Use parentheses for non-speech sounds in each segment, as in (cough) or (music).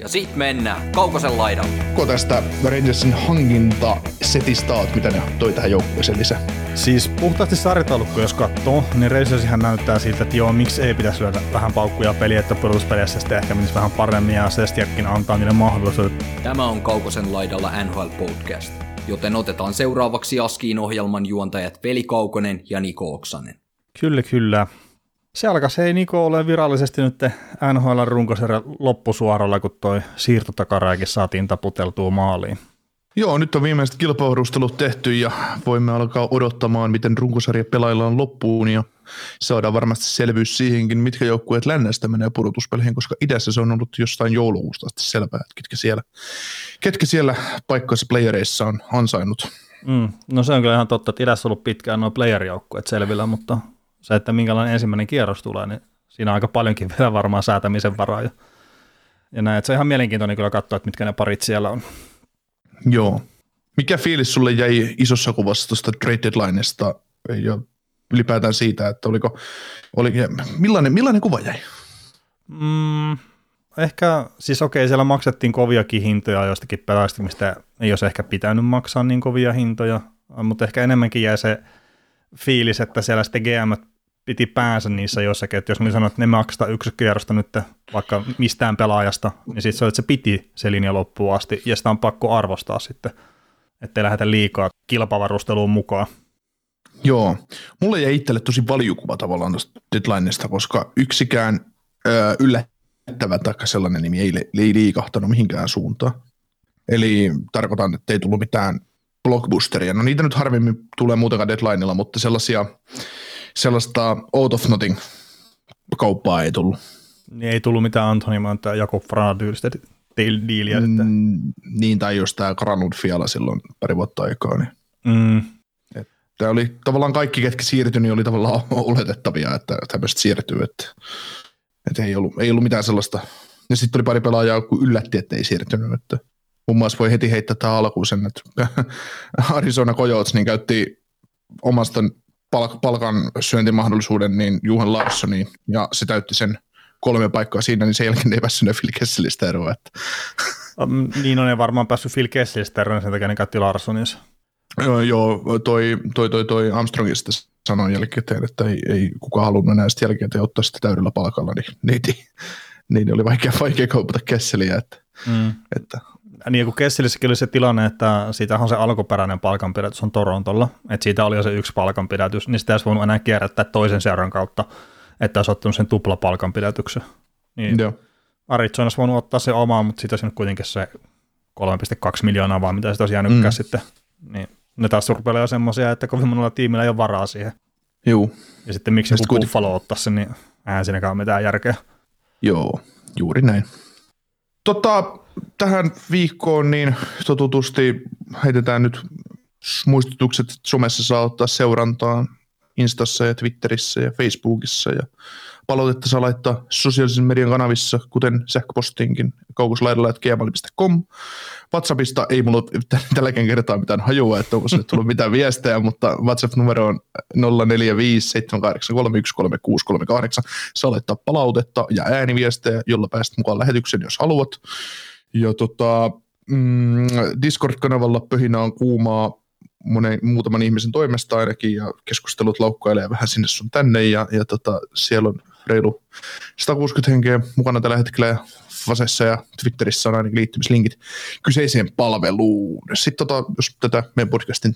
Ja sit mennään Kaukosen laidalle. Ko tästä Rangersin hankintasetistä oot, mitä ne toi tähän joukkueeseen lisää? Siis puhtaasti sarjataulukko, jos katsoo, niin Rangersihän näyttää siltä, että joo, miksi ei pitäisi lyödä vähän paukkuja peliä, että pudotuspeleissä sitten ehkä menisi vähän paremmin ja Sestiakin antaa niille mahdollisuudet. Tämä on Kaukosen laidalla NHL Podcast, joten otetaan seuraavaksi Askiin ohjelman juontajat Veli Kaukonen ja Niko Oksanen. Kyllä, kyllä. Se alkaa se ei Niko ole virallisesti nyt NHL runkosarjan loppusuoralla, kun toi siirtotakaraikin saatiin taputeltua maaliin. Joo, nyt on viimeiset kilpavarustelut tehty ja voimme alkaa odottamaan, miten runkosarja pelaillaan loppuun ja saadaan varmasti selvyys siihenkin, mitkä joukkueet lännestä menee pudotuspeleihin, koska idässä se on ollut jostain joulukuusta asti selvää, että ketkä siellä, ketkä siellä paikkoissa playereissa on ansainnut. Mm, no se on kyllä ihan totta, että idässä on ollut pitkään nuo playerijoukkueet selvillä, mutta se, että minkälainen ensimmäinen kierros tulee, niin siinä on aika paljonkin vielä varmaan säätämisen varaa. Ja, ja näin, että se on ihan mielenkiintoinen kyllä katsoa, että mitkä ne parit siellä on. Joo. Mikä fiilis sulle jäi isossa kuvassa tuosta trade deadlineista ja ylipäätään siitä, että oliko, oli, millainen, millainen kuva jäi? Mm, ehkä, siis okei, siellä maksettiin koviakin hintoja jostakin pelaajista, mistä ei olisi ehkä pitänyt maksaa niin kovia hintoja, mutta ehkä enemmänkin jäi se fiilis, että siellä sitten GM piti päänsä niissä jossakin, että jos mä sanon, että ne maksaa yksi kierrosta nyt vaikka mistään pelaajasta, niin sitten se että se piti se linja loppuun asti, ja sitä on pakko arvostaa sitten, ettei lähdetä liikaa kilpavarusteluun mukaan. Joo, mulle jäi itselle tosi valjukuva tavallaan tuosta deadlineista, koska yksikään ö, yllättävä tai sellainen nimi ei, ei liikahtanut mihinkään suuntaan. Eli tarkoitan, että ei tullut mitään blockbusteria. No niitä nyt harvemmin tulee muutenkaan deadlineilla, mutta sellaisia, sellaista out of nothing kauppaa ei tullut. Niin ei tullut mitään Antoni Manta ja Jakob Frana tyylistä diiliä. Mm, niin, tai jos tämä Granud Fiala silloin pari vuotta aikaa. Niin. Mm. Tämä oli tavallaan kaikki, ketkä siirtyi, niin oli tavallaan (laughs) oletettavia, että tämmöistä siirtyy. Että, että ei, ollut, ei ollut mitään sellaista. Ja sitten tuli pari pelaajaa, kun yllätti, että ei siirtynyt. Että muun muassa voi heti heittää tähän alkuun sen, että (laughs) Arizona Coyotes niin käytti omasta palk- palkan syöntimahdollisuuden niin Juhan Larssoniin, ja se täytti sen kolme paikkaa siinä, niin sen jälkeen ei päässyt Phil Kesselistä eroon. Että. Um, niin on ei varmaan päässyt Phil Kesselistä eroon, sen takia ne käytti Larssonissa. Joo, joo toi, toi, toi, toi Armstrongista sanoi jälkikäteen, että ei, ei kukaan halunnut enää sitten jälkikäteen ottaa sitä täydellä palkalla, niin, niin, niin oli vaikea, vaikea kaupata Kesseliä. Että, mm. että niin kuin Kesselissäkin oli se tilanne, että siitä on se alkuperäinen palkanpidätys on Torontolla, että siitä oli jo se yksi palkanpidätys, niin sitä olisi voinut enää kierrättää toisen seuran kautta, että olisi ottanut sen tupla palkanpidätyksen. Niin Joo. Arizona olisi voinut ottaa se omaa, mutta siitä olisi nyt kuitenkin se 3,2 miljoonaa vaan, mitä sitä olisi jäänytkään mm. sitten. Niin ne taas rupeaa semmoisia, että kovin monella tiimillä ei ole varaa siihen. Joo. Ja sitten miksi joku Buffalo ottaa sen, niin eihän siinäkään ole mitään järkeä. Joo, juuri näin. Tota, tähän viikkoon niin totutusti heitetään nyt muistutukset, somessa. Saa ottaa seurantaa Instassa ja Twitterissä ja Facebookissa ja palautetta saa laittaa sosiaalisen median kanavissa, kuten sähköpostinkin kaukoslaidalla.gmail.com. WhatsAppista ei mulla (laughs) tälläkään kertaa mitään hajua, että onko sinne tullut mitään viestejä, mutta WhatsApp-numero on 0457831638. Saa laittaa palautetta ja ääniviestejä, jolla pääset mukaan lähetykseen, jos haluat. Ja tota, mm, Discord-kanavalla pöhinä on kuumaa monen, muutaman ihmisen toimesta ainakin, ja keskustelut laukkailee vähän sinne sun tänne, ja, ja tota, siellä on reilu 160 henkeä mukana tällä hetkellä, ja Vasessa ja Twitterissä on ainakin liittymislinkit kyseiseen palveluun. Sitten tota, jos tätä meidän podcastin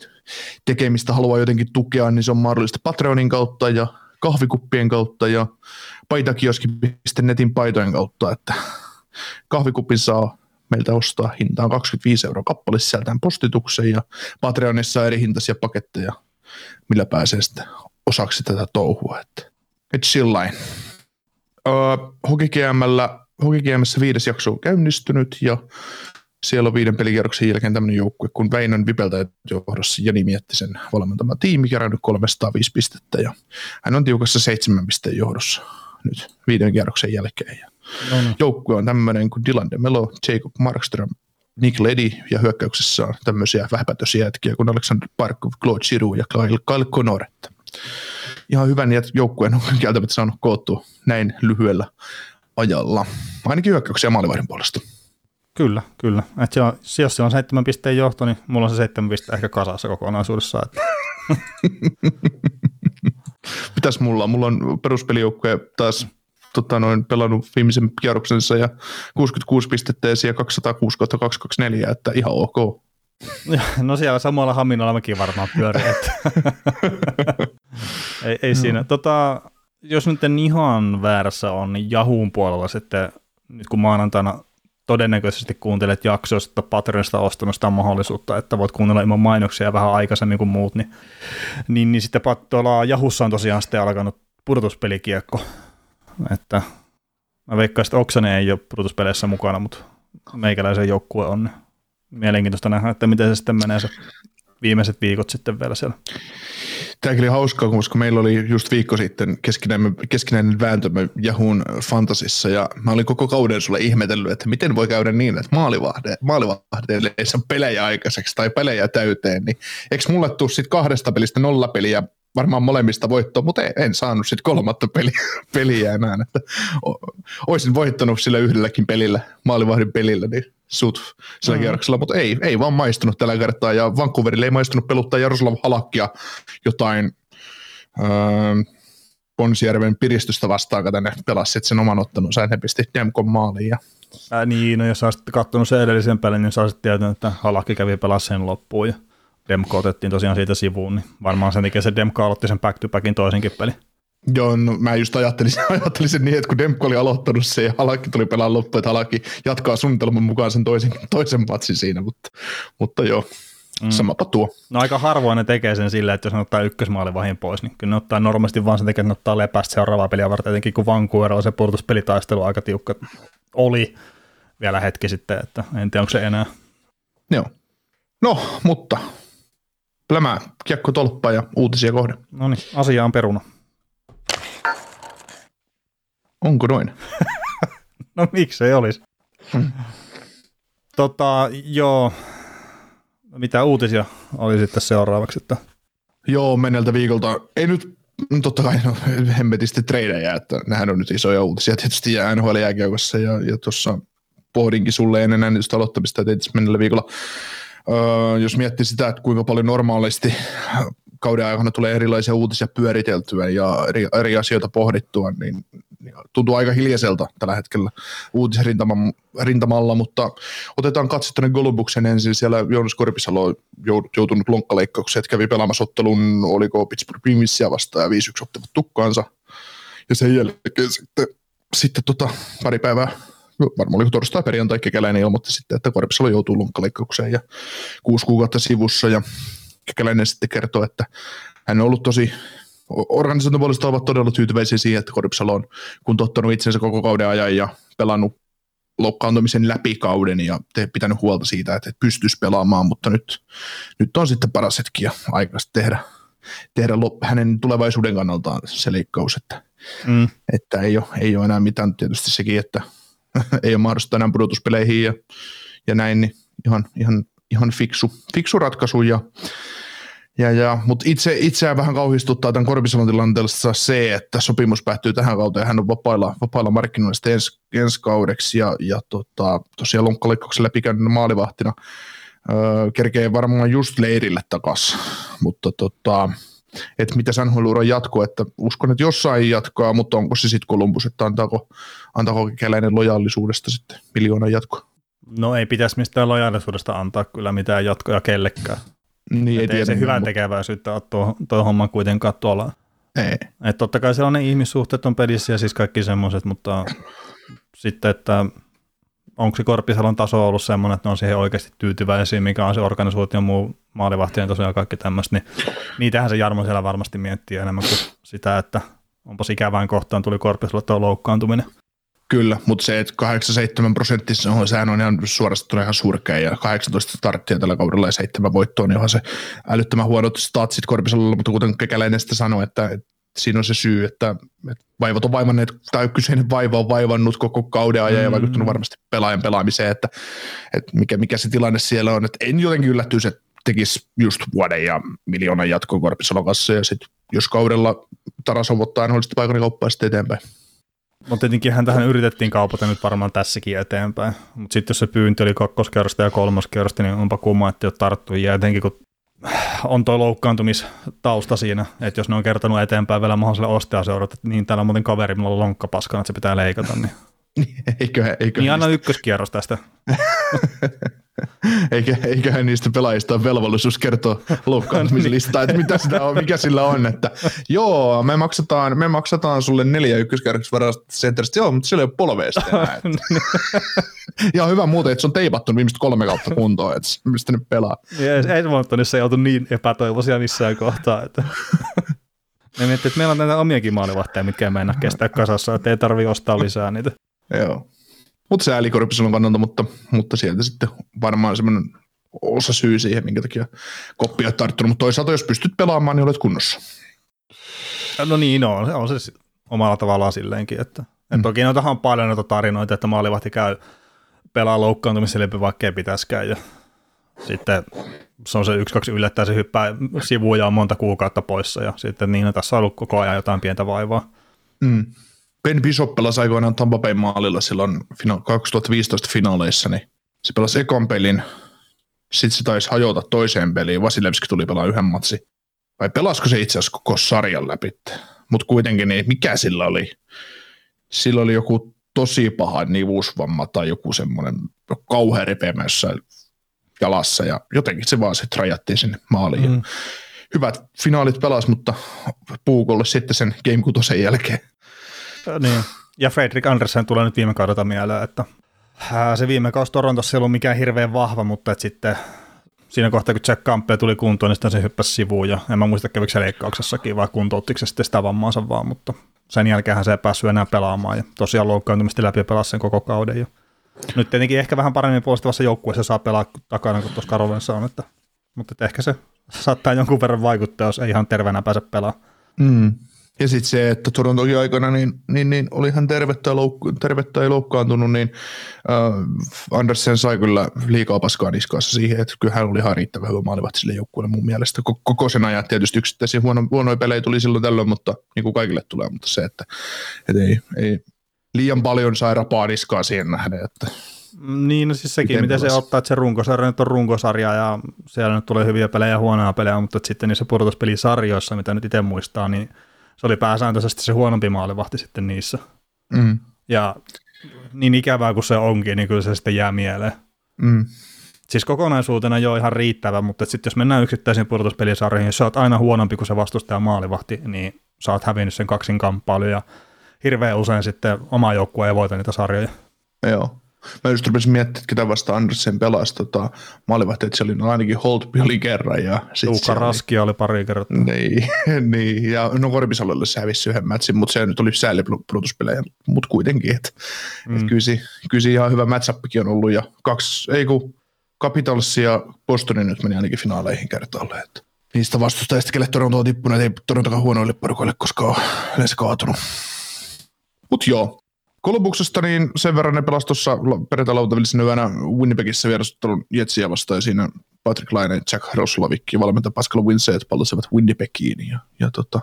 tekemistä haluaa jotenkin tukea, niin se on mahdollista Patreonin kautta ja kahvikuppien kautta ja paitakioski.netin paitojen kautta, että kahvikupin saa meiltä ostaa hintaan 25 euroa kappale sisältään postituksen ja Patreonissa on eri hintaisia paketteja, millä pääsee sitten osaksi tätä touhua. Että, et sillain. Öö, Hokikiemällä Hokikiemässä viides jakso on käynnistynyt ja siellä on viiden pelikierroksen jälkeen tämmöinen joukkue, kun Väinön Vipeltä johdossa Jani Miettisen valmentama tiimi kerännyt 305 pistettä ja hän on tiukassa seitsemän pisteen johdossa nyt viiden kierroksen jälkeen. Ja No niin. joukkue on tämmöinen kuin Dylan Melo, Jacob Markström, Nick Ledy ja hyökkäyksessä on tämmöisiä vähäpätöisiä jätkiä kuin Alexander Parkov, Claude Giroux ja Kyle, Kyle Connor. Ihan hyvän jät- joukkueen on (laughs) kieltämättä saanut koottua näin lyhyellä ajalla. Ainakin hyökkäyksen ja maalivahdin puolesta. Kyllä, kyllä. Et se on, jos se on seitsemän pisteen johto, niin mulla on se seitsemän pistettä ehkä kasassa kokonaisuudessaan. Että (laughs) Mitäs mulla on? Mulla on peruspelijoukkue taas tota, noin, pelannut viimeisen kierroksensa ja 66 pistettä ja siellä 206 224, että ihan ok. (laughs) no siellä samalla haminalla mäkin varmaan pyörin. Ei, ei siinä. Tota, jos nyt en ihan väärässä on, niin Jahuun puolella sitten, nyt kun maanantaina todennäköisesti kuuntelet jaksoa, että Patreonista ostanut sitä mahdollisuutta, että voit kuunnella ilman mainoksia vähän aikaisemmin kuin muut, niin, niin, niin sitten tuolla Jahussa on tosiaan sitten alkanut pudotuspelikiekko, että mä veikkaan, että Oksanen ei ole pudotuspeleissä mukana, mutta meikäläisen joukkue on, mielenkiintoista nähdä, että miten se sitten menee se viimeiset viikot sitten vielä siellä. Tämäkin oli hauskaa, koska meillä oli just viikko sitten keskinäinen, keskinäinen vääntömme Jahun Fantasissa ja mä olin koko kauden sulle ihmetellyt, että miten voi käydä niin, että maalivahde, maalivahdeille ei saa pelejä aikaiseksi tai pelejä täyteen, niin eikö mulle tuu sitten kahdesta pelistä nolla peliä varmaan molemmista voittoa, mutta en, saanut sitten kolmatta peliä, (laughs) peliä enää, että o- olisin voittanut sillä yhdelläkin pelillä, maalivahdin pelillä, niin sut sillä mm. kierroksella, mutta ei, ei vaan maistunut tällä kertaa, ja Vancouverille ei maistunut peluttaa Jaroslav Halakkia jotain öö, Ponsjärven piristystä vastaan, kun tänne pelasi sen oman ottanut, sain he pisti Demkon maaliin, ja Ää, niin, no jos olisit katsonut sen edellisen pelin, niin olisit tietänyt, että Halakki kävi pelaa sen loppuun ja Demko otettiin tosiaan siitä sivuun, niin varmaan sen takia se Demko aloitti sen back-to-backin toisenkin pelin. Joo, no, mä just ajattelin, (laughs) ajattelin sen niin, että kun Demko oli aloittanut se ja Halakki tuli pelaa loppuun, että Halakki jatkaa suunnitelman mukaan sen toisen, (laughs) toisen matsin siinä, mutta, mutta joo, mm. samapa tuo. No aika harvoin ne tekee sen sillä, että jos ne ottaa ykkösmaalivahin pois, niin kyllä ne ottaa normaalisti vaan sen takia, että ne ottaa lepästä seuraavaa peliä varten, etenkin kun Vancouver on se pudotuspelitaistelu aika tiukka oli vielä hetki sitten, että en tiedä onko se enää. Joo. No, mutta lämää kiekko tolppaa ja uutisia kohde. No niin, asia on peruna. Onko noin? (laughs) No miksei olisi? tota, joo, mitä uutisia oli sitten seuraavaksi? Että... Joo, menneeltä viikolta. Ei nyt, no totta kai no, hemmetisti treidejä, että nämähän on nyt isoja uutisia tietysti ja NHL jääkiekossa ja, ja tuossa pohdinkin sulle ennen äänitystä aloittamista, että itse viikolla, öö, jos miettii sitä, että kuinka paljon normaalisti kauden aikana tulee erilaisia uutisia pyöriteltyä ja eri, eri asioita pohdittua, niin, niin tuntuu aika hiljaiselta tällä hetkellä uutisrintamalla, mutta otetaan katse tuonne Golubuksen ensin. Siellä Joonas Korpisalo on joutunut lonkkaleikkaukseen, että kävi pelaamassa ottelun, oliko Pittsburgh Penguinsia vastaan ja 5-1 ottivat tukkaansa. Ja sen jälkeen sitten, sitten tota, pari päivää no, varmaan oli torstai perjantai kekäläinen ilmoitti sitten, että Korpisalo joutuu lonkkaleikkaukseen ja kuusi kuukautta sivussa ja Kekäläinen sitten kertoo, että hän on ollut tosi, organisaation puolesta ovat todella tyytyväisiä siihen, että Korpsalo on kuntouttanut itsensä koko kauden ajan ja pelannut loukkaantumisen läpi kauden ja te, pitänyt huolta siitä, että pystyisi pelaamaan, mutta nyt, nyt on sitten paras hetki ja aika tehdä, tehdä lop, hänen tulevaisuuden kannaltaan se leikkaus, että, mm. että ei, ole, ei ole enää mitään tietysti sekin, että (laughs) ei ole mahdollista enää pudotuspeleihin ja, ja näin, niin ihan, ihan ihan fiksu, fiksu ratkaisu. Ja, ja, ja, mutta itse, itseään vähän kauhistuttaa tämän Korpisalon tilanteessa se, että sopimus päättyy tähän kauteen ja hän on vapailla, vapailla markkinoilla sitten ens, ensi kaudeksi ja, ja tota, tosiaan lonkkaleikkauksella läpikäynyt maalivahtina öö, kerkee varmaan just leirille takaisin, mutta tota, että mitä NHL jatkuu, että uskon, että jossain jatkaa, mutta onko se sitten Columbus, että antaako, antaako kekäläinen lojaallisuudesta sitten miljoonan jatkoa? No ei pitäisi mistään lojaalisuudesta antaa kyllä mitään jatkoja kellekään. Niin, ei, ei se hyvän tekeväisyyttä ole tuo, tuo homma kuitenkaan tuolla. Ei. Et totta kai ne ihmissuhteet on pelissä ja siis kaikki semmoiset, mutta sitten, että onko se Korpisalon taso ollut semmoinen, että ne on siihen oikeasti tyytyväisiä, mikä on se organisaatio muu maalivahtien taso ja kaikki tämmöistä, niin niitähän se Jarmo siellä varmasti miettii enemmän kuin sitä, että onpas ikävään kohtaan tuli Korpisalolle tuo loukkaantuminen. Kyllä, mutta se, että 87 prosenttissa on, sehän on ihan suorastaan ihan surkea ja 18 starttia tällä kaudella ja 7 voittoa, niin onhan se älyttömän huonot statsit Korpisalolla, mutta kuten Kekäläinen sitten sanoi, että, että siinä on se syy, että, että vaivat on vaivanneet, tai kyseinen vaiva on vaivannut koko kauden ajan mm. ja vaikuttanut varmasti pelaajan pelaamiseen, että, että mikä, mikä se tilanne siellä on, että en jotenkin yllättyisi, että tekisi just vuoden ja miljoonan jatkoa Korpisalon kanssa ja sitten jos kaudella Tarasov ottaa NHL paikan, kauppaa sitten eteenpäin. Mutta tietenkin hän tähän yritettiin kaupata nyt varmaan tässäkin eteenpäin. Mutta sitten jos se pyynti oli kakkoskerrosta ja kolmoskerrosta, niin onpa kumma, että ei ole tarttu. Ja etenkin kun on tuo loukkaantumistausta siinä, että jos ne on kertonut eteenpäin vielä mahdolliselle ostajaseurata, että niin täällä on muuten kaveri, mulla on lonkka paskana, että se pitää leikata. Niin, eikö, eikö niin anna ykköskierros tästä. (laughs) Eikä, eiköhän niistä pelaajista ole velvollisuus kertoa loukkaantumislistaa, että mitä sitä on, mikä sillä on, että joo, me maksataan, me maksataan sulle neljä ykköskerroksesta varasta centeristä, joo, mutta sillä ei ole polveesta enää. ja (laughs) hyvä muuten, että se on teipattu viimeistä kolme kautta kuntoon, että mistä ne pelaa. Yes, Edmontonissa ei oltu niin epätoivoisia missään kohtaa, että (laughs) me miettii, että meillä on näitä omiakin maalivahteja, mitkä ei mennä kestää kasassa, että ei tarvitse ostaa lisää niitä. Joo. Mutta sääli Korpisalon kannalta, mutta, mutta sieltä sitten varmaan semmoinen osa syy siihen, minkä takia koppi on tarttunut. Mutta toisaalta, jos pystyt pelaamaan, niin olet kunnossa. No niin, no, on, on se omalla tavallaan silleenkin. Että, mm. et toki noitahan on paljon noita tarinoita, että maalivahti käy pelaa loukkaantumisen läpi, vaikka ei pitäisikään. Ja sitten se on se yksi, kaksi yllättää, se hyppää sivuun ja on monta kuukautta poissa. Ja sitten niin, tässä on ollut koko ajan jotain pientä vaivaa. Mm. Ben Bishop pelasi aikoinaan Tampa Bay maalilla silloin 2015 finaaleissa, niin se pelasi ekon pelin, sitten se taisi hajota toiseen peliin, Vasilevski tuli pelaa yhden matsi. Vai pelasko se itse asiassa koko sarjan läpi? Mutta kuitenkin, niin mikä sillä oli? Sillä oli joku tosi paha nivusvamma tai joku semmoinen kauhean ripeämässä jalassa ja jotenkin se vaan sitten rajattiin sinne maaliin. Mm. Hyvät finaalit pelas, mutta puukolle sitten sen Game 6 jälkeen. Niin. Ja Fredrik Andersen tulee nyt viime kaudella mieleen, että se viime kausi Torontossa ei ollut mikään hirveän vahva, mutta että sitten siinä kohtaa, kun Jack Campbell tuli kuntoon, niin sitten se hyppäsi sivuun, ja en mä muista kävikö se leikkauksessakin, vai kuntouttiko se sitten sitä vammaansa vaan, mutta sen jälkeen se ei päässyt enää pelaamaan, ja tosiaan loukkaantumista läpi ja pelasi sen koko kauden. Ja nyt tietenkin ehkä vähän paremmin puolustavassa joukkueessa saa pelaa takana kuin tuossa Karolensa on, että, mutta että ehkä se saattaa jonkun verran vaikuttaa, jos ei ihan terveenä pääse pelaamaan. Mm. Ja sitten se, että Torontokin aikana niin, niin, niin oli ihan tervettä, loukku, tervettä ja loukkaantunut, niin äh, Andersen sai kyllä liikaa paskaa niskaassa siihen, että kyllä hän oli ihan riittävän hyvä maalivahti sille joukkueelle mun mielestä. Koko sen ajan tietysti yksittäisiä huono, huonoja pelejä tuli silloin tällöin, mutta niin kuin kaikille tulee, mutta se, että, että ei, ei liian paljon sai rapaa niskaa siihen nähden, että niin, no siis sekin, miten, miten se ottaa, että se runkosarja nyt on runkosarja ja siellä nyt tulee hyviä pelejä ja huonoja pelejä, mutta sitten niissä pudotuspelisarjoissa, mitä nyt itse muistaa, niin se oli pääsääntöisesti se huonompi maalivahti sitten niissä. Mm. Ja niin ikävää kuin se onkin, niin kyllä se sitten jää mieleen. Mm. Siis kokonaisuutena jo ihan riittävä, mutta sitten jos mennään yksittäisiin pudotuspelisarjoihin, jos sä oot aina huonompi kuin se vastustaja maalivahti, niin sä oot hävinnyt sen kaksin kamppailu ja hirveän usein sitten oma joukkue ei voita niitä sarjoja. Joo. Mä just rupesin miettimään, että ketä vasta Andersen pelasi tota, maalivahti, että siellä oli ainakin Holtby oli kerran. Ja Tuukka Raskia oli, oli pari kertaa. Niin, (laughs) niin, ja no Korpisalolle se hävisi yhden matchin, mutta se nyt oli säälipudotuspelejä, mutta kuitenkin, että mm. et kyllä, kyllä ihan hyvä matchappikin on ollut, ja kaksi, ei kun Capitals ja Bostonin nyt meni ainakin finaaleihin kertaalle, että niistä vastustajista, kelle Toronto on tippunut, ei Torontokaan huonoille porukoille koskaan yleensä kaatunut. Mutta joo, Kolumbuksesta niin sen verran ne pelasi tuossa perjantai yönä Winnipegissä vierastelun Jetsiä vastaan ja siinä Patrick Laine, Jack Roslavik ja valmentaja Pascal Winset palasivat Winnipegiin ja, ja tota,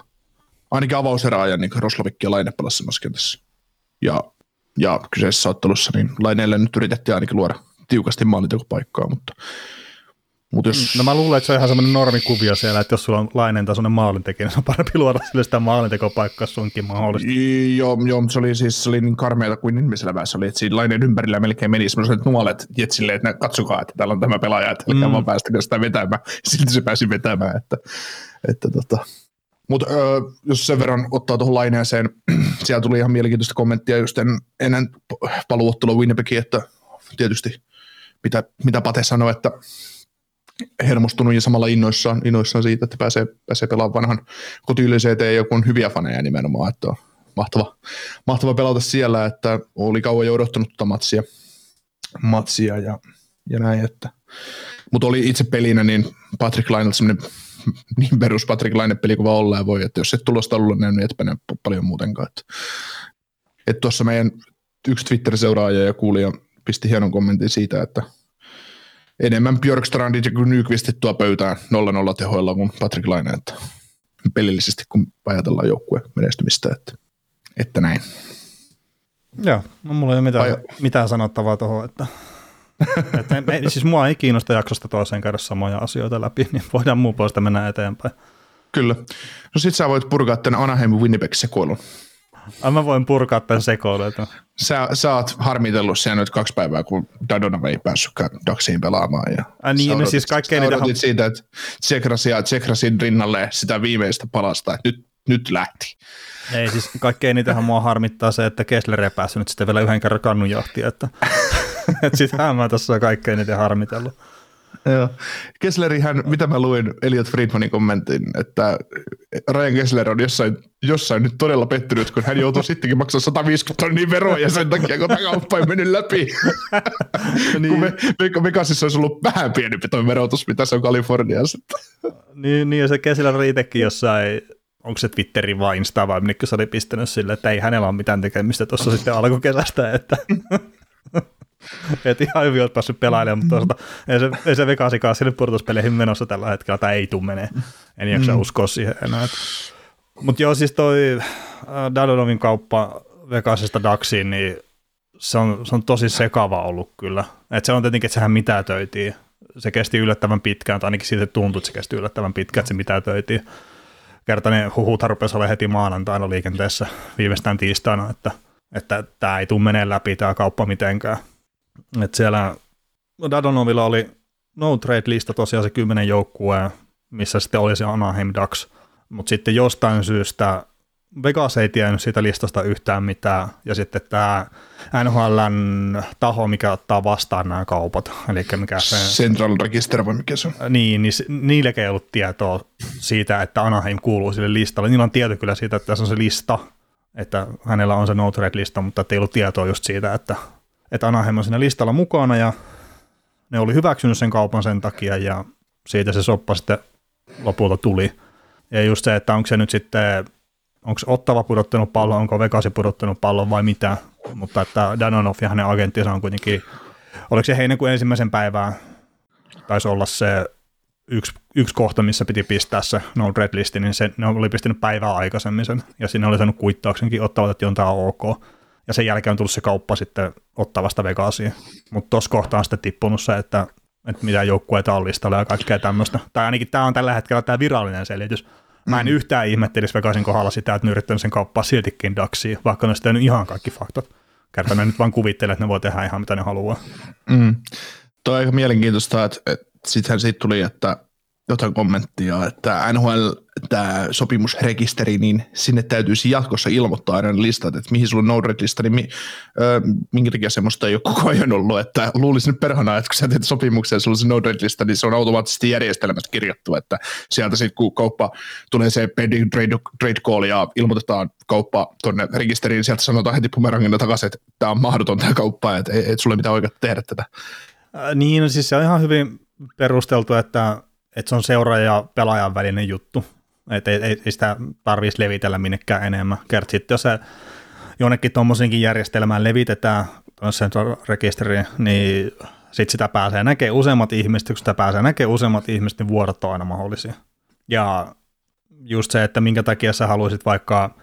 ainakin avauserääjän niin Roslavik ja Laine pelasi samassa kentässä. Ja, ja kyseisessä ottelussa niin Laineelle nyt yritettiin ainakin luoda tiukasti maalintekopaikkaa, mutta Mut jos... No mä luulen, että se on ihan semmoinen normikuvio siellä, että jos sulla on lainen tasoinen maalintekijä, niin se on parempi luoda sille sitä maalintekopaikkaa sunkin mahdollista. Joo, joo se oli siis se oli niin karmeita kuin ihmisellä se oli, että siinä lainen ympärillä melkein meni semmoiset nuolet Jetsille, että katsokaa, että täällä on tämä pelaaja, että mm. vaan päästäkö sitä vetämään. (laughs) Silti se pääsi vetämään, että, että tota. Mutta jos sen verran ottaa tuohon laineeseen, (clears throat) siellä tuli ihan mielenkiintoista kommenttia just en, ennen paluottelua Winnipegiin, että tietysti mitä, mitä Pate sanoi, että hermostunut ja samalla innoissaan, innoissaan siitä, että pääsee, pääsee pelaamaan vanhan kotiyleiseen eteen joku hyviä faneja nimenomaan, että on mahtava, mahtava pelata siellä, että oli kauan jo odottanut tuota matsia, matsia ja, ja näin, että mutta oli itse pelinä niin Patrick Lainelta semmoinen niin perus Patrick Laine peli kuin vaan ollaan voi, että jos et tulosta ollut niin etpä paljon muutenkaan. Että, että tuossa meidän yksi Twitter-seuraaja ja kuulija pisti hienon kommentin siitä, että enemmän Björkstrandit ja Nyqvistit tuo pöytään 0-0 tehoilla kuin Patrick Laine, että pelillisesti kun ajatellaan joukkueen menestymistä, että, että näin. Joo, no mulla ei ole mitään, mitään sanottavaa tuohon, että (laughs) että me, siis mua ei kiinnosta jaksosta toiseen käydä samoja asioita läpi, niin voidaan muun puolesta mennä eteenpäin. Kyllä. No sit sä voit purkaa tämän Anaheim Winnipeg sekoilun. Ai mä voin purkaa tämän sekoilun. Sä, sä oot harmitellut siellä nyt kaksi päivää, kun Dadonov ei päässytkään Daxiin pelaamaan. Ja Ai niin, no siis kaikkein niitä... Ham... siitä, että Tsekras ja Tsekrasin rinnalle sitä viimeistä palasta, että nyt, nyt lähti. Ei siis kaikkein niitähän mua harmittaa se, että Kessler ei päässyt sitten vielä yhden kerran kannunjahtia, että (laughs) että sitähän mä tässä kaikkein eniten harmitellut. (laughs) Joo. Kesslerihän, mitä mä luin Elliot Friedmanin kommentin, että Ryan Kessler on jossain, jossain nyt todella pettynyt, kun hän joutuu sittenkin maksaa 150 tonnia veroja sen takia, kun tämä kauppa ei mennyt läpi. (laughs) niin. kun me, me, Vegasissa olisi ollut vähän pienempi tuo verotus, mitä se on Kaliforniassa. niin, niin, ja se Kessler oli itsekin jossain onko se Twitteri vai Insta vai minne se oli pistänyt sille, että ei hänellä ole mitään tekemistä tuossa sitten alkukesästä, että (laughs) (laughs) Et ihan hyvin olet päässyt pelailemaan, mutta toisaalta ei se, ei se Vegasikaan sinne purtuspeleihin menossa tällä hetkellä, tai ei tule menee. En jaksa mm. uskoa siihen enää. Mutta joo, siis toi äh, Dadonovin kauppa Vegasista Daxiin, niin se on, se on tosi sekava ollut kyllä. Et se on tietenkin, että sehän mitätöitiin. Se kesti yllättävän pitkään, tai ainakin siitä tuntui, että se kesti yllättävän pitkään, että se mitätöitiin. Kertainen huhut rupesi olla heti maanantaina liikenteessä viimeistään tiistaina, että, että tämä ei tule menee läpi tämä kauppa mitenkään. Et siellä Dadonovilla oli no trade-lista tosiaan se kymmenen joukkueen, missä sitten oli se Anaheim Ducks, mutta sitten jostain syystä Vegas ei tiennyt siitä listasta yhtään mitään, ja sitten tämä NHLn taho, mikä ottaa vastaan nämä kaupat, (laughs) eli mikä se... Central Register vai mikä se on? Niin, niin niille ei ollut tietoa siitä, että Anaheim kuuluu sille listalle. Niillä on tieto kyllä siitä, että tässä on se lista, että hänellä on se no trade-lista, mutta ei ollut tietoa just siitä, että että Anaheim on siinä listalla mukana ja ne oli hyväksynyt sen kaupan sen takia ja siitä se soppa sitten lopulta tuli. Ja just se, että onko se nyt sitten, onko Ottava pudottanut pallon, onko Vegasi pudottanut pallon vai mitä, mutta että Danonov ja hänen agenttinsa on kuitenkin, oliko se heinäkuun ensimmäisen päivää, taisi olla se yksi, yksi kohta, missä piti pistää se no red listi, niin se, ne oli pistänyt päivää aikaisemmin sen, ja siinä oli saanut kuittauksenkin ottavat, että on tämä ok ja sen jälkeen on tullut se kauppa sitten ottavasta Vegasiin. Mutta tuossa kohtaa on sitten tippunut se, että, että mitä joukkueita on listalla ja kaikkea tämmöistä. Tai ainakin tämä on tällä hetkellä tämä virallinen selitys. Mä en mm. yhtään ihmettelisi Vegasin kohdalla sitä, että ne yrittänyt sen kauppaa siltikin Daxiin, vaikka ne tehnyt ihan kaikki faktat. Kerta ne nyt vaan kuvittelee, että ne voi tehdä ihan mitä ne haluaa. Mm. Tuo on aika mielenkiintoista, että, että sittenhän siitä tuli, että jotain kommenttia, että NHL tämä sopimusrekisteri, niin sinne täytyisi jatkossa ilmoittaa aina listat, että mihin sulla on no lista, niin mi, ö, minkä takia semmoista ei ole koko ajan ollut, että luulisin nyt perhana, että kun sä teet sopimuksen sulla on se no lista, niin se on automaattisesti järjestelmästä kirjattu, että sieltä sitten kun kauppa tulee se pending trade, trade call ja ilmoitetaan kauppa tuonne rekisteriin, niin sieltä sanotaan heti bumerangina takaisin, että tämä on mahdoton tämä kauppa, että ei, et sulle mitään oikeutta tehdä tätä. Äh, niin, no siis se on ihan hyvin perusteltu, että että se on seuraaja ja pelaajan välinen juttu. Että ei, ei, ei sitä tarvitsisi levitellä minnekään enemmän. Kert sitten jos se jonnekin tuommoisenkin järjestelmään levitetään sen rekisteriin, niin sitten sitä pääsee näkemään useammat ihmiset, kun sitä pääsee näkemään useammat ihmiset, niin vuodot on aina mahdollisia. Ja just se, että minkä takia sä haluaisit vaikka,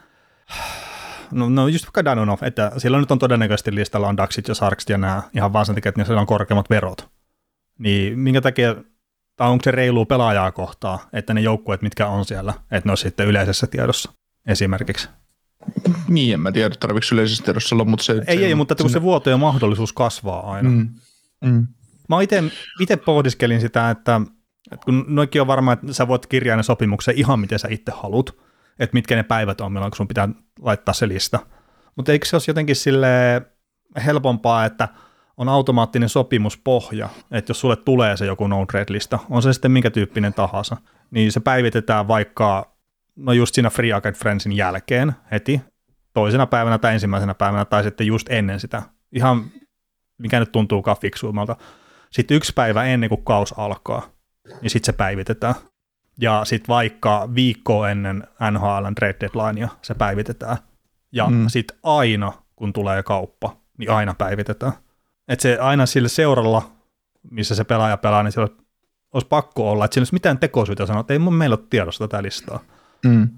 no, no just vaikka Danonov, että silloin nyt on todennäköisesti listalla on Daxit ja Sarksit ja nämä ihan vaan sen takia, että niillä on korkeammat verot. Niin minkä takia tai onko se reilu pelaajaa kohtaa, että ne joukkueet, mitkä on siellä, että ne on sitten yleisessä tiedossa esimerkiksi. Niin, en mä tiedä, tarvitsetko yleisessä tiedossa olla, mutta se... Ei, se, ei, mutta kun se vuotojen mahdollisuus kasvaa aina. Mm. Mm. Mä itse pohdiskelin sitä, että, että kun noikin on varmaan, että sä voit kirjaa ne sopimuksen ihan miten sä itse haluat, että mitkä ne päivät on, milloin sun pitää laittaa se lista. Mutta eikö se olisi jotenkin sille helpompaa, että – on automaattinen sopimuspohja, että jos sulle tulee se joku no lista on se sitten minkä tyyppinen tahansa, niin se päivitetään vaikka, no just siinä Free Agent Friendsin jälkeen heti, toisena päivänä tai ensimmäisenä päivänä tai sitten just ennen sitä. Ihan mikä nyt tuntuu fiksuimmalta. Sitten yksi päivä ennen kuin kaus alkaa, niin sitten se päivitetään. Ja sitten vaikka viikko ennen NHLn trade deadlinea se päivitetään. Ja mm. sitten aina, kun tulee kauppa, niin aina päivitetään. Että se aina sille seuralla, missä se pelaaja pelaa, niin siellä olisi pakko olla, että siinä olisi mitään tekosyitä sanoa, että ei mun meillä ole tiedossa tätä listaa. Mm.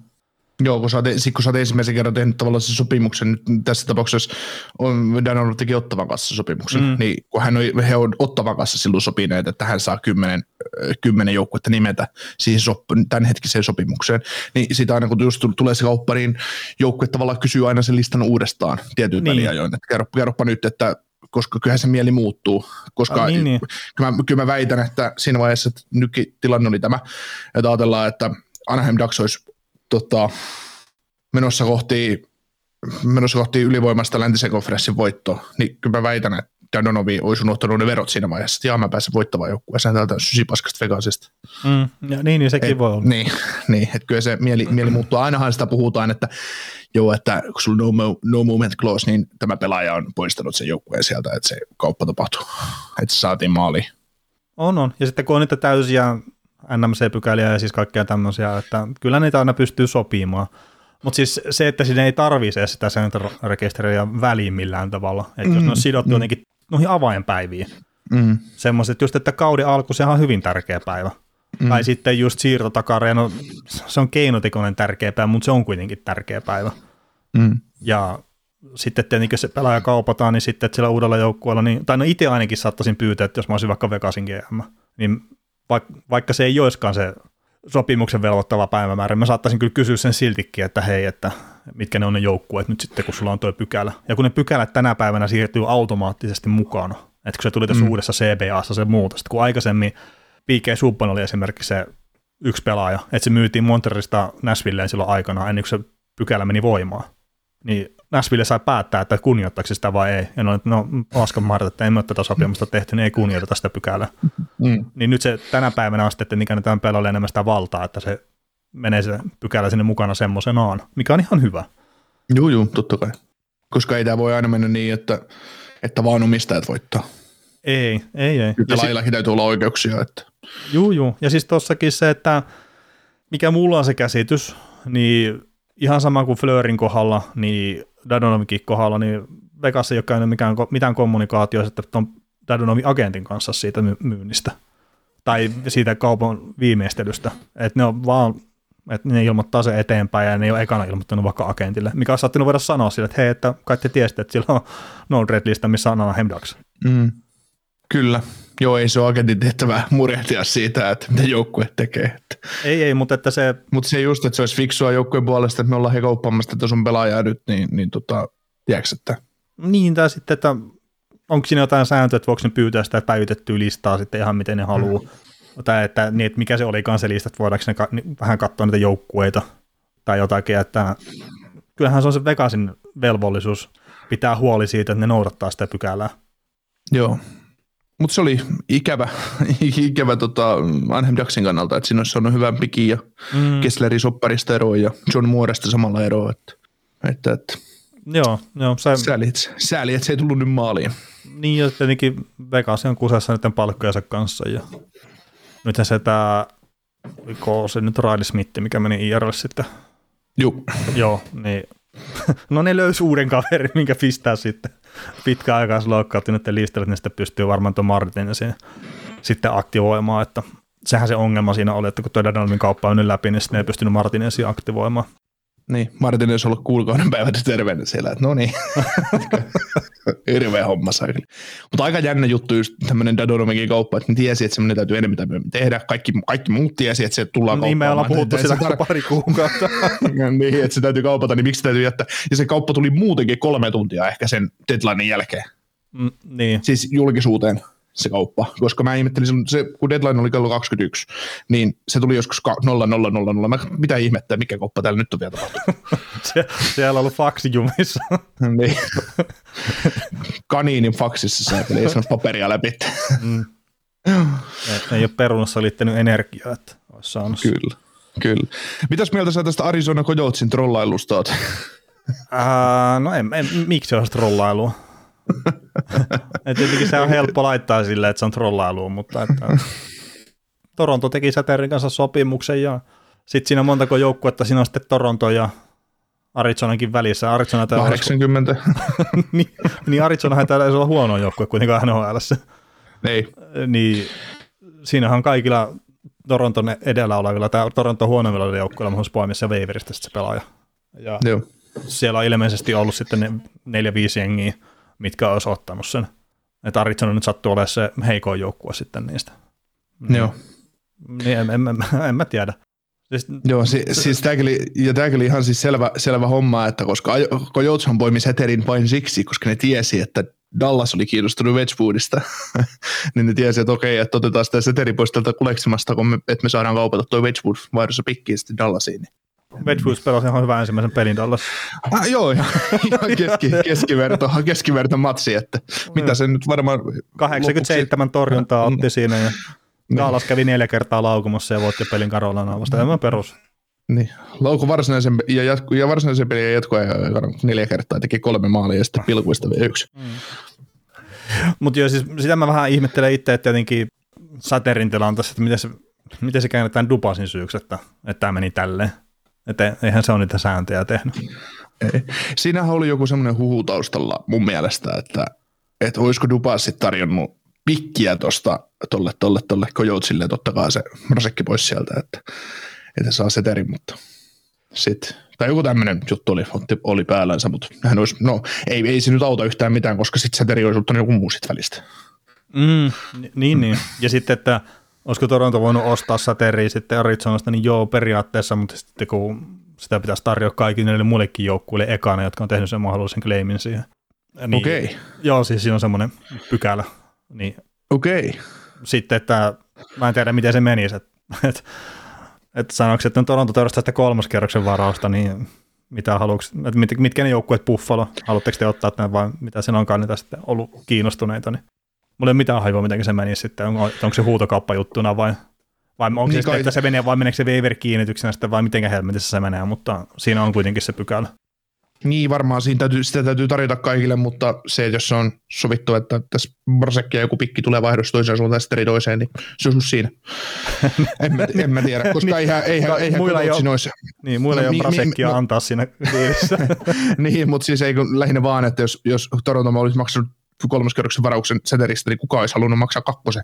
Joo, kun sä, oot, kun sä oot ensimmäisen kerran tehnyt tavallaan sen sopimuksen, nyt tässä tapauksessa on, Danone teki Ottavan kanssa sopimuksen, mm. niin kun hän on, he on Ottavan kanssa silloin sopineet, että hän saa kymmenen, kymmenen joukkuetta nimetä siihen sop, tämänhetkiseen sopimukseen, niin sitä aina kun just tulee se kauppa, niin joukkue tavallaan kysyy aina sen listan uudestaan tietyin niin. väliajoin, että kerro, kerropa nyt, että koska kyllähän se mieli muuttuu, koska ah, niin, niin. Kyllä, mä, kyllä mä väitän, että siinä vaiheessa että nykytilanne oli tämä, että ajatellaan, että Anaheim Ducks olisi tota, menossa kohti menossa kohti ylivoimasta läntisen konferenssin voittoa, niin kyllä mä väitän, että Dadonovi olisi unohtanut ne verot siinä vaiheessa, että mä pääsen voittavaan joukkueeseen täältä sysipaskasta Vegasista. Mm, ja niin, niin sekin et, voi olla. Niin, (laughs) niin että kyllä se mieli, mieli muuttuu. Ainahan sitä puhutaan, että joo, että kun sulla on no, no movement clause, niin tämä pelaaja on poistanut sen joukkueen sieltä, että se kauppa tapahtuu, (laughs) että se saatiin maaliin. On, on. Ja sitten kun on niitä täysiä NMC-pykäliä ja siis kaikkea tämmöisiä, että kyllä niitä aina pystyy sopimaan. Mutta siis se, että sinne ei tarvitse sitä sääntörekisteriä väliin millään tavalla. Että mm, jos ne on sidottu mm. jotenkin noihin avainpäiviin. Mm. Semmoiset just, että kauden alku, sehän on hyvin tärkeä päivä. Mm. Tai sitten just siirtotakareja, no se on keinotekoinen tärkeä päivä, mutta se on kuitenkin tärkeä päivä. Mm. Ja sitten tietenkin se pelaaja kaupataan, niin sitten että sillä uudella joukkueella, niin, tai no itse ainakin saattaisin pyytää, että jos mä olisin vaikka Vegasin GM, niin vaikka se ei olisikaan se sopimuksen velvoittava päivämäärä, mä saattaisin kyllä kysyä sen siltikin, että hei, että mitkä ne on ne joukkueet nyt sitten, kun sulla on tuo pykälä. Ja kun ne pykälät tänä päivänä siirtyy automaattisesti mukana, että kun se tuli tässä mm. uudessa CBAssa se muutos, kun aikaisemmin P.K. Subban oli esimerkiksi se yksi pelaaja, että se myytiin Monterista Nashvilleen silloin aikana ennen kuin se pykälä meni voimaan. Niin Nashville sai päättää, että kunnioittaako sitä vai ei. Ja no, no paskan marta, että emme ole tätä sopimusta tehty, niin ei kunnioiteta sitä pykälää. Mm. Niin nyt se tänä päivänä on sitten, että tämän pelaajalle enemmän sitä valtaa, että se menee se pykälä sinne mukana semmoisenaan, mikä on ihan hyvä. Joo, joo, totta kai. Koska ei tämä voi aina mennä niin, että, että vaan omistajat voittaa. Ei, ei, ei. Kyllä laillakin täytyy olla oikeuksia. Että... Joo, joo. Ja siis tossakin se, että mikä mulla on se käsitys, niin ihan sama kuin Fleurin kohdalla, niin Dadonovikin kohdalla, niin Vegas ei ole käynyt mikään, mitään kommunikaatioa sitten tuon Dadonovin agentin kanssa siitä myynnistä tai siitä kaupan viimeistelystä, että ne on vaan että ne ilmoittaa se eteenpäin ja ne ei ole ekana ilmoittanut vaikka agentille, mikä on saattanut voida sanoa sille, että hei, että kai te tiesitte, että sillä on no red lista, missä on Anaheim. Mm. Kyllä. Joo, ei se ole agentin tehtävä murehtia siitä, että mitä joukkue tekee. Ei, ei, mutta että se... Mutta se just, että se olisi fiksua joukkueen puolesta, että me ollaan he kauppaamassa tätä sun pelaajaa nyt, niin, niin tota, tiedätkö, että... Niin, tai sitten, että onko siinä jotain sääntöä, että voiko ne pyytää sitä päivitettyä listaa sitten ihan miten ne haluaa. Mm. Tai että, niin, että mikä se oli se lista, että voidaanko ne ka- niin, vähän katsoa niitä joukkueita tai jotakin, että kyllähän se on se Vegasin velvollisuus pitää huoli siitä, että ne noudattaa sitä pykälää. Joo, mutta se oli ikävä, (laughs) ikävä tota, Anhem Ducksin kannalta, että siinä olisi saanut hyvän pikin ja mm. Kessleri sopparista eroa ja John Muoresta samalla eroa. Että, että, että joo, joo. Se... Sääli, että, sääli, että se ei tullut nyt maaliin. Niin, ja tietenkin Vegas on kusessa niiden palkkojensa kanssa. Ja nythän se tämä, oliko se nyt Riley Smith, mikä meni IRL sitten. Joo. Joo, niin (laughs) no ne löysi uuden kaverin, minkä pistää sitten pitkäaikaisloukkaantuneiden listalle, niin sitten pystyy varmaan tuon Martin siinä sitten aktivoimaan, että sehän se ongelma siinä oli, että kun tuo Danielmin kauppa on nyt läpi, niin sitten ei pystynyt Martinesia aktivoimaan. Niin, Martin olisi ollut kuukauden päivät terveenä siellä, että no niin, (laughs) hirveä homma saakeli. Mutta aika jännä juttu just tämmöinen Dadonomikin kauppa, että ne tiesi, että semmoinen täytyy enemmän tehdä. Kaikki, kaikki muut tiesi, että se tullaan Niin, me ollaan puhuttu sitä tar- pari kuukautta. (laughs) niin, että se täytyy kaupata, niin miksi täytyy jättää. Ja se kauppa tuli muutenkin kolme tuntia ehkä sen deadlinein jälkeen. Mm, niin. Siis julkisuuteen se kauppa, koska mä ihmettelin, se, kun deadline oli kello 21, niin se tuli joskus 0000. Mä, mitä ihmettä, mikä kauppa täällä nyt on vielä tapahtunut? (laughs) se, siellä on ollut faksijumissa. (laughs) niin. Kaniinin faksissa sä ei saanut paperia läpi. (laughs) mm. ei, ei ole perunassa liittänyt energiaa, että olisi saanut. Kyllä, kyllä. Mitäs mieltä sä tästä Arizona Coyotesin trollailusta oot? Ää, no en, en, miksi se olisi trollailua? Et tietenkin se on helppo laittaa silleen, että se on trollailua, mutta että Toronto teki Säterin kanssa sopimuksen ja sitten siinä montako joukkuetta, siinä on sitten Toronto ja Arizonankin välissä. Arizona 80. (laughs) niin, niin Arizonahan täällä ei olla huono joukkue kuitenkaan nhl Ei. Niin siinähän kaikilla Toronton edellä olevilla, tai Toronto huonommilla joukkueilla mahdollisuus poimia se waiverista se pelaaja. Ja Joo. siellä on ilmeisesti ollut sitten ne neljä, viisi jengiä, mitkä olisi ottanut sen. Että Arizona nyt sattuu olemaan se heikoin joukkue sitten niistä. Joo. Niin en, en, en, en mä tiedä. Siis, Joo, si, siis tämäkin oli, ja tämäkin oli ihan siis selvä, selvä homma, että koska Coyoteshan poimi Seterin vain siksi, koska ne tiesi, että Dallas oli kiinnostunut Wedgwoodista, (laughs) niin ne tiesi, että okei, että otetaan sitä Seteri pois tältä koleksimasta, kun me, että me saadaan kaupata tuo Wedgwood vaihdossa pikkiin sitten Dallasiin. Wedgwood pelasi ihan hyvän ensimmäisen pelin Dallas. Ah, joo, ihan, keski, (laughs) keskiverto, keskiverto matsi, että mitä se nyt varmaan... 87 lopuksi... torjuntaa otti siinä ja Dallas kävi neljä kertaa laukumassa ja voitti pelin Karolanaa vasta. Tämä perus. Niin, lauku varsinaisen, ja, jatku, ja varsinaisen pelin ja jatkoa neljä kertaa teki kolme maalia ja sitten pilkuista vielä yksi. Mm. Mutta joo, siis sitä mä vähän ihmettelen itse, että tietenkin Saterin tilanteessa, että miten se, miten se käännetään Dupasin syyksi, että, että tämä meni tälleen. Että eihän se ole niitä sääntöjä tehnyt. Ei. Siinähän oli joku semmoinen huhu taustalla mun mielestä, että, että olisiko Dupassi tarjonnut pikkiä tuosta tolle, tolle, tolle Kojoutsille, totta kai se rasekki pois sieltä, että, että saa seterin, mutta sitten, tai joku tämmöinen juttu oli, oli päällänsä, mutta hän olisi, no ei, ei se nyt auta yhtään mitään, koska sitten seteri olisi ottanut joku muu sit välistä. Mm, niin, niin. Ja sitten, että olisiko Toronto voinut ostaa sateria sitten Arizonasta, niin joo, periaatteessa, mutta sitten kun sitä pitäisi tarjota kaikille niille muillekin joukkueille ekana, jotka on tehnyt sen mahdollisen claimin siihen. Niin, Okei. Okay. Joo, siis siinä on semmoinen pykälä. Niin, Okei. Okay. Sitten, että mä en tiedä, miten se menisi. Että et, et sanoiko, että Toronto teurastaa sitä kolmoskerroksen varausta, niin mitä haluuks, että mit, mitkä ne joukkueet Buffalo, haluatteko te ottaa tämän vai mitä sen onkaan niitä sitten ollut kiinnostuneita, niin mulla ei ole mitään haivoa, miten se menisi sitten, onko, onko se huutokauppajuttuna vai, vai onko niin se sitten, että se menee vai meneekö se waiver kiinnityksenä sitten vai miten helmetissä se menee, mutta siinä on kuitenkin se pykälä. Niin, varmaan siinä täytyy, sitä täytyy tarjota kaikille, mutta se, jos se on sovittu, että tässä Brasekki ja joku pikki tulee vaihdossa toiseen suuntaan sitten toiseen, niin se on siinä. (laughs) en, mä, en mä tiedä, koska niin, eihän, eihän, eihän muilla ei ole, Niin, muilla no, ei ole Brasekkia no, antaa siinä (laughs) niin, mutta siis ei lähinnä vaan, että jos, jos Toronto olisi maksanut kolmoskerroksen varauksen seteristä, niin kukaan olisi halunnut maksaa kakkosen.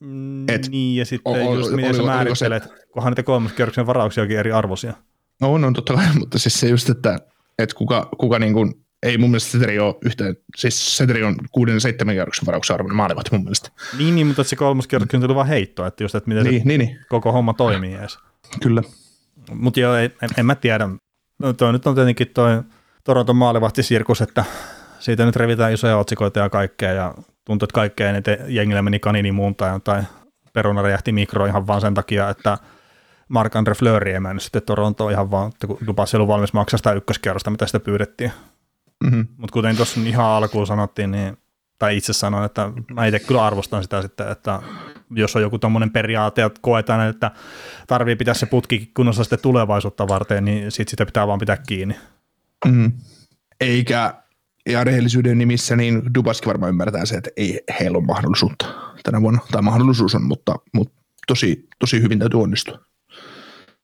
Mm, Et, niin, ja sitten o, just miten sä määrittelet, kunhan niitä kolmoskerroksen varauksia onkin eri arvoisia. No on, on totta kai, (laughs) mutta siis se just, että että kuka, kuka niin kuin, ei mun mielestä Seteri ole yhteen, siis Seteri on kuuden seitsemän kierroksen varauksen arvoinen maalivahti mun mielestä. Niin, niin mutta se kolmas kierros on vaan heitto, että just, että miten niin, se niin, niin. koko homma toimii edes. Kyllä. Mutta joo, en, en, mä tiedä. No, toi nyt on tietenkin toi Toronton maalivahtisirkus, että siitä nyt revitään isoja otsikoita ja kaikkea, ja tuntuu, että kaikkea eniten jengillä meni kanini muuntaan, tai peruna räjähti mikro ihan vaan sen takia, että Mark-Andre Fleury ei mennyt sitten Torontoon ihan vaan, että kun lupasi ollut valmis maksaa sitä ykköskierrosta, mitä sitä pyydettiin. Mm-hmm. Mutta kuten tuossa ihan alkuun sanottiin, niin, tai itse sanoin, että mä itse kyllä arvostan sitä sitten, että jos on joku tuommoinen periaate, että koetaan, että tarvii pitää se putki kunnossa sitten tulevaisuutta varten, niin sit sitä pitää vaan pitää kiinni. Mm. Eikä, ja rehellisyyden nimissä, niin Dubaski varmaan ymmärtää se, että ei heillä ole mahdollisuutta tänä vuonna, tai mahdollisuus on, mutta, mutta tosi, tosi hyvin täytyy onnistua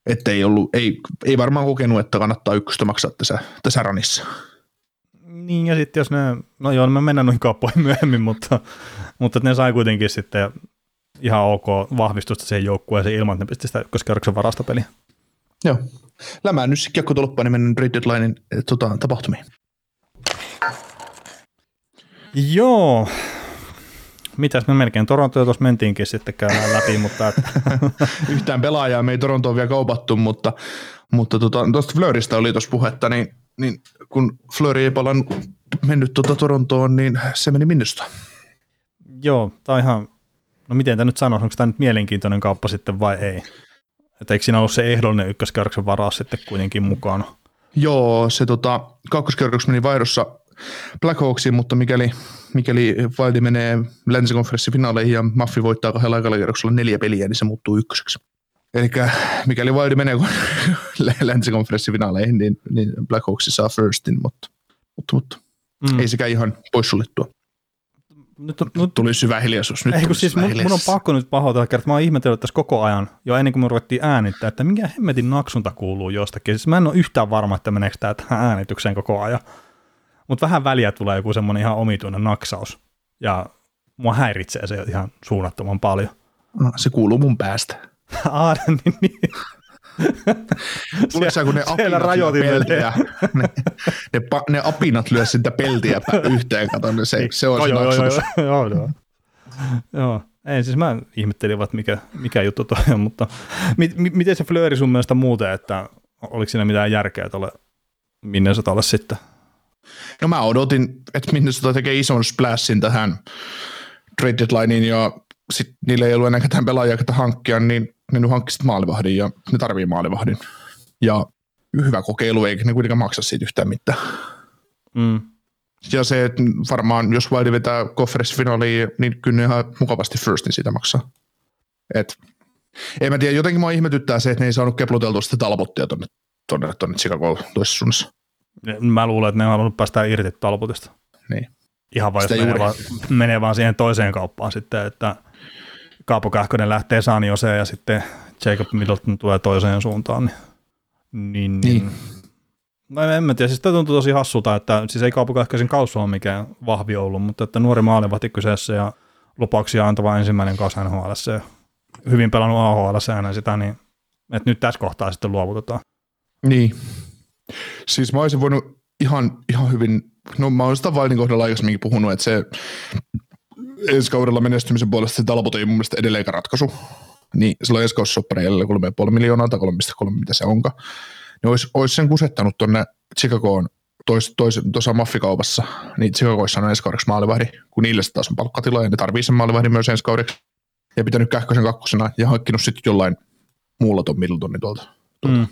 että ei, ollut, ei, ei varmaan kokenut, että kannattaa ykköstä maksaa tässä, tässä ranissa. Niin ja sitten jos ne, no joo, me mennään noihin kauppoihin myöhemmin, mutta, mutta ne sai kuitenkin sitten ihan ok vahvistusta siihen joukkueeseen ilman, että ne pisti sitä ykköskerroksen varastopeliä. Joo. Lämään nyt kiekko tolppaan, niin mennään Red Deadlinein tota, tapahtumiin. Joo, mitäs me melkein Torontoa tuossa mentiinkin sitten käydään läpi, mutta... Että... (laughs) Yhtään pelaajaa me ei Torontoon vielä kaupattu, mutta, mutta tuota, tuosta Fleuristä oli tuossa puhetta, niin, niin kun Fleury ei palan mennyt tuota Torontoon, niin se meni minusta. Joo, on ihan, no miten tämä nyt sanoisi, onko tämä nyt mielenkiintoinen kauppa sitten vai ei? Että eikö siinä ollut se ehdollinen ykköskerroksen varaa sitten kuitenkin mukana? Joo, se tota, kakkoskerroks meni vaihdossa Blackhawksiin, mutta mikäli, mikäli Wildi menee länsikonferenssifinaaleihin ja Maffi voittaa kahdella aikalla kierroksella neljä peliä, niin se muuttuu ykköseksi. Eli mikäli Wildi menee (laughs) länsikonferenssifinaaleihin, niin, niin Black Hawks saa firstin, mutta, mutta, mutta mm. ei sekään ihan poissuljettua. Nyt, on, nyt tuli syvä hiljaisuus. Nyt ei, kun siis mun, mun, on pakko nyt pahoitella, että mä oon ihmetellyt tässä koko ajan, jo ennen kuin me ruvettiin äänittää, että minkä hemmetin naksunta kuuluu jostakin. Siis mä en ole yhtään varma, että meneekö tämä tähän äänitykseen koko ajan. Mutta vähän väliä tulee joku semmoinen ihan omituinen naksaus. Ja mua häiritsee se ihan suunnattoman paljon. No, se kuuluu mun päästä. (laughs) Aa, niin, niin. (laughs) Tulee kun (laughs) ne apinat lyö peltiä, ne, ne, ne, apinat lyö sitä peltiä yhteen, kato, niin se, se on joo, joo, joo, joo, joo. Ei, siis mä ihmettelin, että mikä, mikä juttu toi on, mutta mit, miten se flööri sun mielestä muuten, että oliko siinä mitään järkeä tuolle Minnesotalle sitten? No mä odotin, että Minnesota tekee ison splashin tähän trade deadlineen ja sitten niillä ei ollut enää ketään pelaajia, ketä hankkia, niin ne nyt hankkisit maalivahdin ja ne tarvii maalivahdin. Ja hyvä kokeilu, eikä ne kuitenkaan maksa siitä yhtään mitään. Mm. Ja se, että varmaan jos Wildi vetää konferenssifinaaliin, niin kyllä ne ihan mukavasti firstin siitä maksaa. Et, en mä tiedä, jotenkin mua ihmetyttää se, että ne ei saanut keploteltua sitä talbottia tonne, tonne, tonne Chicago toisessa suunnassa. Mä luulen, että ne on halunnut päästä irti talbotista. Niin. Ihan vaan, menee vaan, menee vaan siihen toiseen kauppaan sitten, että – Kaapo Kähkönen lähtee San Joseen ja sitten Jacob Middleton tulee toiseen suuntaan. Niin, niin, niin. No en mä tiedä, siis tämä tuntuu tosi hassulta, että siis ei Kaapo Kähkösen kaussa ole mikään vahvi ollut, mutta että nuori maalivahti kyseessä ja lupauksia antava ensimmäinen kausi NHL ja hyvin pelannut AHL ja sitä, niin että nyt tässä kohtaa sitten luovutetaan. Niin. Siis mä olisin voinut ihan, ihan hyvin, no mä olen sitä Vailin kohdalla aikaisemminkin puhunut, että se ensi kaudella menestymisen puolesta se Talbot ei mun mielestä edelleenkään ratkaisu. Niin silloin ensi kaudessa 3,5 miljoonaa tai 3,3 mitä se onkaan. Niin olisi, olisi sen kusettanut tuonne Chicagoon tuossa tois, tois, maffikaupassa, niin Chicagoissa on ensi kaudeksi maalivahdi, kun niille se taas on palkkatila ja ne tarvii sen maalivahdin myös ensi kaudeksi. Ja pitänyt kähkösen kakkosena ja hankkinut sitten jollain muulla tuon Middletonin tuolta. tuolta. Mm.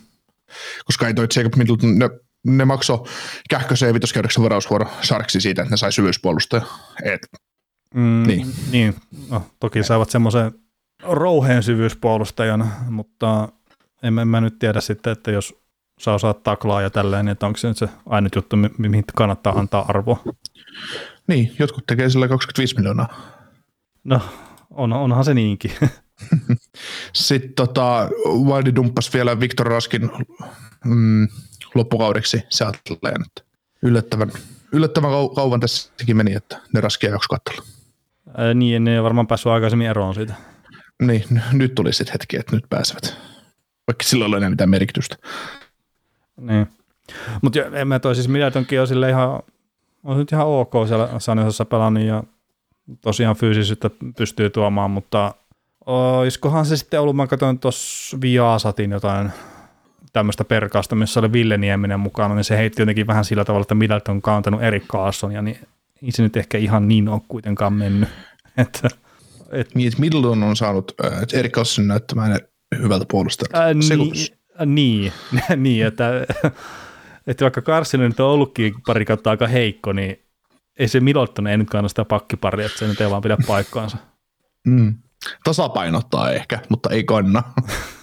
Koska ei toi Jacob Middleton, ne, ne maksoi kähköseen vitoskäydeksen varausvuoro sarksi siitä, että ne sai syvyyspuolustaja. Et Mm, niin. niin. No, toki saavat semmoisen rouheen syvyyspuolustajan, mutta en, en mä nyt tiedä sitten, että jos saa osaa taklaa ja tälleen, niin että onko se nyt se ainut juttu, mihin kannattaa antaa arvoa. Niin, jotkut tekee sillä 25 miljoonaa. No, on, onhan se niinkin. (laughs) (laughs) Sitten tota, Wildi dumppasi vielä Viktor Raskin mm, loppukaudeksi Seattleen. Yllättävän, yllättävän kauan tässäkin meni, että ne raskia jakso katsella. Ää, niin, ne ei varmaan päässyt aikaisemmin eroon siitä. Niin, n- nyt tuli sitten hetki, että nyt pääsevät. Vaikka silloin ei ole enää mitään merkitystä. Niin. Mutta en mä toi siis Middletonkin on sille ihan, on nyt ihan ok siellä Sanisessa pelannut ja tosiaan fyysisyyttä pystyy tuomaan, mutta olisikohan se sitten ollut, mä katsoin tuossa Viasatin jotain tämmöistä perkausta, missä oli Ville Nieminen mukana, niin se heitti jotenkin vähän sillä tavalla, että Middleton on kaantanut Erik ja niin ei se nyt ehkä ihan niin ole kuitenkaan mennyt. (laughs) että, et, niin, että Middleton on saanut äh, Erik Carlson näyttämään hyvältä puolustajalta. Äh, niin, äh, niin, (laughs) niin, että, että vaikka Carson nyt on ollutkin pari kautta aika heikko, niin ei se Middleton ei nyt kannata sitä pakkiparia, että se nyt ei vaan pidä paikkaansa. Mm. Tasapainottaa ehkä, mutta ei kanna.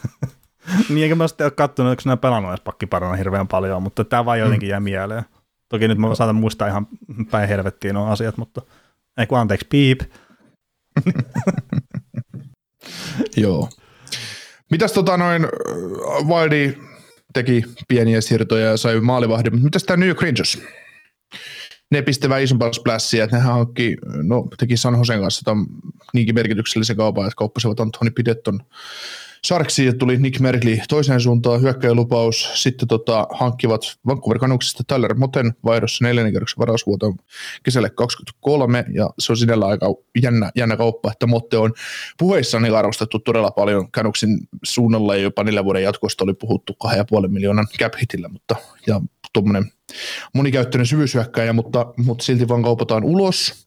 (laughs) niin, eikä mä sitten ole katsonut, onko nämä pelannut edes pakkiparina hirveän paljon, mutta tämä vaan jotenkin mm. jää mieleen. Toki nyt mä saatan muistaa ihan päin helvettiin nuo asiat, mutta ei kun anteeksi, piip. (laughs) Joo. Mitäs tota noin, Wildi teki pieniä siirtoja ja sai maalivahdin, mutta mitäs tämä New York Rangers? Ne pisti vähän isompaa splashia, että ne hankki, no teki San Josen kanssa tämän niinkin merkityksellisen kaupan, että kauppasivat Antoni Pidetton Sarksi tuli Nick Merkley toiseen suuntaan, hyökkäjälupaus, sitten tota, hankkivat Vancouver Canucksista Tyler Moten vaihdossa neljännen kerroksen varausvuoton kesälle 23, ja se on sinällä aika jännä, jännä kauppa, että Motte on puheissaan arvostettu todella paljon Canucksin suunnalla, ja jopa neljän vuoden jatkosta oli puhuttu 2,5 miljoonan cap hitillä, mutta ja tuommoinen monikäyttöinen syvyyshyökkäjä, mutta, mutta silti vaan kaupataan ulos.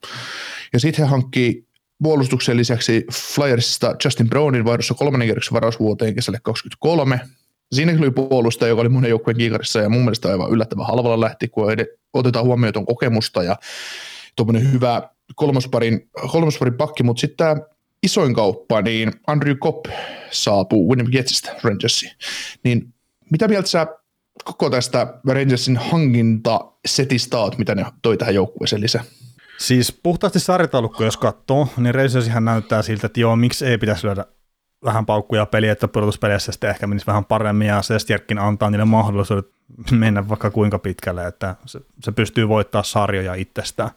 Ja sitten he hankkii puolustuksen lisäksi Flyersista Justin Brownin vaihdossa kolmannen kerroksen varausvuoteen kesälle 23. Siinä oli puolustaja, joka oli monen joukkueen kiikarissa ja mun mielestä aivan yllättävän halvalla lähti, kun otetaan huomioon tuon kokemusta ja tuommoinen hyvä kolmosparin, kolmosparin pakki, mutta sitten tämä isoin kauppa, niin Andrew Kopp saapuu Winnipeg Jetsistä Rangersiin. Niin mitä mieltä sä koko tästä Rangersin hankintasetistä oot, mitä ne toi tähän joukkueeseen lisää? Siis puhtaasti sarjataulukko, jos katsoo, niin Rangersihan näyttää siltä, että joo, miksi ei pitäisi lyödä vähän paukkuja peliä, että pudotuspeleissä sitten ehkä menisi vähän paremmin ja Sestjärkin antaa niille mahdollisuudet mennä vaikka kuinka pitkälle, että se, se pystyy voittaa sarjoja itsestään.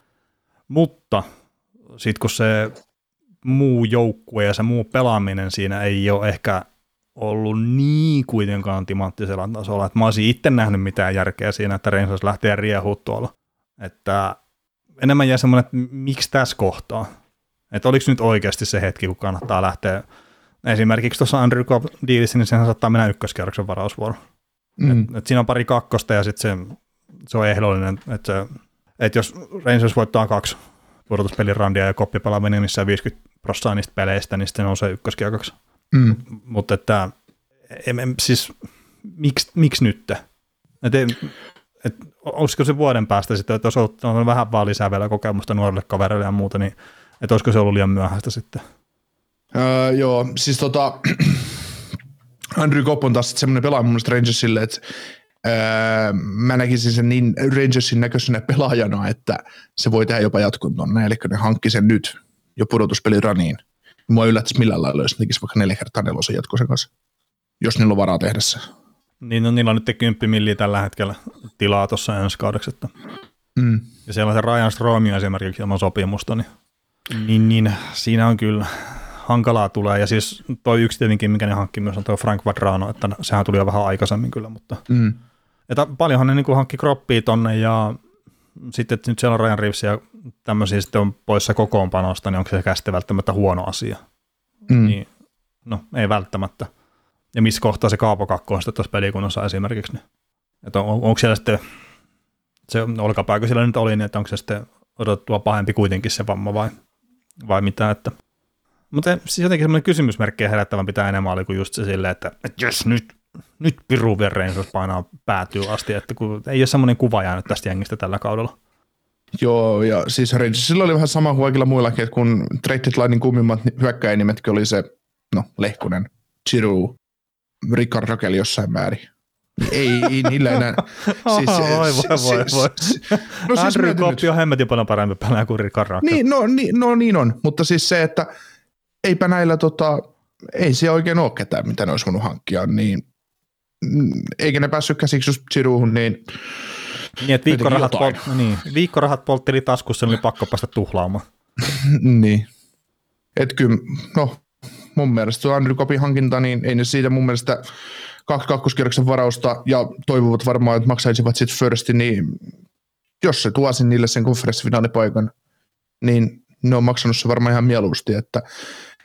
Mutta sitten kun se muu joukkue ja se muu pelaaminen siinä ei ole ehkä ollut niin kuitenkaan timanttisella tasolla, että mä olisin itse nähnyt mitään järkeä siinä, että Rangers lähtee riehua tuolla. Että enemmän jää semmoinen, että miksi tässä kohtaa? Että oliko nyt oikeasti se hetki, kun kannattaa lähteä Esimerkiksi tuossa Andrew Cobb diilissä, niin sehän saattaa mennä ykköskierroksen varausvuoro. Mm. Et, et siinä on pari kakkosta ja sitten se, se on ehdollinen, että et jos Rangers voittaa kaksi pudotuspelin randia ja koppi pelaa missä 50 prosenttia niistä peleistä, niin sitten nousee ykköskierroksi. Mm. Mutta että em, em, siis miksi, miksi nyt? Et, et, olisiko se vuoden päästä sitten, että jos on vähän vaan lisää vielä kokemusta nuorille kavereille ja muuta, niin että olisiko se ollut liian myöhäistä sitten? Öö, joo, siis tota, (clears throat) Andrew Kopp on taas semmoinen pelaaja mun mielestä Rangersille, että öö, mä näkisin sen niin Rangersin näköisenä pelaajana, että se voi tehdä jopa jatkun tonne, eli ne hankki sen nyt jo pudotuspeli raniin. Mua yllättäisi millään lailla, jos ne tekisi vaikka neljä kertaa nelosen jatkoisen kanssa, jos niillä on varaa tehdä se. Niin, no niillä on nyt 10 milliä tällä hetkellä tilaa tuossa ensi kaudeksi. Että. Mm. Ja siellä on se Ryan Stromio esimerkiksi ilman sopimusta, niin, niin, niin siinä on kyllä hankalaa tulee. Ja siis toi yksi tietenkin, mikä ne hankki myös on tuo Frank Vadrano, että sehän tuli jo vähän aikaisemmin kyllä, mutta mm. että paljonhan ne niin hankki kroppia tonne ja sitten että nyt siellä on Ryan Reeves ja tämmöisiä sitten on poissa kokoonpanosta, niin onko se käsite välttämättä huono asia? Mm. Niin, no ei välttämättä. Ja missä kohtaa se Kaapo Kakko on sitten tuossa pelikunnassa esimerkiksi. Niin. Että on, onko siellä sitten, se olkapääkö siellä nyt oli, niin että onko se sitten odotettua pahempi kuitenkin se vamma vai, vai mitä, että – mutta siis jotenkin semmoinen kysymysmerkkiä herättävän pitää enemmän oli kuin just se silleen, että, että jos nyt, nyt Piru Verreinsas painaa päätyy asti, että kun ei ole semmoinen kuva jäänyt tästä jengistä tällä kaudella. Joo, ja siis Rangersilla oli vähän sama kuin kaikilla muillakin, että kun Trade Linein kummimmat hyökkäjänimetkin oli se, no, Lehkunen, Chiru, Rickard Rakel jossain määrin. Ei, ei niillä enää. (laughs) Siis, voi, voi, voi, voi. No siis Andrew Koppi on hemmetin paljon parempi pelaaja kuin Rickard Rakel. Niin, no, niin, no niin on, mutta siis se, että eipä näillä tota, ei se oikein ole ketään, mitä ne olisi voinut hankkia, niin eikä ne päässyt käsiksi just Chiruuhun, niin niin, että viikkorahat, pol- niin, viikkorahat poltteli taskussa, niin oli pakko päästä tuhlaamaan. (laughs) niin. Et kyllä, no mun mielestä tuo Andrew Kopin hankinta, niin ei ne siitä mun mielestä kaksi kakkoskierroksen varausta ja toivovat varmaan, että maksaisivat sitten firstin, niin jos se tuosi niille sen konferenssifinaalipaikan, niin ne on maksanut se varmaan ihan mieluusti, että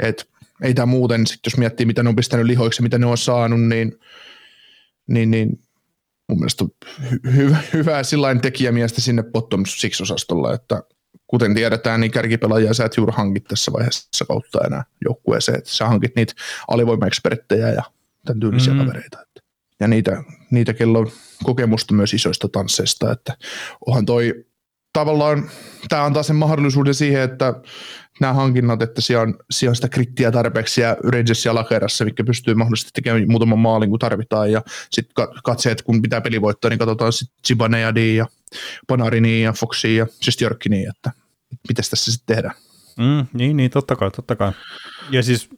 et ei tämä muuten, sit jos miettii mitä ne on pistänyt lihoiksi mitä ne on saanut, niin, niin, niin mun mielestä hy- hyvä, hyvää sillain tekijämiestä sinne bottom six osastolla, että kuten tiedetään, niin kärkipelaajia sä et juuri hankit tässä vaiheessa kautta enää joukkueeseen, että sä hankit niitä alivoimaeksperttejä ja tämän tyylisiä mm. kavereita. Että. Ja niitä, niitä, kello on kokemusta myös isoista tansseista, että onhan toi tavallaan tämä antaa sen mahdollisuuden siihen, että nämä hankinnat, että siellä on, siellä on sitä krittiä tarpeeksi ja Rangersia lakerassa, mikä pystyy mahdollisesti tekemään muutaman maalin, kun tarvitaan, ja sitten katseet, kun pitää peli voittaa, niin katsotaan sitten Zibaneadia ja Panarinia ja Foxia ja Sjestjörkinia, että miten tässä sitten tehdään. Mm, niin, niin, totta kai, totta kai. Ja siis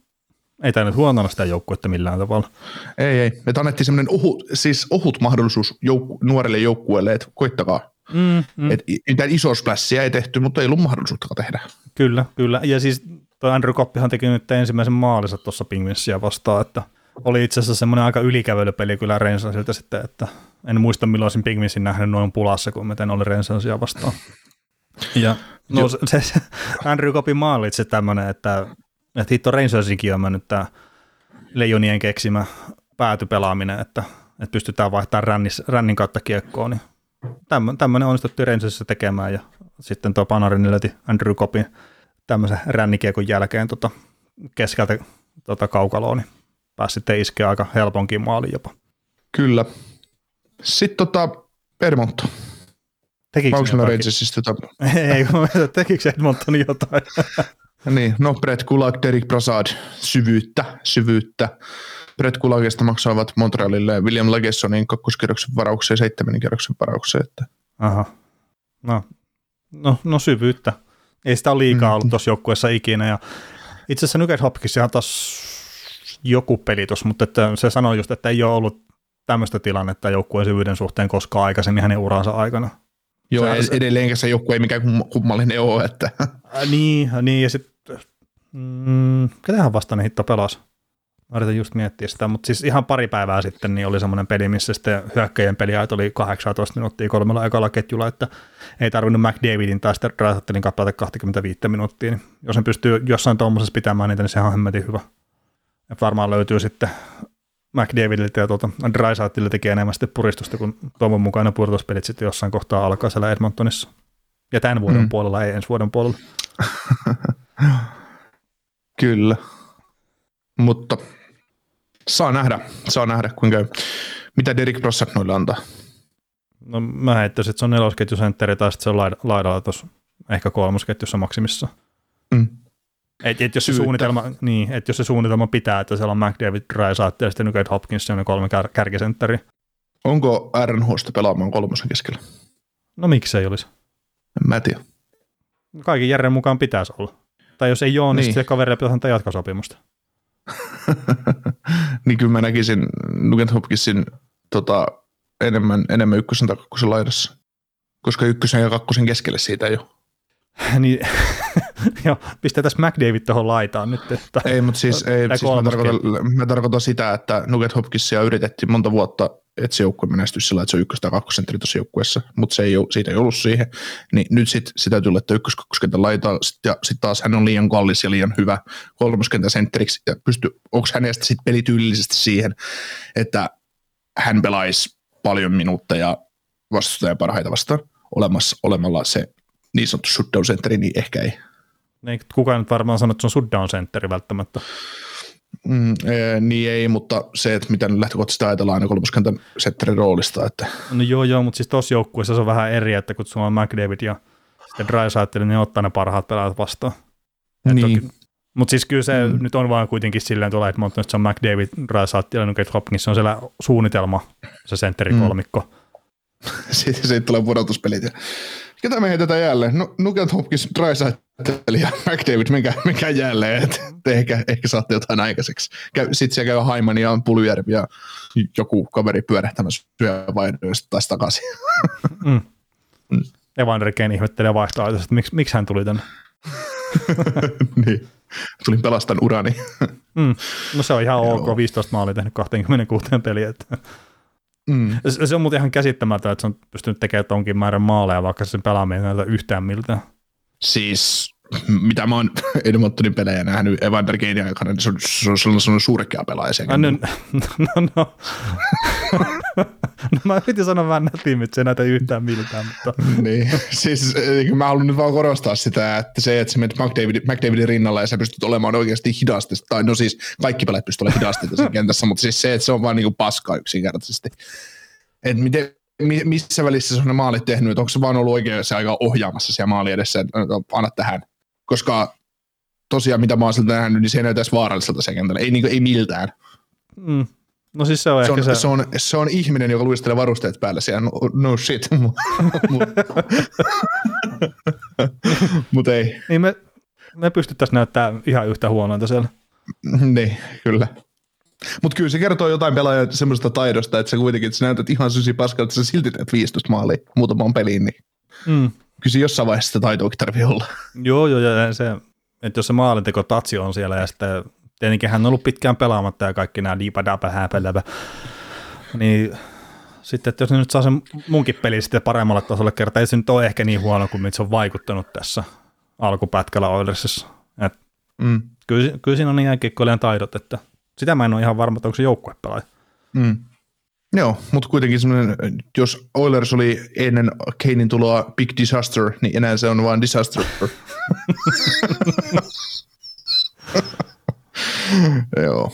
ei tämä nyt huonona sitä joukkuetta millään tavalla. Ei, ei. Me annettiin semmoinen ohut, siis ohut mahdollisuus joukku, nuorelle joukkueelle, että koittakaa Mm, mm. Et mitään iso splässiä ei tehty, mutta ei ollut mahdollisuutta tehdä. Kyllä, kyllä. Ja siis tuo Andrew Koppihan teki nyt ensimmäisen maalinsa tuossa Pingvinsia vastaan, että oli itse asiassa semmoinen aika ylikävelypeli kyllä Rensansilta sitten, että en muista milloin olisin Pingvinsin nähnyt noin pulassa kuin miten oli Rensansia vastaan. (laughs) Ja no, se, se, Andrew Kopin maali itse tämmöinen, että, että hitto Rangersinkin on mennyt tämä Leijonien keksimä päätypelaaminen, että, että pystytään vaihtamaan rännis, rännin kautta kiekkoon, niin tämmöinen onnistuttiin Rangersissa tekemään ja sitten tuo Panarin löyti Andrew Copin tämmöisen rännikiekon jälkeen tota, keskeltä tota, kaukaloon, niin pääsi sitten iskeä aika helponkin maaliin jopa. Kyllä. Sitten tota, Edmonton. Tekikö Onko Rangersista tota... (laughs) Ei, tekikö Edmonton jotain? (laughs) Niin, no Brett Kulak, Derek Prasad, syvyyttä, syvyyttä. Brett Kulakista maksoivat Montrealille William Lagessonin kakkoskierroksen varaukseen ja seitsemännen kierroksen varaukseen. Että. Aha. No, no, no syvyyttä. Ei sitä ole liikaa ollut tuossa joukkueessa ikinä. Ja itse asiassa Nugget Hopkins ihan taas joku peli tuossa, mutta että se sanoi just, että ei ole ollut tämmöistä tilannetta joukkueen syvyyden suhteen koskaan aikaisemmin hänen uransa aikana. Joo, Se- se, edelleenkin se joku ei mikään kum- kummallinen ole, että Äh, niin, niin, ja sitten, mm, ketähän vastaan ne hitto pelasi? Mä yritän just miettiä sitä, mutta siis ihan pari päivää sitten niin oli semmoinen peli, missä sitten hyökkäjien peliajat oli 18 minuuttia kolmella ekalla ketjulla, että ei tarvinnut McDavidin tai sitten Raisattelin kappalata 25 minuuttia, niin jos ne pystyy jossain tuommoisessa pitämään niitä, niin sehän on hemmetin hyvä. Ja varmaan löytyy sitten McDavidilta ja tuota, Drysaitlille tekee enemmän sitten puristusta, kun toivon mukaan ne pudotuspelit sitten jossain kohtaa alkaa siellä Edmontonissa. Ja tämän vuoden mm. puolella, ei ensi vuoden puolella. (laughs) kyllä. Mutta saa nähdä, saa nähdä kuinka. Mitä Derek Brassard noille antaa? No mä heittäisin, että se on nelosketjusentteri tai sitten se on laid- laidalla tuossa ehkä kolmosketjussa maksimissa. Mm. Et, et jos, se Syyttä. suunnitelma, niin, et jos se suunnitelma pitää, että siellä on McDavid, Drysaitel ja sitten Nugget Hopkins, se on kolme kär, kärkisentteri. Onko RNHsta pelaamaan kolmosen keskellä? No miksei olisi? En mä tiedä. Kaiken järjen mukaan pitäisi olla. Tai jos ei ole, niin, Niin. niin. sitten kaverille pitäisi antaa jatkosopimusta. (laughs) niin kyllä mä näkisin Nugent Hopkinsin tota, enemmän, enemmän ykkösen tai kakkosen laidassa. Koska ykkösen ja kakkosen keskelle siitä ole. (laughs) niin, (laughs) joo, pistetään McDavid tuohon laitaan nyt. Että, Ei, mutta siis, ei, siis mä, tarkoitan, mä tarkoitan sitä, että Nugget Hopkinsia yritettiin monta vuotta, että se joukkue menestyisi sillä, että se on ykkös- tai kakkosentteri tuossa joukkueessa, mutta se ei ole, siitä ei ollut siihen. Niin nyt sit, sitä täytyy laittaa ykkös kakkoskentän laitaa, sit, ja sitten taas hän on liian kallis ja liian hyvä kolmoskentän sentteriksi, ja pysty, onko hänestä sitten pelityylillisesti siihen, että hän pelaisi paljon minuutteja vastustajan parhaita vastaan olemassa, olemalla se niin sanottu shutdown sentteri, niin ehkä ei. ei kukaan nyt varmaan sano, että se on shutdown sentteri välttämättä. Mm, ee, niin ei, mutta se, että miten lähtökohtaisesti ajatellaan aina kolmoskentän sentterin roolista, että No joo, joo, mutta siis tuossa joukkueessa se on vähän eri, että kun sulla on McDavid ja sitten Drysaitel, niin ne ottaa ne parhaat pelaajat vastaan. Et Niin. toki- Mutta siis kyllä se Mm. mm. nyt on vaan kuitenkin silleen tuolla Edmonton, että se on McDavid, Drysaitel ja Nugget Hopkins, se on siellä suunnitelma, se sentterikolmikko. (laughs) siitä, siitä tulee pudotuspelit. Ja ketä me heitetään jälleen? No, Nugent Hopkins, Drysaitel ja McDavid, menkää, menkää jälleen, että ehkä, ehkä saatte jotain aikaiseksi. Sitten siellä käy Haiman ja Puljärvi ja joku kaveri pyörähtämässä syövaidoista taas takaisin. Mm. Mm. Evander Kane ihmettelee vaihtoa, että miksi, miksi hän tuli tänne. (laughs) niin. Tulin pelastan urani. Mm. No se on ihan ok, 15 maalia tehnyt 26 peliä. Että. Mm. Se se on muuten ihan käsittämätöntä, että se on pystynyt tekemään tonkin määrän maaleja, vaikka se sen pelaaminen ei näytä yhtään miltään. Siis mitä mä oon (laughs) Edmontonin pelejä nähnyt Evander Kane aikana, niin se on, se on, se on, se on surkea pelaaja (laughs) no, no, no. (laughs) (laughs) no, mä yritin sanoa vähän nätiimmin, että se ei näytä yhtään miltään, mutta (laughs) niin, siis mä haluan nyt vaan korostaa sitä, että se, että sä menet McDavid, McDavidin rinnalla ja sä pystyt olemaan oikeasti hidasti, tai no siis kaikki pelaajat pystyt olemaan hidasti tässä (laughs) kentässä, mutta siis se, että se on vaan niinku paskaa yksinkertaisesti. Et miten, mi- missä välissä se on ne maalit tehnyt, että onko se vaan ollut oikein se aika ohjaamassa siellä maali edessä, että anna tähän. Koska tosiaan mitä mä oon siltä nähnyt, niin se ei näytä edes vaaralliselta se kentällä, ei, niinku, ei miltään. mm. No siis se on Se ehkä on, se, se, on, se on ihminen, joka luistelee varusteet päällä siellä, no, no shit. (laughs) (laughs) Mutta ei, niin me, me pystyttäisiin näyttää ihan yhtä huonointa siellä. niin, kyllä. Mutta kyllä se kertoo jotain pelaajan semmoisesta taidosta, että sä kuitenkin, että sä näytät ihan sysi paskalta, että sä silti teet 15 maalia muutamaan peliin, niin Mm. kyllä se jossain vaiheessa sitä taitoakin tarvii olla. Joo, joo, ja se, että jos se maalinteko tatsi on siellä, ja sitten tietenkin hän on ollut pitkään pelaamatta ja kaikki nämä diipa dapa häpeläpä, niin sitten, että jos ne nyt saa sen munkin peli sitten paremmalle tasolle kertaa, ei se nyt ole ehkä niin huono kuin mitä se on vaikuttanut tässä alkupätkällä Oilersissa. Et Mm. kyllä, kyllä siinä on niin jääkiekkoilijan taidot, että sitä mä en ole ihan varma, että onko se joukkuepelaaja. Mm. Joo, mutta kuitenkin semmoinen, jos Oilers oli ennen Kanein tuloa big disaster, niin enää se on vain disaster. (laughs) (laughs) Joo.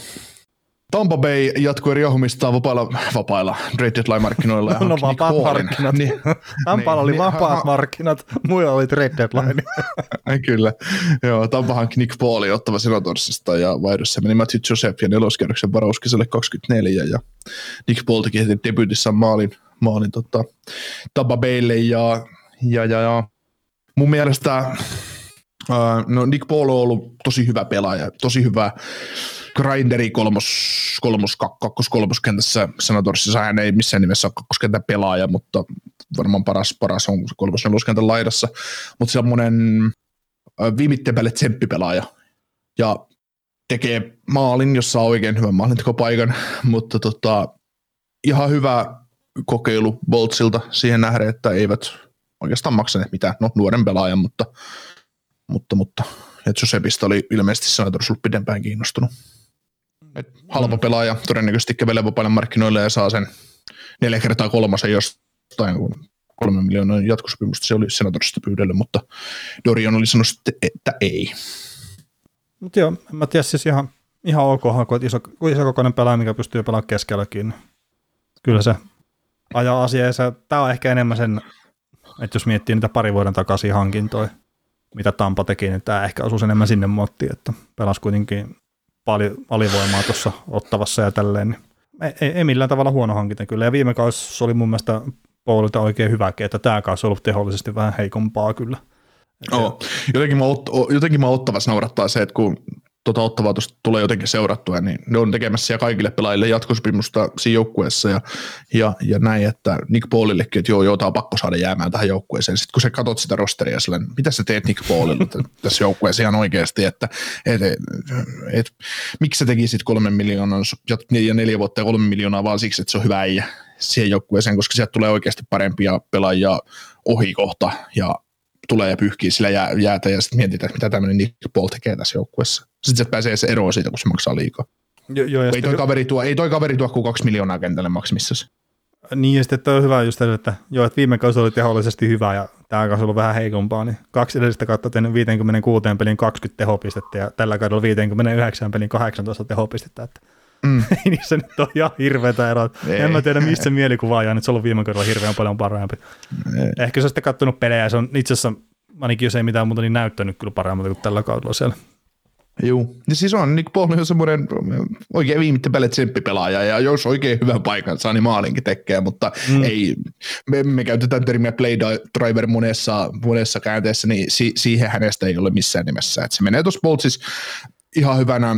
Tampa Bay jatkoi riehumista vapailla, vapailla trade deadline-markkinoilla. Ja (laughs) No vapaat markkinat. (laughs) Niin, Tampalla oli niin, vapaat ha- markkinat, muilla oli trade deadline. Kyllä. Joo, Tampa hankki Nick Paulin ottava Senatorsista ja vaihdossa meni Matthew Joseph ja neloskierroksen varauskiselle 24 ja Nick Paul teki heti debyytissään maalin, maalin tota, Tampa Baylle ja, ja, ja, ja mun mielestä no Nick Paul on ollut tosi hyvä pelaaja, tosi hyvä grinderi kolmos, kolmos, kak- kakkos, kolmoskentässä Senatorsissa. Hän ei missään nimessä ole kakkoskentän pelaaja, mutta varmaan paras, paras on kolmos neloskentän laidassa. Mutta semmoinen viimitteen päälle tsemppipelaaja ja tekee maalin, jossa on oikein hyvän maalintekopaikan, (laughs) mutta tota, ihan hyvä kokeilu Boltsilta siihen nähden, että eivät oikeastaan maksaneet mitään, no nuoren pelaajan, mutta mutta, mutta ja Josepista oli ilmeisesti Senators ollut pidempään kiinnostunut. Et halpa pelaaja, todennäköisesti kävelee vapaille markkinoille ja saa sen neljä kertaa kolmasen jostain, kun kolme miljoonaa jatkosopimusta se oli Senatorsista pyydellyt, mutta Dorian oli sanonut, että, että ei. Mutta joo, en mä tiedä siis ihan, ihan ok, kun iso, kun iso kokoinen pelaaja, mikä pystyy pelaamaan keskelläkin. Kyllä se ajaa asiaa. Tää on ehkä enemmän sen, että jos miettii niitä pari vuoden takaisin hankintoja, mitä Tampa teki, niin tämä ehkä osuisi enemmän sinne muottiin, että pelasi kuitenkin paljon alivoimaa tuossa ottavassa ja tälleen. Niin ei, ei, millään tavalla huono hankinta kyllä. Ja viime kausi oli mun mielestä Paulilta oikein hyväkin, että tämä kausi on ollut tehollisesti vähän heikompaa kyllä. Oo. Jotenkin, mä, ot, jotenkin mä ottavassa naurattaa se, että kun tota ottavaa tuosta tulee jotenkin seurattua, niin ne on tekemässä siellä kaikille pelaajille jatkosopimusta siinä joukkueessa ja, ja, ja näin, että Nick Paulillekin, että joo, joo, tää on pakko saada jäämään tähän joukkueeseen. Sitten kun sä katsot sitä rosteria, sillä, mitä sä teet Nick Paulille (laughs) tässä joukkueessa ihan oikeasti, että et, et, et, miksi sä tekisit kolme miljoonaa ja neljä vuotta ja kolme miljoonaa vaan siksi, että se on hyvä äijä siihen joukkueeseen, koska sieltä tulee oikeasti parempia pelaajia ohi kohta ja tulee ja pyyhkii sillä jää, jäätä ja sitten mietitään, että mitä tämmöinen Nick Paul tekee tässä joukkueessa. Sitten se pääsee se eroon siitä, kun se maksaa liikaa. Jo, joo, ja Ei toi, kaveri tuo, ei toi kaveri tuo kuin kaksi miljoonaa kentälle maksimissaan. Niin, ja sitten toi on hyvä just se, että joo, että viime kausi oli tehollisesti hyvä ja tämä kausi ollut vähän heikompaa, niin kaksi edellistä kautta tehnyt 56 pelin 20 tehopistettä ja tällä kaudella 59 pelin 18 tehopistettä, että Mm. (laughs) ei niissä nyt ole ihan hirveätä eroa. Ei. En mä tiedä, mistä se mielikuva on jäänyt, se on ollut viime kaudella hirveän paljon parempi. Ehkä se on sitten kattonut pelejä, se on itse asiassa, ainakin jos ei mitään muuta, niin näyttänyt kyllä paremmalta kuin tällä kaudella siellä. Juu. Ja siis on, Nick Paul on semmoinen oikein viimeinen päälle tsemppipelaaja, ja jos oikein hyvän paikan saa, niin maalinkin tekee, mutta mm. ei, me, me käytetään termiä play driver monessa, monessa käänteessä, niin si, siihen hänestä ei ole missään nimessä. Et se menee tuossa Boltsissa ihan hyvänä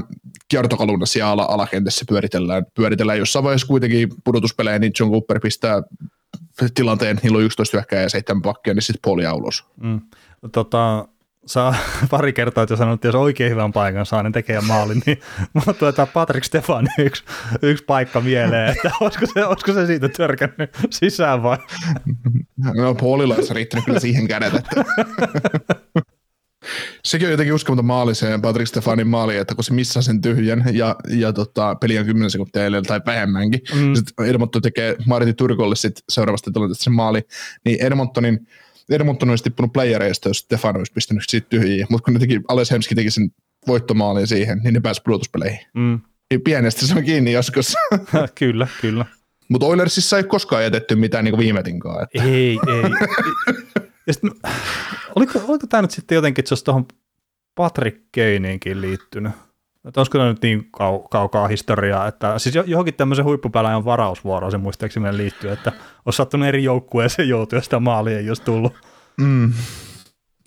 kiertokaluna siellä ala, alakentässä pyöritellään, pyöritellään jossain vaiheessa kuitenkin pudotuspelejä, niin John Cooper pistää tilanteen, niillä on 11 hyökkääjää ja 7 pakkia, niin sitten jää ulos. Mm. Tota, saa (laughs) pari kertaa, että sanonut, että jos oikein hyvän paikan saa, niin tekee maalin, niin (laughs) mulla tulee tämä Patrick Stefan yksi, yksi paikka mieleen, että (laughs) olisiko se, olisiko se siitä törkännyt sisään vai? No Paulilla olisi riittänyt kyllä siihen kädet, että Sekin on jotenkin uskomaton maali se Patrick Stefanin maali, että kun se missaa sen tyhjän ja, ja tota, peli on 10 sekuntia jäljellä tai vähemmänkin, Mm. mm. sitten Edmonton tekee Martin Turkolle sit seuraavasta tilanteesta sen maali, niin Edmontonin Edmonton olisi tippunut playereista, jos Stefan olisi pistänyt siitä tyhjiä, mutta kun ne teki, Ales Hemski teki sen voittomaalin siihen, niin ne pääsi pudotuspeleihin. Mm. Niin Pienestä se on kiinni joskus. (laughs) kyllä, kyllä. mutta Oilersissa ei koskaan jätetty mitään niin viimetinkaan. Että. Ei, ei. (laughs) Ja sit, oliko, oliko tämä nyt sitten jotenkin, että se olisi tuohon Patrick Keiniinkin liittynyt? Että olisiko tämä nyt niin kau- kaukaa historiaa, että siis jo- johonkin tämmöisen huippupelaajan varausvuoroon se muistaakseni liittyy, että olisi sattunut eri joukkueeseen joutua sitä maalia ei olisi tullut. Mm.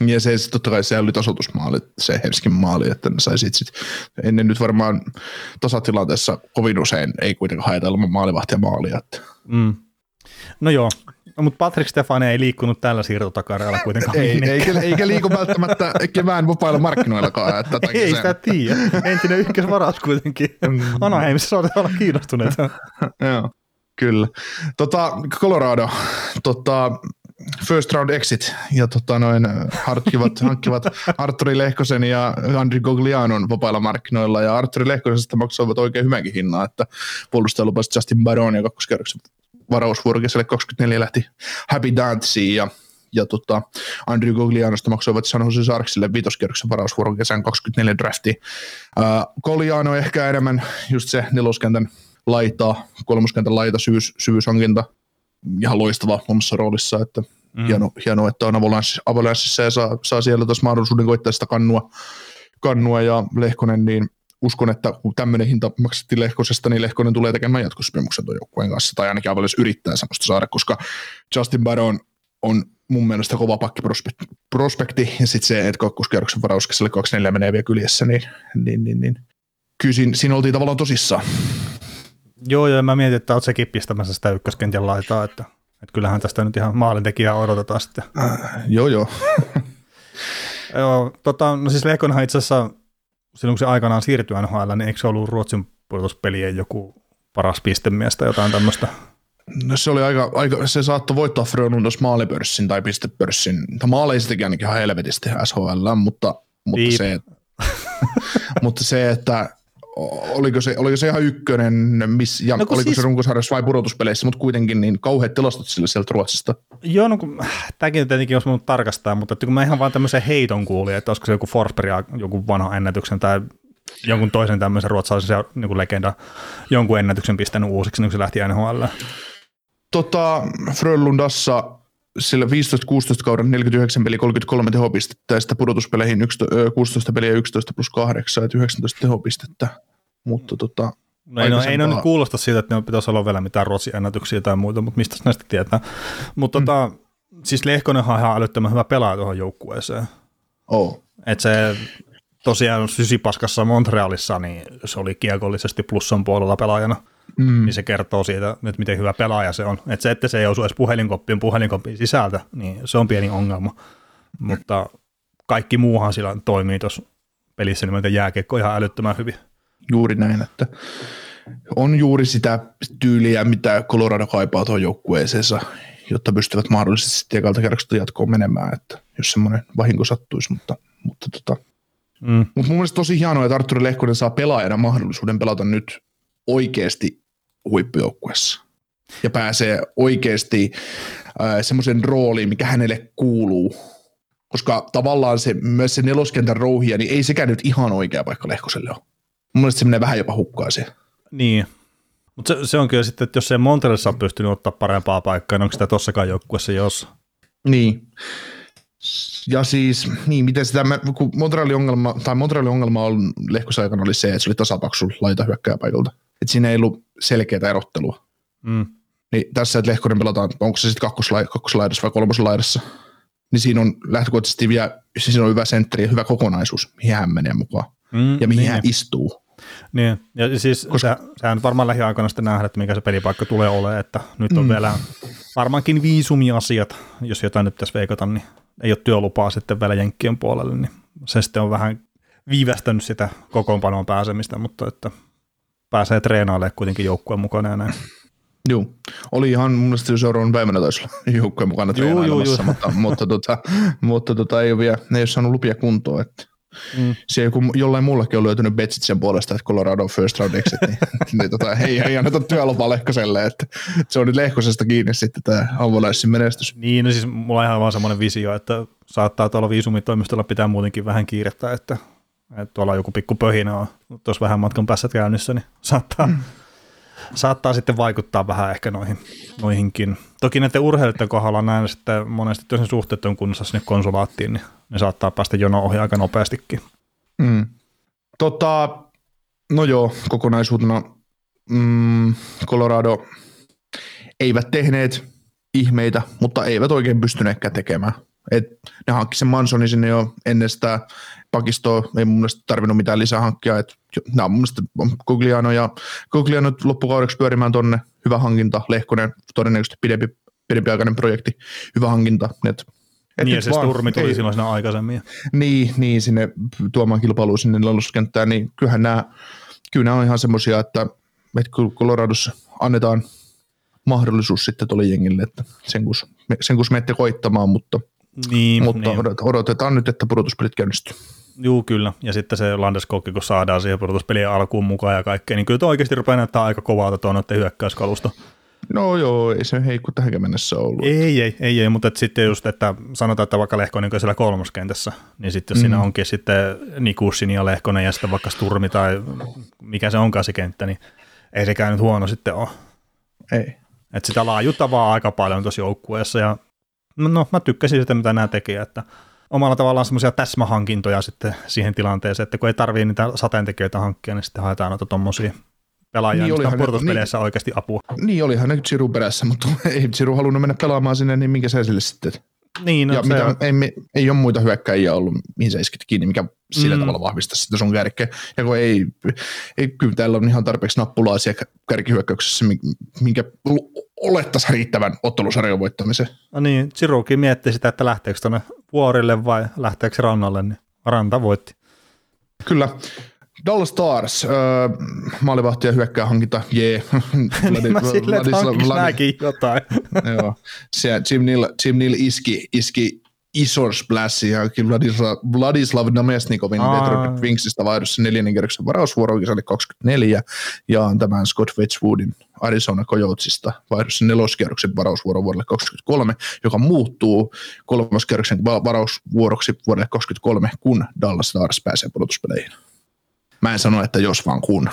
Ja se totta kai se oli tasoitusmaali, se Helskin maali, että ne sai sit, sit ennen nyt varmaan tasatilanteessa kovin usein ei kuitenkaan haeta ilman maalivahtia maalia. Että. Mm. No joo, no, mutta Patrick Stefan ei liikkunut tällä siirtotakareella kuitenkaan Ei, eikä, eikä liiku välttämättä kevään vapailla markkinoillakaan. Että tai Ei sitä tiedä. Entinen ykkösvaraus kuitenkin. Anaheimissa saatetaan olla kiinnostuneita. Joo, kyllä. Tota, Colorado, tota, first round exit, ja tota noin, hankkivat, (laughs) hankkivat Arturi Lehkosen ja Andri Goglianon vapailla markkinoilla, ja Arturi Lehkosesta maksoivat oikein hyvänkin hinnan, että puolustaja lupasi Justin Baron ja kakkoskerroksen varausvuorokeselle 24 lähti Happy Danceen, ja ja tota, Andrew Goglianosta maksoivat San Jose Sarksille viitoskierroksen varausvuoron kesän 24 drafti. Gogliano ehkä enemmän just se neloskentän laitaa, kolmoskentän laita, syvyys, syvyyshankinta, ihan loistava omassa roolissa, että mm. hieno, hieno, että on Avalanssissa ja saa, saa siellä taas mahdollisuuden koittaa sitä kannua, kannua ja Lehkonen, niin uskon, että kun tämmöinen hinta maksettiin Lehkosesta, niin Lehkonen tulee tekemään jatkosopimuksen tuon joukkueen kanssa, tai ainakin Avalanche yrittää semmoista saada, koska Justin Baron on mun mielestä kova pakkiprospekti, ja sitten se, että kakkoskierroksen varauskeselle 24 menee vielä kyljessä, niin, niin, niin, niin. kyllä siinä, siinä oltiin tavallaan tosissaan. Joo, ja mä mietin, että oot sekin pistämässä sitä ykköskentän laitaa, että, että kyllähän tästä nyt ihan maalintekijää odotetaan sitten. Äh, joo, joo. (laughs) joo, tota, no siis Lehkonhan itse asiassa, silloin kun se aikanaan siirtyi NHL, niin eikö se ollut Ruotsin pudotuspelien joku paras pistemies tai jotain tämmöistä? No se oli aika, aika se saattoi voittaa Frölundas maalipörssin tai pistepörssin, tai maaleisistakin ainakin ihan helvetisti SHL, mutta, mutta, se, (laughs) mutta se, että oliko se, oliko se ihan ykkönen, miss, ja no oliko siis, se runkosarjassa vai pudotuspeleissä, mutta kuitenkin niin kauheat tilastot sille sieltä Ruotsista. Joo, no kun, tämäkin tietenkin olisi voinut tarkastaa, mutta että kun mä ihan vaan tämmöisen heiton kuulin, että olisiko se joku Forsberg joku vanha ennätyksen tai jonkun toisen tämmöisen ruotsalaisen niin kuin legenda jonkun ennätyksen pistänyt uusiksi, niin kun se lähti NHL. Tota, Frölundassa sillä 15-16 kauden 49 peli 33 tehopistettä ja sitten pudotuspeleihin 16 peliä 11 plus 8, että 19 tehopistettä. Mutta tota, No ei, no, ei ne nyt kuulosta siitä, että ne pitäisi olla vielä mitään Ruotsin ennätyksiä tai muuta, mutta mistä näistä tietää. Mutta mm. tota, siis Lehkonen on ihan älyttömän hyvä pelaaja tuohon joukkueeseen. Oh. Että se tosiaan Sysipaskassa Montrealissa, niin se oli kiekollisesti plussan puolella pelaajana – mm. niin se kertoo siitä, että miten hyvä pelaaja se on. Että se, että se ei osu edes puhelinkoppiin puhelinkoppiin sisältä, niin se on pieni ongelma. Mutta kaikki muuhan sillä toimii tuossa pelissä nimeltä jääkiekko ihan älyttömän hyvin. Juuri näin, että on juuri sitä tyyliä, mitä Colorado kaipaa tuohon joukkueeseensa, jotta pystyvät mahdollisesti ekalta kerroksesta jatkoon menemään, että jos semmoinen vahinko sattuisi, mutta, mutta tota, Mm. Mutta mun mielestä tosi hienoa, että Arturi Lehkonen saa pelaajana mahdollisuuden pelata nyt oikeasti huippujoukkuessa ja pääsee oikeasti äh, semmoisen rooliin, mikä hänelle kuuluu. Koska tavallaan se, myös se neloskentän rouhia, niin ei sekään nyt ihan oikea paikka Lehkoselle ole. Mun mielestä se menee vähän jopa hukkaan siihen. Niin, mutta se, se on kyllä sitten, että jos se Montrealissa on pystynyt ottaa parempaa paikkaa, niin onko sitä tossakaan joukkuessa jos? Niin. Ja siis, niin, miten sitä, kun Montrealin ongelma, tai Montrealin ongelma on Lehkosen aikana oli se, että se oli tasapaksu laita hyökkääpaikalta että siinä ei ollut selkeää erottelua. Mm. Niin tässä, että Lehkonen pelataan, onko se sitten kakkoslaidassa vai kolmoslaidassa, niin siinä on lähtökohtaisesti vielä, siinä on hyvä sentteri ja hyvä kokonaisuus, mihin hän menee mukaan mm, ja mihin niin. hän istuu. Niin, ja siis Koska, sehän varmaan lähiaikoina sitten nähdä, että mikä se pelipaikka tulee olemaan, että nyt on mm. vielä varmaankin viisumiasiat, jos jotain nyt pitäisi veikata, niin ei ole työlupaa sitten vielä Jenkkien puolelle, niin se sitten on vähän viivästänyt sitä kokoonpanoon pääsemistä, mutta että pääsee treenailemaan kuitenkin joukkueen mukana ja näin. Joo, oli ihan mun mielestä seuraavan päivänä taisi olla (laughs) joukkueen mukana treenailemassa, mutta, mutta, tota, mutta tota, ei, ole vielä, ei ole saanut lupia kuntoon, että Mm. Se joku, jollain mullakin on löytynyt Betsitsen puolesta, että Colorado first round exit, niin, (laughs) niin tota, ei, ei anneta työlupaa Lehkoselle, että, että, se on nyt Lehkosesta kiinni sitten tämä Avolaissin menestys. Niin, no siis mulla on ihan vaan semmoinen visio, että saattaa tuolla viisumitoimistolla pitää muutenkin vähän kiirettä, että että tuolla joku pikku pöhinä on tuossa vähän matkan päässä käynnissä, niin saattaa, mm. saattaa sitten vaikuttaa vähän ehkä noihin, noihinkin. Toki näiden urheilijoiden kohdalla näin sitten monesti, jos ne suhteet on kunnossa sinne konsulaattiin, niin ne saattaa päästä jono ohi aika nopeastikin. Mm. Tota, no joo, kokonaisuutena mm, Colorado eivät tehneet ihmeitä, mutta eivät oikein pystyneetkään tekemään. Et ne hankki sen Mansonin sinne jo ennestään, pakistoa ei mun mielestä tarvinnut mitään lisää hankkia. Et, nämä on mun mielestä Gugliano ja Gugliano loppukaudeksi pyörimään tonne. Hyvä hankinta, Lehkonen todennäköisesti pidempi, pidempiaikainen projekti, hyvä hankinta. Et, et niin ja se Sturmi tuli ei, silloin siinä aikaisemmin. Niin, niin sinne tuomaan kilpailuun sinne lalluskenttään, niin kyllähän nämä, kyllä nämä on ihan semmoisia, että, että Coloradossa annetaan mahdollisuus sitten tuolle jengille, että sen kun, sen kun menette koittamaan, mutta – niin, mutta niin. odotetaan nyt, että pudotuspelit käynnistyy. Joo, kyllä. Ja sitten se Landeskogki, kun saadaan siihen pudotuspelien alkuun mukaan ja kaikkea, niin kyllä tuo oikeasti rupeaa näyttää aika kovalta tuon noiden hyökkäyskalusta. No joo, ei se heikko tähänkään mennessä ollut. Ei, ei, ei, ei mutta et sitten just, että sanotaan, että vaikka Lehkonen on siellä kolmoskentässä, niin sitten jos mm. siinä onkin sitten Nikussin ja Lehkonen ja sitten vaikka Sturmi tai mikä se onkaan se kenttä, niin ei sekään nyt huono sitten ole. Ei. Että sitä laajuutta vaan aika paljon tuossa joukkueessa ja no mä tykkäsin sitä, mitä nämä teki, että omalla tavallaan semmoisia täsmähankintoja sitten siihen tilanteeseen, että kun ei tarvii niitä sateentekijöitä hankkia, niin sitten haetaan noita tuommoisia pelaajia, niin mistä on pudotuspeleissä niin, oikeasti apua. Niin, olihan ne Chiru perässä, mutta (laughs) ei Chiru halunnut mennä pelaamaan sinne, niin minkä se sille sitten? Niin, no, ja mitä, on... ei, ei ole muita hyökkäjiä ollut, mihin sä iskit kiinni, mikä sillä mm. tavalla vahvistaa sitä sun kärkeä. Ja kun ei, ei, kyllä täällä on ihan tarpeeksi nappulaisia kärkihyökkäyksessä, minkä olettaisiin riittävän ottelusarjan voittamiseen. No niin, Chirukin mietti sitä, että lähteekö tuonne vuorille vai lähteekö rannalle, niin Ranta voitti. Kyllä. Dallas Stars, äh, maalivahti ja hyökkää hankinta, jee. Yeah. (laughs) mä silleen, että jotain. Joo, Jim Neal, Jim Neal iski, iski ison splashin ja Vladislav, Vladislav Namesnikovin Detroit Wingsista vaihdossa neljännen kerroksen varausvuoro kisalle 24 ja tämän Scott Wedgwoodin Arizona Coyotesista vaihdossa neloskierroksen varausvuoro vuodelle 23, joka muuttuu kolmoskerroksen varausvuoroksi vuodelle 23, kun Dallas Stars pääsee pudotuspeleihin. Mä en sano, että jos vaan kun.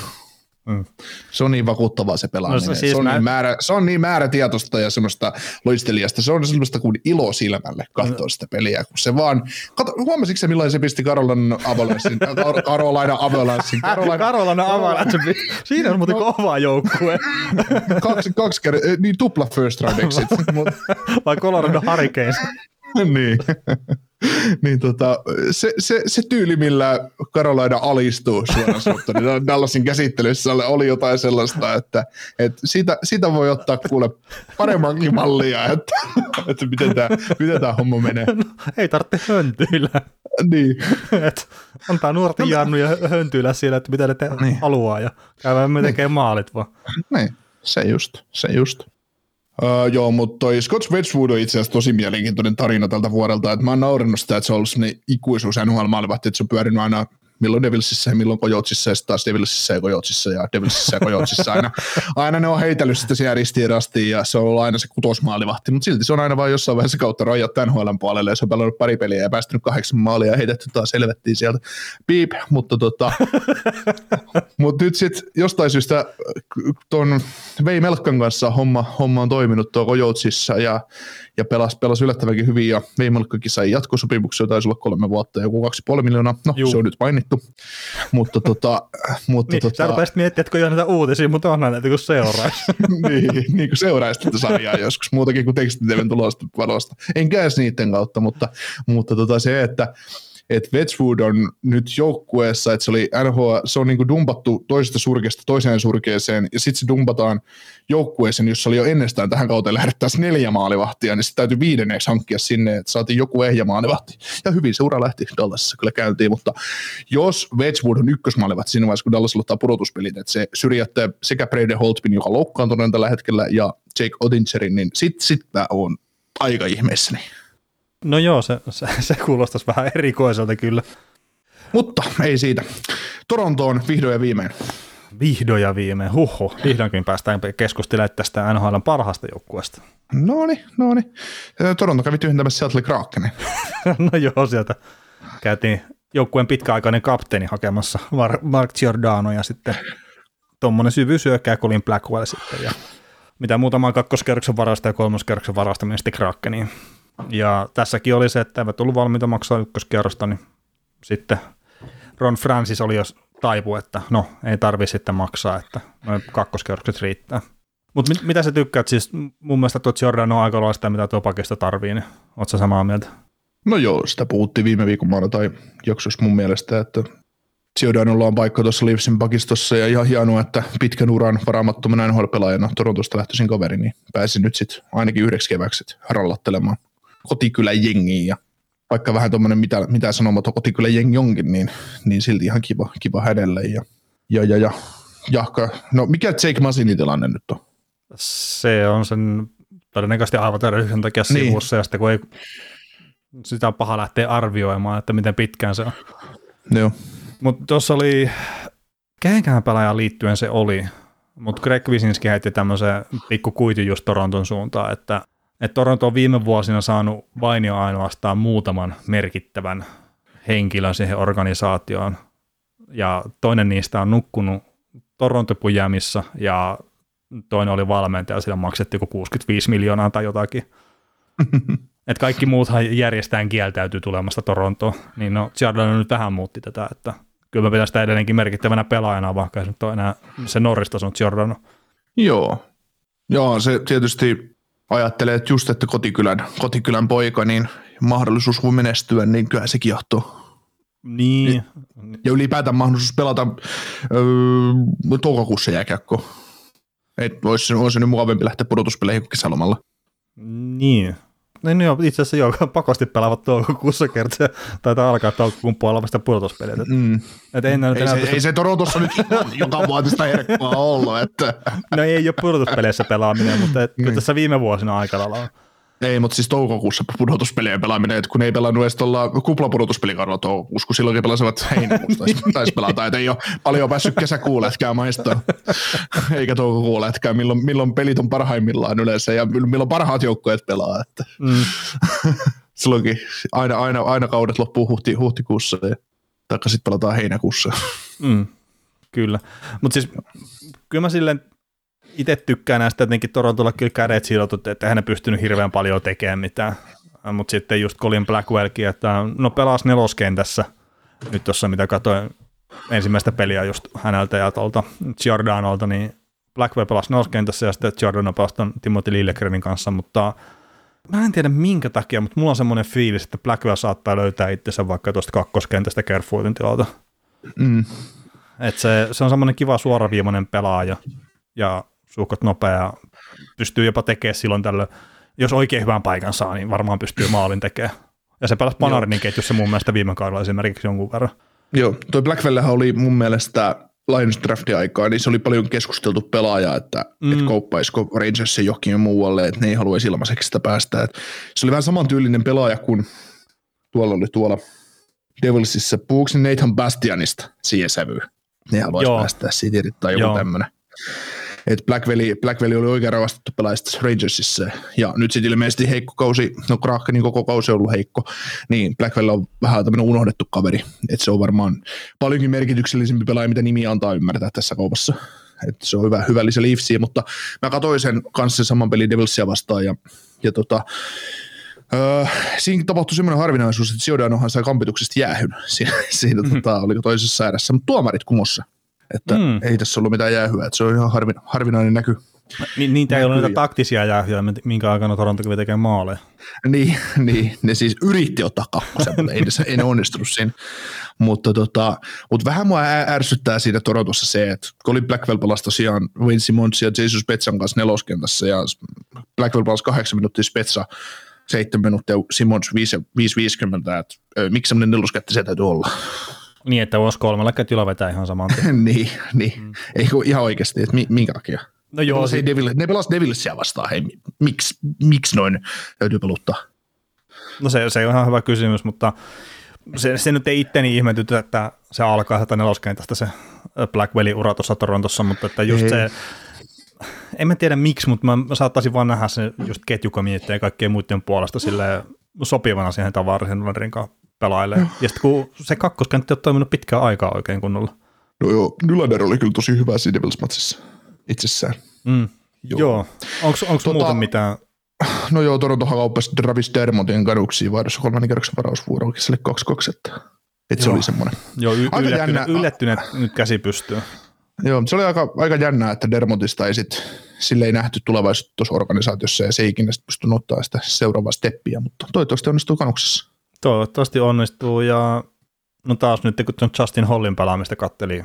Mm. Se on niin vakuuttavaa se pelaaminen. No, se, siis se, on mä... niin määrä, se on niin määrätietoista ja semmoista loistelijasta. Se on semmoista kuin ilo silmälle katsoa sitä peliä. Kun se vaan, kato, huomasitko se millainen se pisti Karolainen Avalanssin? Karolainen (laughs) Avalanssin. Karolainen Avalanssin. Siinä on muuten no. kova joukkue. (laughs) kaksi, kaksi kertaa, niin tupla first round exit. (laughs) Vai Colorado Hurricanes. niin. (laughs) niin tota, se, se, se, tyyli, millä Karolaina alistuu suoraan sanottuna, niin Dallasin käsittelyssä oli jotain sellaista, että, että siitä, siitä voi ottaa kuule paremmankin mallia, että, (laughs) että miten, tämä, miten tämä homma menee. No, ei tarvitse höntyillä. niin. Et antaa nuorten no, jannuja höntyillä siellä, että mitä ne te niin. haluaa ja käydään me niin. tekee maalit vaan. Niin, se just, se just. Uh, joo, mutta toi Scott Wedgwood on itse asiassa tosi mielenkiintoinen tarina tältä vuodelta, että mä oon naurinnut sitä, että se on ollut sellainen ikuisuus NHL-maalivahti, että se on pyörinyt aina milloin Devilsissä ja milloin Kojotsissa ja sitten taas Devilsissä ja Kojotsissa ja Devilsissä ja Kojotsissa. Aina, aina ne on heitellyt sitä siellä ristiin rastiin ja se on ollut aina se kutosmaalivahti, mutta silti se on aina vain jossain vaiheessa kautta rajat NHL puolelle ja se on pelannut pari peliä ja päästynyt kahdeksan maalia ja heitetty taas helvettiin sieltä. Piip, mutta tota, (laughs) mut nyt sitten jostain syystä tuon Vei Melkkan kanssa homma, homma on toiminut tuo Kojotsissa ja ja pelasi, pelasi yllättävänkin hyvin ja Veimalkkakin sai jatkosopimuksia, taisi olla kolme vuotta, joku kaksi puoli miljoonaa, no Juu. se on nyt mainittu, mutta tota... mutta niin, tota, sä rupesit miettiä, että kun ei näitä uutisia, mutta onhan näitä kun seuraisi. (laughs) niin, niin kuin seuraisi tätä sarjaa (laughs) joskus, muutakin kuin tekstiteven tulosta varosta. En käy niiden kautta, mutta, mutta tota se, että että Wedgwood on nyt joukkueessa, että se oli NHL, se on niinku dumpattu toisesta surkeasta toiseen surkeeseen, ja sitten se dumpataan joukkueeseen, jossa oli jo ennestään tähän kauteen lähdettäisiin neljä maalivahtia, niin sitten täytyy viidenneksi hankkia sinne, että saatiin joku ehjä maalivahti. Ja hyvin seura lähti Dallasissa kyllä käyntiin, mutta jos Wedgwood on ykkösmaalivahti siinä vaiheessa, kun Dallas aloittaa pudotuspelit, että se syrjättää sekä Brady Holtbin, joka loukkaantunut tällä hetkellä, ja Jake Odingerin, niin sitten sit mä oon aika ihmeessäni. No joo, se, se, se kuulostaisi vähän erikoiselta kyllä. Mutta ei siitä. Torontoon vihdoin ja viimein. Vihdoin ja viimein, huhu. Vihdoinkin päästään keskustelemaan tästä NHL parhaasta joukkueesta. No niin, no niin. Toronto kävi tyhjentämässä Seattle Krakenin. (laughs) no joo, sieltä käytiin joukkueen pitkäaikainen kapteeni hakemassa Mark Giordano ja sitten tuommoinen syvyysyökkää Colin Blackwell sitten ja mitä muutamaa kakkoskerroksen varasta ja kolmoskerroksen varasta meni sitten Krakeniin. Ja tässäkin oli se, että eivät tullut valmiita maksaa ykköskierrosta, niin sitten Ron Francis oli jo taipu, että no ei tarvi sitten maksaa, että noin kakkoskierrokset riittää. Mutta mit, mitä sä tykkäät, siis mun mielestä tuo Jordan on aika sitä, mitä tuo pakista tarvii, niin oot sä samaa mieltä? No joo, sitä puhuttiin viime viikon maanantai jaksossa mun mielestä, että Giordanolla on paikka tuossa Leafsin pakistossa ja ihan hienoa, että pitkän uran varaamattomana NHL-pelaajana Torontosta lähtöisin kaveri, niin pääsin nyt sitten ainakin yhdeksi keväksi rallattelemaan kotikylän jengiin ja vaikka vähän tuommoinen mitä, mitä sanomaton kotikylän jengi onkin, niin, niin silti ihan kiva, kiva hänelle. Ja, ja, ja, ja jahka, no mikä Jake Masinin tilanne nyt on? Se on sen todennäköisesti aivoterveyksen takia niin. sivussa, ja sitten kun ei, sitä on paha lähteä arvioimaan, että miten pitkään se on. Joo. Mutta tuossa oli, kehenkään pelaajan liittyen se oli, Mutta Greg Wisinski heitti tämmöisen pikku kuitin just Toronton suuntaan, että, että Toronto on viime vuosina saanut vain ja ainoastaan muutaman merkittävän henkilön siihen organisaatioon, ja toinen niistä on nukkunut Toronto-pujamissa, ja toinen oli valmentaja, sillä maksettiin joku 65 miljoonaa tai jotakin. (laughs) että kaikki muuthan järjestään kieltäytyy tulemasta Torontoon, niin no Giordano nyt vähän muutti tätä, että kyllä mä pidän sitä edelleenkin merkittävänä pelaajana, vaikka se nyt on enää se Norris on Giordano. Joo. Joo, se tietysti ajattelee, että just, että kotikylän, kotikylän poika, niin mahdollisuus kun menestyä, niin kyllä se kiehtoo. Niin. Ja ylipäätään mahdollisuus pelata öö, toukokuussa jääkäkko. Et olisi, olisi nyt mukavampi lähteä pudotuspeleihin kuin kesälomalla. Niin. Niin joo, itse asiassa joo, (laughs) pakosti pelaavat toukokuussa kertaa. Taitaa alkaa toukokuun puolella vasta pudotuspelit. Mm. Et ei, ei, se, ei se Torontossa nyt (laughs) joka vuotista herkkua ollut. Että. No ei ole pudotuspeleissä pelaaminen, mutta et, niin. tässä viime vuosina aikalailla on. Ei, mutta siis toukokuussa pudotuspelien pelaaminen, että kun ei pelannut edes tuolla kuplapudotuspelikarvalla toukokuussa, kun silloinkin pelasivat heinäkuussa taisi, (laughs) taisi pelata, että ei ole paljon päässyt kesäkuuletkään maistaa, eikä toukokuuletkään, milloin, milloin pelit on parhaimmillaan yleensä ja milloin parhaat joukkueet pelaa. Että. Mm. (laughs) silloinkin aina, aina, aina kaudet loppuu huhti, huhtikuussa ja taikka sitten pelataan heinäkuussa. Mm. Kyllä, mutta siis kyllä mä silleen itse tykkään näistä jotenkin Torontolla kyllä kädet sidotut, että hän ei pystynyt hirveän paljon tekemään mitään. Mutta sitten just Colin Blackwellkin, että no pelas neloskentässä nyt tuossa mitä katsoin ensimmäistä peliä just häneltä ja tuolta Giordanolta, niin Blackwell pelasi neloskentässä ja sitten Giordano pelasi Timothy Lillegrenin kanssa, mutta mä en tiedä minkä takia, mutta mulla on semmoinen fiilis, että Blackwell saattaa löytää itsensä vaikka tuosta kakkoskentästä Kerfootin tilalta. Mm. Et se, se on semmoinen kiva suoraviimainen pelaaja ja suukot nopea, pystyy jopa tekemään silloin tällöin, jos oikein hyvän paikan saa, niin varmaan pystyy maalin tekemään. Ja se pelasi Panarinin ketjussa mun mielestä viime kaudella esimerkiksi jonkun verran. Joo, toi Blackwellhän oli mun mielestä Lions draftin aikaa, niin se oli paljon keskusteltu pelaaja, että mm. et kouppaisiko Rangers jokin muualle, että ne ei haluaisi ilmaiseksi sitä päästä. Et se oli vähän samantyylinen pelaaja kuin tuolla oli tuolla Devilsissä. Puhuuko Nathan Bastianista siihen sävyyn? Ne haluaisi päästä siitä irti tai joku tämmöinen että Black Valley, Black Valley oli oikein ravastettu pelaaja Rangersissa, ja nyt sitten ilmeisesti heikko kausi, no Krakenin koko kausi on ollut heikko, niin Black Valley on vähän tämmöinen unohdettu kaveri, että se on varmaan paljonkin merkityksellisempi pelaaja, mitä nimi antaa ymmärtää tässä kaupassa. että se on hyvä, hyvä lisä Leafsia, mutta mä katsoin sen kanssa sen saman pelin Devilsia vastaan, ja, ja tota, Öö, siinä tapahtui semmoinen harvinaisuus, että Giordanohan sai kampituksesta jäähyn. (laughs) Siinä, siinä mm. tota, oliko toisessa erässä, mutta tuomarit kumossa että mm. ei tässä ollut mitään jäähyä, että se on ihan harvin, harvinainen näky. Niin, niitä ei ole niitä taktisia jäähyjä, minkä aikana Toronto kävi tekemään maaleja. Niin, (laughs) niin, ne siis yritti ottaa kakkosen, mutta ei, ne, ei ne onnistunut siinä. Mutta, tota, mutta vähän mua ärsyttää siinä Torontossa se, että Colin Blackwell pelasi tosiaan Wayne Simmons ja Jesus Spetsan kanssa neloskentässä ja Blackwell pelasi kahdeksan minuuttia Spetsa, seitsemän minuuttia Simmons 5.50, että miksi semmoinen neloskätti se täytyy olla? Niin, että voisi kolmella ketjulla vetää ihan saman (laughs) niin, niin. Mm. Ei ihan oikeasti, että minkä takia? No joo. Ne, si- Devil, ne pelas Devilsia vastaan, hei, miksi, miksi noin täytyy peluttaa? No se, se on ihan hyvä kysymys, mutta se, se nyt ei itteni ihmetytä, että se alkaa sieltä neloskentästä se Blackwellin ura tuossa Torontossa, mutta että just ei. se, en mä tiedä miksi, mutta mä, saattaisin vaan nähdä se just ketjukomiettien ja kaikkien muiden puolesta sille sopivana siihen tavarisen kanssa pelaille. Mm. Ja sitten kun se kakkoskentti on toiminut pitkään aikaa oikein kunnolla. No joo, Nylander oli kyllä tosi hyvä siinä Devils-matsissa itsessään. Mm. Joo. joo. Onko tota, muuten mitään? No joo, Toronto kauppasi Travis Dermotin kaduksiin vaihdossa kolmannen kerroksen varausvuoroon kesälle 2-2, että, että se oli semmoinen. Joo, y- aika yllättyneet, jännä. yllättyneet nyt käsi pystyy. Joo, se oli aika, aika jännää, että Dermotista ei sit, sille ei nähty tulevaisuutta tuossa organisaatiossa ja se ei ikinä pystynyt ottaa sitä seuraavaa steppiä, mutta toivottavasti onnistuu kanuksessa. Toivottavasti onnistuu ja no taas nyt kun Justin Hollin pelaamista katteli,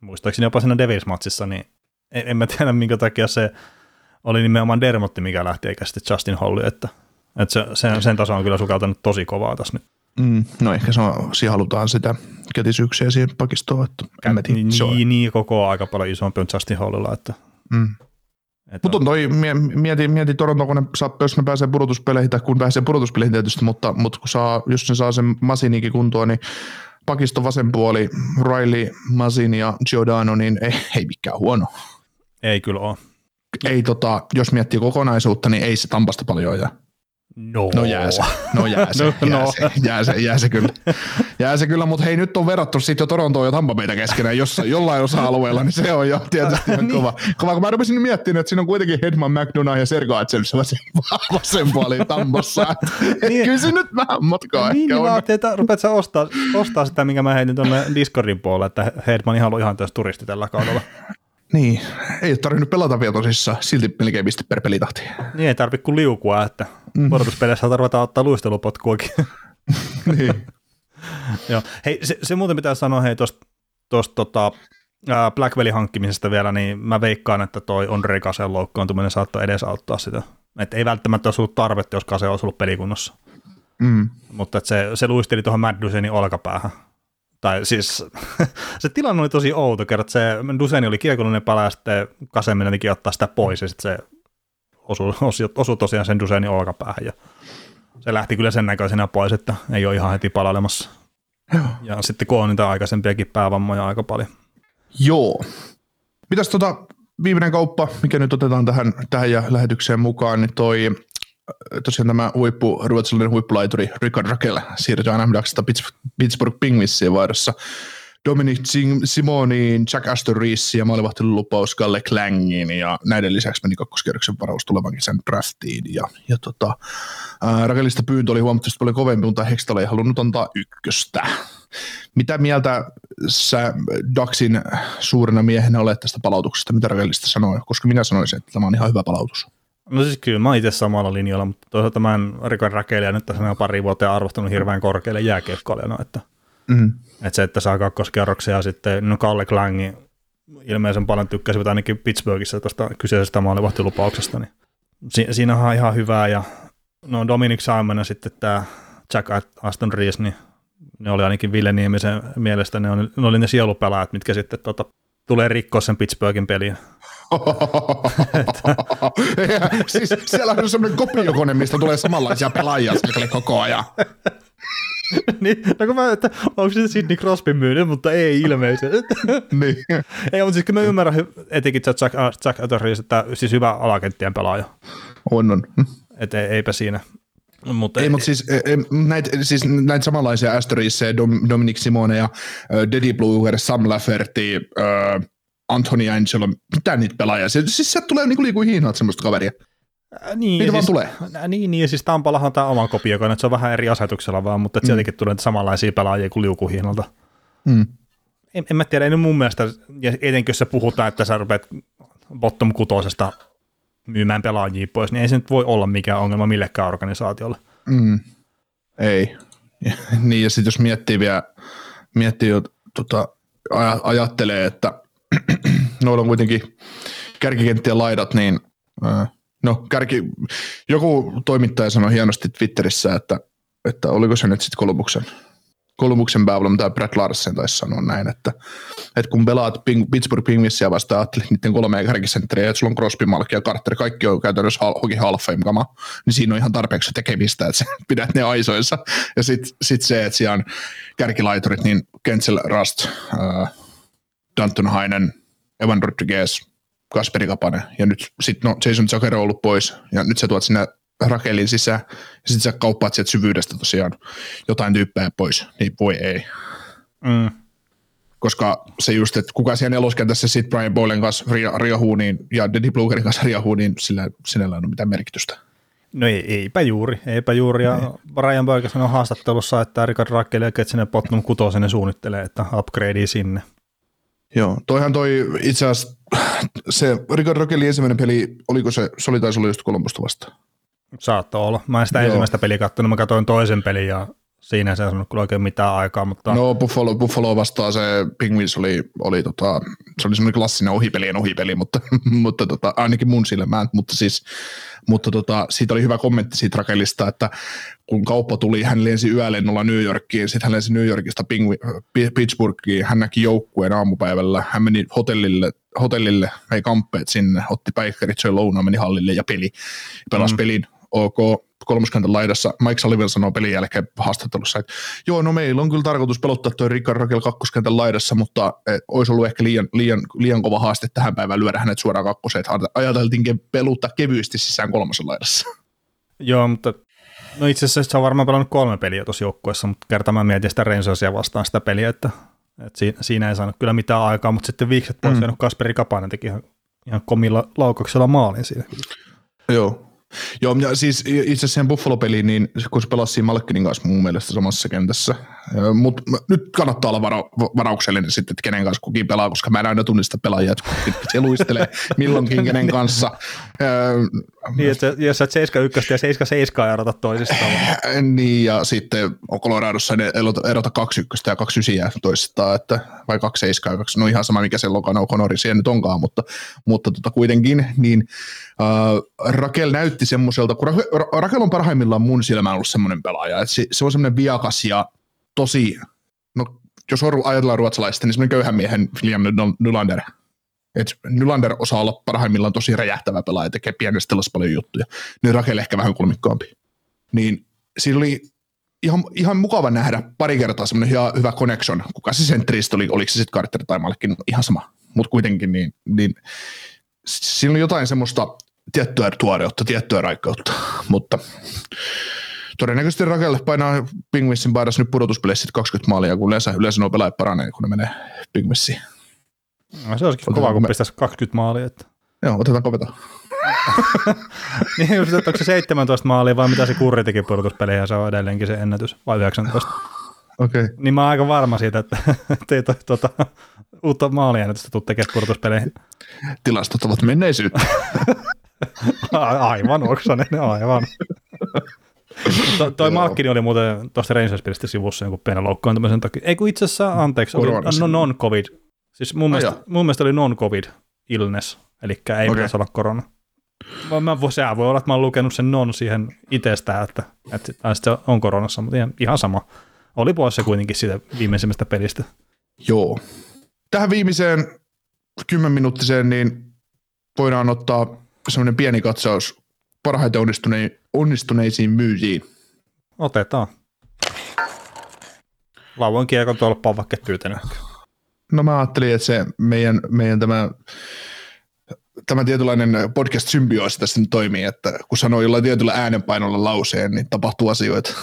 muistaakseni jopa siinä Devils-matsissa, niin en, en mä tiedä minkä takia se oli nimenomaan Dermotti, mikä lähti, eikä sitten Justin Holli, että, että se, sen, sen taso on kyllä sukeltanut tosi kovaa tässä nyt. Mm, no ehkä se on, siihen halutaan sitä kätisyyksiä siihen pakistoon, että en tiedä, niin, niin, koko aika paljon isompi on Justin Hollilla, että mm. Mutta on toi, mieti, mieti Toronto, kun ne saa, jos ne pääsee pudotuspeleihin, tai kun pääsee pudotuspeleihin tietysti, mutta, mutta kun saa, jos ne saa sen Masinikin kuntoon, niin pakisto vasen puoli, Riley, Masin ja Giordano, niin ei, (laughs) ei mikään huono. Ei kyllä ole. Ei tota, jos miettii kokonaisuutta, niin ei se Tampasta paljon jää. No, No jää se, no jää se, No, jää, no. se, jää, se, jää se kyllä. Jää se kyllä, mutta hei nyt on verrattu sitten jo Torontoon ja Tampa Bayta keskenään jossa, jollain osa-alueella, niin se on jo tietysti ihan kova. kova. Kun mä rupesin miettimään, että siinä on kuitenkin Hedman, McDonough ja Sergachev se vasen, vasen puoli Tampassa. Niin. niin. Kyllä se nyt vähän matkaa niin, ehkä niin on. mä ajattelin, että rupeat sä ostaa, ostaa sitä, minkä mä heitin tuonne Discordin puolelle, että Hedman ihan ollut ihan täys turisti tällä kaudella. Niin, ei ole tarvinnut pelata vielä tosissaan, silti melkein piste per pelitahti. Niin ei tarvitse kuin liukua, että mm. pudotuspeleissä tarvitaan ottaa luistelupotkuakin. (laughs) niin. (laughs) Joo. Hei, se, se, muuten pitää sanoa, hei, tuosta tota, ää, Black Velin hankkimisesta vielä, niin mä veikkaan, että toi on Rekasen loukkaantuminen saattoi edesauttaa sitä. Et ei välttämättä olisi ollut tarvetta, jos Kase olisi ollut pelikunnossa. Mm. Mutta se, se luisteli tuohon Matt Dusenin olkapäähän. Tai siis (laughs) se tilanne oli tosi outo, kerran se Duseni oli kiekollinen pala ja sitten Kase menikin ottaa sitä pois ja sitten se osui, osui, osui tosiaan sen Dusenin olkapäähän ja se lähti kyllä sen näköisenä pois, että ei ole ihan heti palailemassa. Joo. Ja sitten kun on niitä aikaisempiakin päävammoja aika paljon. Joo. Mitäs tota viimeinen kauppa, mikä nyt otetaan tähän, tähän ja lähetykseen mukaan, niin toi tosiaan tämä huippu, ruotsalainen huippulaituri Rickard Rakel siirtyi NMDAXista Pittsburgh Penguinsiin vaihdossa Dominic Sim- Simoniin, Jack Aston Reesiin ja maalivahtelun lupaus Kalle Klangin ja näiden lisäksi meni kakkoskierroksen varaus tulevan kesän draftiin ja, ja tota, ää, Rakelista pyyntö oli huomattavasti paljon kovempi, mutta Hextall ei halunnut antaa ykköstä. Mitä mieltä sä Daxin suurena miehenä olet tästä palautuksesta? Mitä Rakelista sanoi? Koska minä sanoisin, että tämä on ihan hyvä palautus. No siis kyllä mä itse samalla linjalla, mutta toisaalta mä en Rikon Rakelia nyt tässä on pari vuotta arvostanut hirveän korkealle jääkiekkoilijana, että, Mm. että se, että saa kakkoskierroksia ja sitten no Kalle Klangi ilmeisen paljon tykkäsivät ainakin Pittsburghissa tuosta kyseisestä maalivahtilupauksesta, niin si- siinä on ihan hyvää ja no Dominic Simon ja sitten tämä Jack Aston Rees, niin ne oli ainakin Ville Niemisen mielestä, ne, on, ne oli ne sielupelaajat, mitkä sitten tota, tulee rikkoa sen Pittsburghin peliin. Siis siellä on semmoinen kopiokone, mistä tulee samanlaisia pelaajia koko ajan. niin, no kun mä, että onko se Sidney Crosby myynyt, mutta ei ilmeisesti. niin. ei, mutta siis kyllä mä ymmärrän etenkin Jack, Jack Atterley, että siis hyvä alakenttien pelaaja. On, on. Että ei, eipä siinä. Mutta Ei, mutta siis, e, e, näitä, siis näitä samanlaisia Asterisseja, Dom, Dominic Simone ja Daddy Blueger, Sam Lafferty, äh, Anthony Angelo, mitä niitä pelaajia? Siis, siis sieltä tulee niinku liikuu hiinaat semmoista kaveria. Äh, niin, Niitä vaan siis, tulee. Niin, niin, ja siis Tampallahan on tämä oma kopiokone, että se on vähän eri asetuksella vaan, mutta mm. sieltäkin tulee samanlaisia pelaajia kuin liukuhihnalta. Mm. En, en mä tiedä, nyt mun mielestä, ja etenkin jos sä puhutaan, että sä rupeat bottom kutosesta myymään pelaajia pois, niin ei se nyt voi olla mikään ongelma millekään organisaatiolle. Mm. Ei. Ja, (laughs) niin, ja sitten jos miettii vielä, miettii jo, tota, aja, ajattelee, että noilla on kuitenkin kärkikenttien laidat, niin äh, no kärki, joku toimittaja sanoi hienosti Twitterissä, että, että oliko se nyt sitten Kolumbuksen, Kolumbuksen päävalmentaja tai Brad Larsen taisi sanoa näin, että, että kun pelaat Ping, Pittsburgh Penguinsia vastaan, ajattelit niiden kolme kärkisentteriä, että sulla on Crosby, Malkin ja Carter, kaikki on käytännössä hal, hoki Hall Fame-kama, niin siinä on ihan tarpeeksi tekemistä, että sä (laughs) pidät ne aisoissa. Ja sitten sit se, että siellä on kärkilaiturit, niin Kensel Rust, äh, Danton Hainen, Evan Rodriguez, Kasperi Kapanen, ja nyt sitten no, Jason Zucker on ollut pois, ja nyt sä tuot sinne Rakelin sisään, ja sitten sä kauppaat sieltä syvyydestä tosiaan jotain tyyppejä pois, niin voi ei. Mm. Koska se just, että kuka siellä neloskentässä sitten Brian Boylen kanssa ria- riahuu, niin, ja Daddy Bluegerin kanssa riahuu, niin sillä, sinällä ei ole mitään merkitystä. No ei, eipä juuri, eipä juuri. Ja Ryan Burke sanoi haastattelussa, että Richard Rakkeli ja Ketsinen Bottom kutosen suunnittelee, että upgradea sinne. Joo, toihan toi itse asiassa, se Rickard Rockelin ensimmäinen peli, oliko se, se oli taisi olla just Kolumbusta vastaan. Saattoi olla. Mä en sitä Joo. ensimmäistä peliä katsonut, mä katsoin toisen pelin ja siinä se ei sanonut kyllä oikein mitään aikaa, mutta No Buffalo, Buffalo vastaan se Penguins oli, oli tota, se oli semmoinen klassinen ohipelien ohipeli, mutta, (laughs) mutta tota, ainakin mun silmään, mutta siis mutta tota, siitä oli hyvä kommentti siitä Rakelista, että kun kauppa tuli, hän lensi yölennolla New Yorkiin, sitten hän lensi New Yorkista Pingvi- Pi- Pittsburghiin, hän näki joukkueen aamupäivällä, hän meni hotellille, hotellille vei kamppeet sinne, otti päikkärit, söi lounaan, meni hallille ja peli, pelasi mm. pelin, ok, kolmoskentän laidassa. Mike Sullivan sanoo pelin jälkeen haastattelussa, että joo, no meillä on kyllä tarkoitus pelottaa tuo Rickard Rakel kakkoskentän laidassa, mutta eh, olisi ollut ehkä liian, liian, liian kova haaste tähän päivään lyödä hänet suoraan kakkoseen, että ajateltiin peluttaa kevyesti sisään kolmosen laidassa. (laughs) Joo, mutta no itse asiassa se on varmaan pelannut kolme peliä tuossa joukkueessa, mutta kerta mä mietin sitä Rensosia vastaan sitä peliä, että, että siinä, siinä, ei saanut kyllä mitään aikaa, mutta sitten viikset pois mm. Kasperi Kapanen teki ihan, ihan komilla laukauksella maalin siinä. Joo, Joo, ja siis itse asiassa Buffalo-peliin, niin kun se pelasi Malkkinin kanssa mun mielestä samassa kentässä, mutta nyt kannattaa olla vara, varauksellinen sitten, että kenen kanssa kukin pelaa, koska mä en aina tunnista pelaajia, että se luistelee (laughs) milloinkin kenen kanssa. niin, että jos sä 7-1 ja 7-7 erota toisistaan. (clears throat) niin, ja sitten on Coloradossa ne erota 2-1 ja 2-9 toisistaan, että, vai 2-7 ja 2, no ihan sama mikä se Logan O'Connori siellä nyt onkaan, mutta, mutta tota kuitenkin, niin Uh, Rakel näytti semmoiselta, kun Rakel on parhaimmillaan mun silmään ollut semmoinen pelaaja, että se, se on semmoinen viakas ja tosi, no jos ajatellaan ruotsalaista, niin semmoinen köyhän miehen William Nylander. Et Nylander osaa olla parhaimmillaan tosi räjähtävä pelaaja, tekee pienestä paljon juttuja. Niin Rakel ehkä vähän kulmikkaampi. Niin siinä oli ihan, ihan mukava nähdä pari kertaa semmoinen hyvä, hyvä connection. Kuka se sentristä oli, oliko se sitten Carter tai Malkin, ihan sama. Mutta kuitenkin niin, niin siinä oli jotain semmoista tiettyä tuoreutta, tiettyä raikkautta, mutta todennäköisesti Rakelle painaa Pingvissin paidassa nyt pudotuspeleissä 20 maalia, kun yleensä, yleensä nuo pelaajat paranee, kun ne menee Pingvissiin. No, se olisikin kova, kun me... pistäisi 20 maalia. Että... Joo, otetaan veto. (laughs) niin, just, onko se 17 maalia vai mitä se kurri teki pudotuspeleihin, se on edelleenkin se ennätys, vai 19? Okei. Okay. Niin mä oon aika varma siitä, että (laughs) ei to, tuota, uutta maaliennätystä tule tekemään pudotuspeleihin. Tilastot ovat menneisyyttä. (laughs) aivan oksanen, aivan. to, toi Malkkini oli muuten tuosta Rangers-pelistä sivussa jonkun pienen loukkaantumisen takia. Ei kun itse asiassa, anteeksi, oli no, non-covid. Siis mun, mielestä, mun mielestä oli non-covid illness, eli ei okay. pitäisi olla korona. Mä, mä, sehän voi olla, että mä oon lukenut sen non siihen itsestään, että, että, että se on koronassa, mutta ihan, ihan sama. Oli poissa kuitenkin siitä viimeisimmästä pelistä. Joo. Tähän viimeiseen kymmenminuuttiseen niin voidaan ottaa semmoinen pieni katsaus parhaiten onnistune- onnistuneisiin myyjiin. Otetaan. Lauan kiekon tuolla vaikka pyytänyt. No mä ajattelin, että se meidän, meidän tämä, tämä tietynlainen podcast-symbioosi tässä nyt toimii, että kun sanoo jollain tietyllä äänenpainolla lauseen, niin tapahtuu asioita.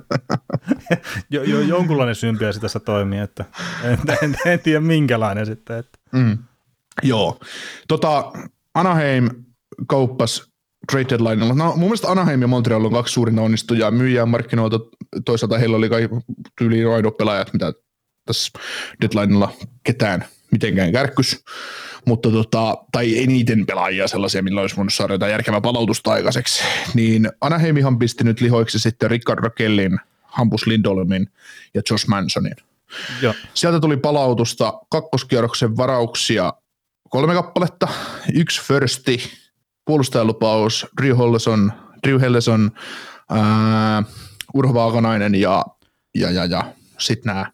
(laughs) jo, jo, jonkunlainen symbioosi tässä toimii, että en, en, en tiedä minkälainen sitten. Että. Mm. Joo. Tota, Anaheim kauppas trade deadlinella. No, mun mielestä Anaheim ja Montreal on kaksi suurinta onnistujaa. Myyjää markkinoilta toisaalta heillä oli kai tyyliin aidot pelaajat, mitä tässä deadlinella ketään mitenkään kärkkys. Mutta tota, tai eniten pelaajia sellaisia, millä olisi voinut saada jotain järkevää palautusta aikaiseksi. Niin Anaheimihan pisti nyt lihoiksi sitten Rickard Rakellin, Hampus Lindolmin ja Josh Mansonin. Joo. Sieltä tuli palautusta kakkoskierroksen varauksia kolme kappaletta. Yksi firsti, puolustajalupaus, Drew Helleson, Drew Helleson ää, Urho Vaakanainen ja, ja, ja, ja sitten nämä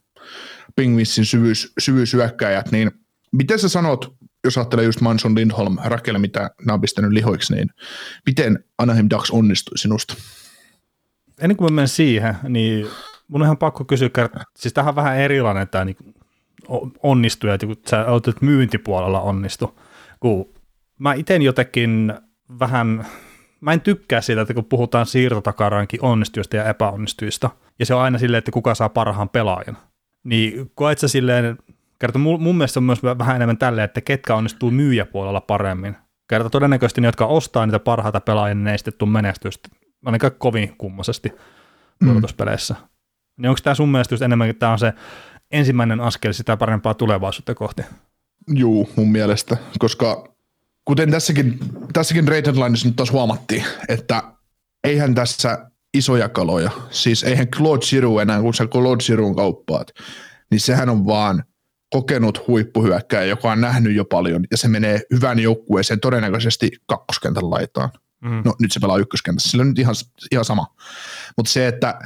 Pingvissin syvyys, syvyysyökkäjät, niin miten sä sanot, jos ajattelee just Manson Lindholm, Rakelle, mitä nämä on pistänyt lihoiksi, niin miten Anaheim Ducks onnistui sinusta? Ennen kuin mä menen siihen, niin mun on ihan pakko kysyä, siis tähän on vähän erilainen tämä niin onnistuja, että kun sä olet myyntipuolella onnistu, kun mä itse jotenkin vähän, mä en tykkää siitä, että kun puhutaan siirtotakarankin onnistujista ja epäonnistujista, ja se on aina silleen, että kuka saa parhaan pelaajan, niin koet sä silleen, kerta mun, mielestä on myös vähän enemmän tälleen, että ketkä onnistuu myyjäpuolella paremmin. Kerta todennäköisesti ne, jotka ostaa niitä parhaita pelaajia, niin ne ei sitten tule menestystä, ainakaan kovin pudotuspeleissä. Mm. Niin onko tämä sun mielestä just enemmänkin tämä on se ensimmäinen askel sitä parempaa tulevaisuutta kohti. Juu, mun mielestä, koska kuten tässäkin, tässäkin Rated Lineissa nyt taas huomattiin, että eihän tässä isoja kaloja, siis eihän Claude Giroux enää, kun sä Claude Giroux kauppaat, niin sehän on vaan kokenut huippuhyökkäjä, joka on nähnyt jo paljon, ja se menee hyvän joukkueeseen todennäköisesti kakkoskentän laitaan. Mm. No nyt se pelaa ykköskentässä, sillä on nyt ihan, ihan sama. Mutta se, että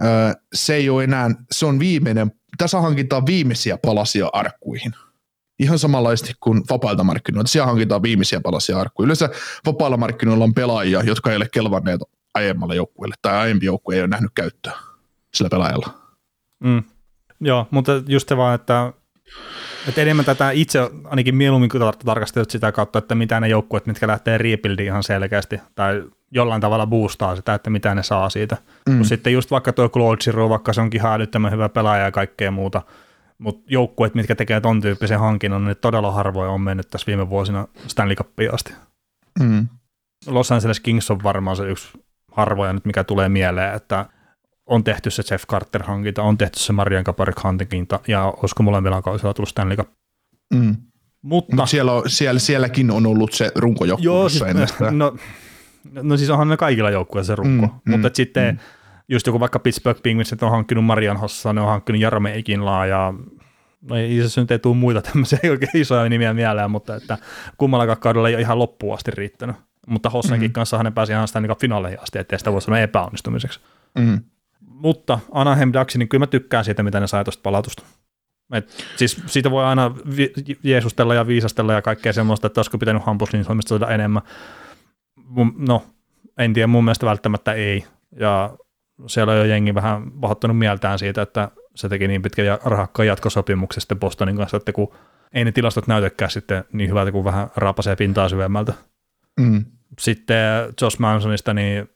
ö, se ei ole enää, se on viimeinen tässä hankitaan viimeisiä palasia arkkuihin. Ihan samanlaisesti kuin vapailta markkinoilta. Siellä hankitaan viimeisiä palasia arkkuihin. Yleensä vapailla markkinoilla on pelaajia, jotka ei ole kelvanneet aiemmalle joukkueelle, tai aiempi joukkue ei ole nähnyt käyttöä sillä pelaajalla. Mm. Joo, mutta just se vaan, että, että enemmän tätä itse ainakin mieluummin tarkastelut sitä kautta, että mitä ne joukkueet, mitkä lähtee rebuildiin ihan selkeästi, tai jollain tavalla boostaa sitä, että mitä ne saa siitä. Mm. Sitten just vaikka tuo Claude Giroux, vaikka se onkin ihan hyvä pelaaja ja kaikkea muuta, mutta joukkueet, mitkä tekee ton tyyppisen hankinnon, niin todella harvoin on mennyt tässä viime vuosina Stanley Cupia asti. Mm. Los Angeles Kings on varmaan se yksi harvoja nyt, mikä tulee mieleen, että on tehty se Jeff Carter-hankinta, on tehty se Marian Kaparik-hankinta, ja olisiko molemmilla kausilla tullut Stanley Cup. Mm. Mutta Mut siellä, on, siellä, sielläkin on ollut se runko Joo, siis, no, no siis onhan ne kaikilla joukkueilla se runko, mm, mutta mm, sitten mm. just joku vaikka Pittsburgh Penguins, että on hankkinut Marian Hossa, ne on hankkinut Jarome Ikinlaa ja no ei se nyt ei tule muita tämmöisiä (laughs) oikein isoja nimiä mieleen, mutta että kummallakaan kaudella ei ole ihan loppuun asti riittänyt. Mutta Hossenkin mm. kanssa ne pääsi ihan sitä niin finaaleihin asti, ettei sitä voi sanoa epäonnistumiseksi. Mm. Mutta Anaheim Ducks, niin kyllä mä tykkään siitä, mitä ne sai tuosta palautusta. Et siis siitä voi aina vi- jeesustella ja viisastella ja kaikkea semmoista, että olisiko pitänyt hampuslinsoimista saada enemmän. No, en tiedä, mun mielestä välttämättä ei. Ja siellä on jo jengi vähän pahoittanut mieltään siitä, että se teki niin pitkän ja rahakkaan jatkosopimuksen sitten Bostonin kanssa, että kun ei ne tilastot näytäkään sitten niin hyvältä, kuin vähän rapasee pintaa syvemmältä. Mm. Sitten Josh Mansonista, niin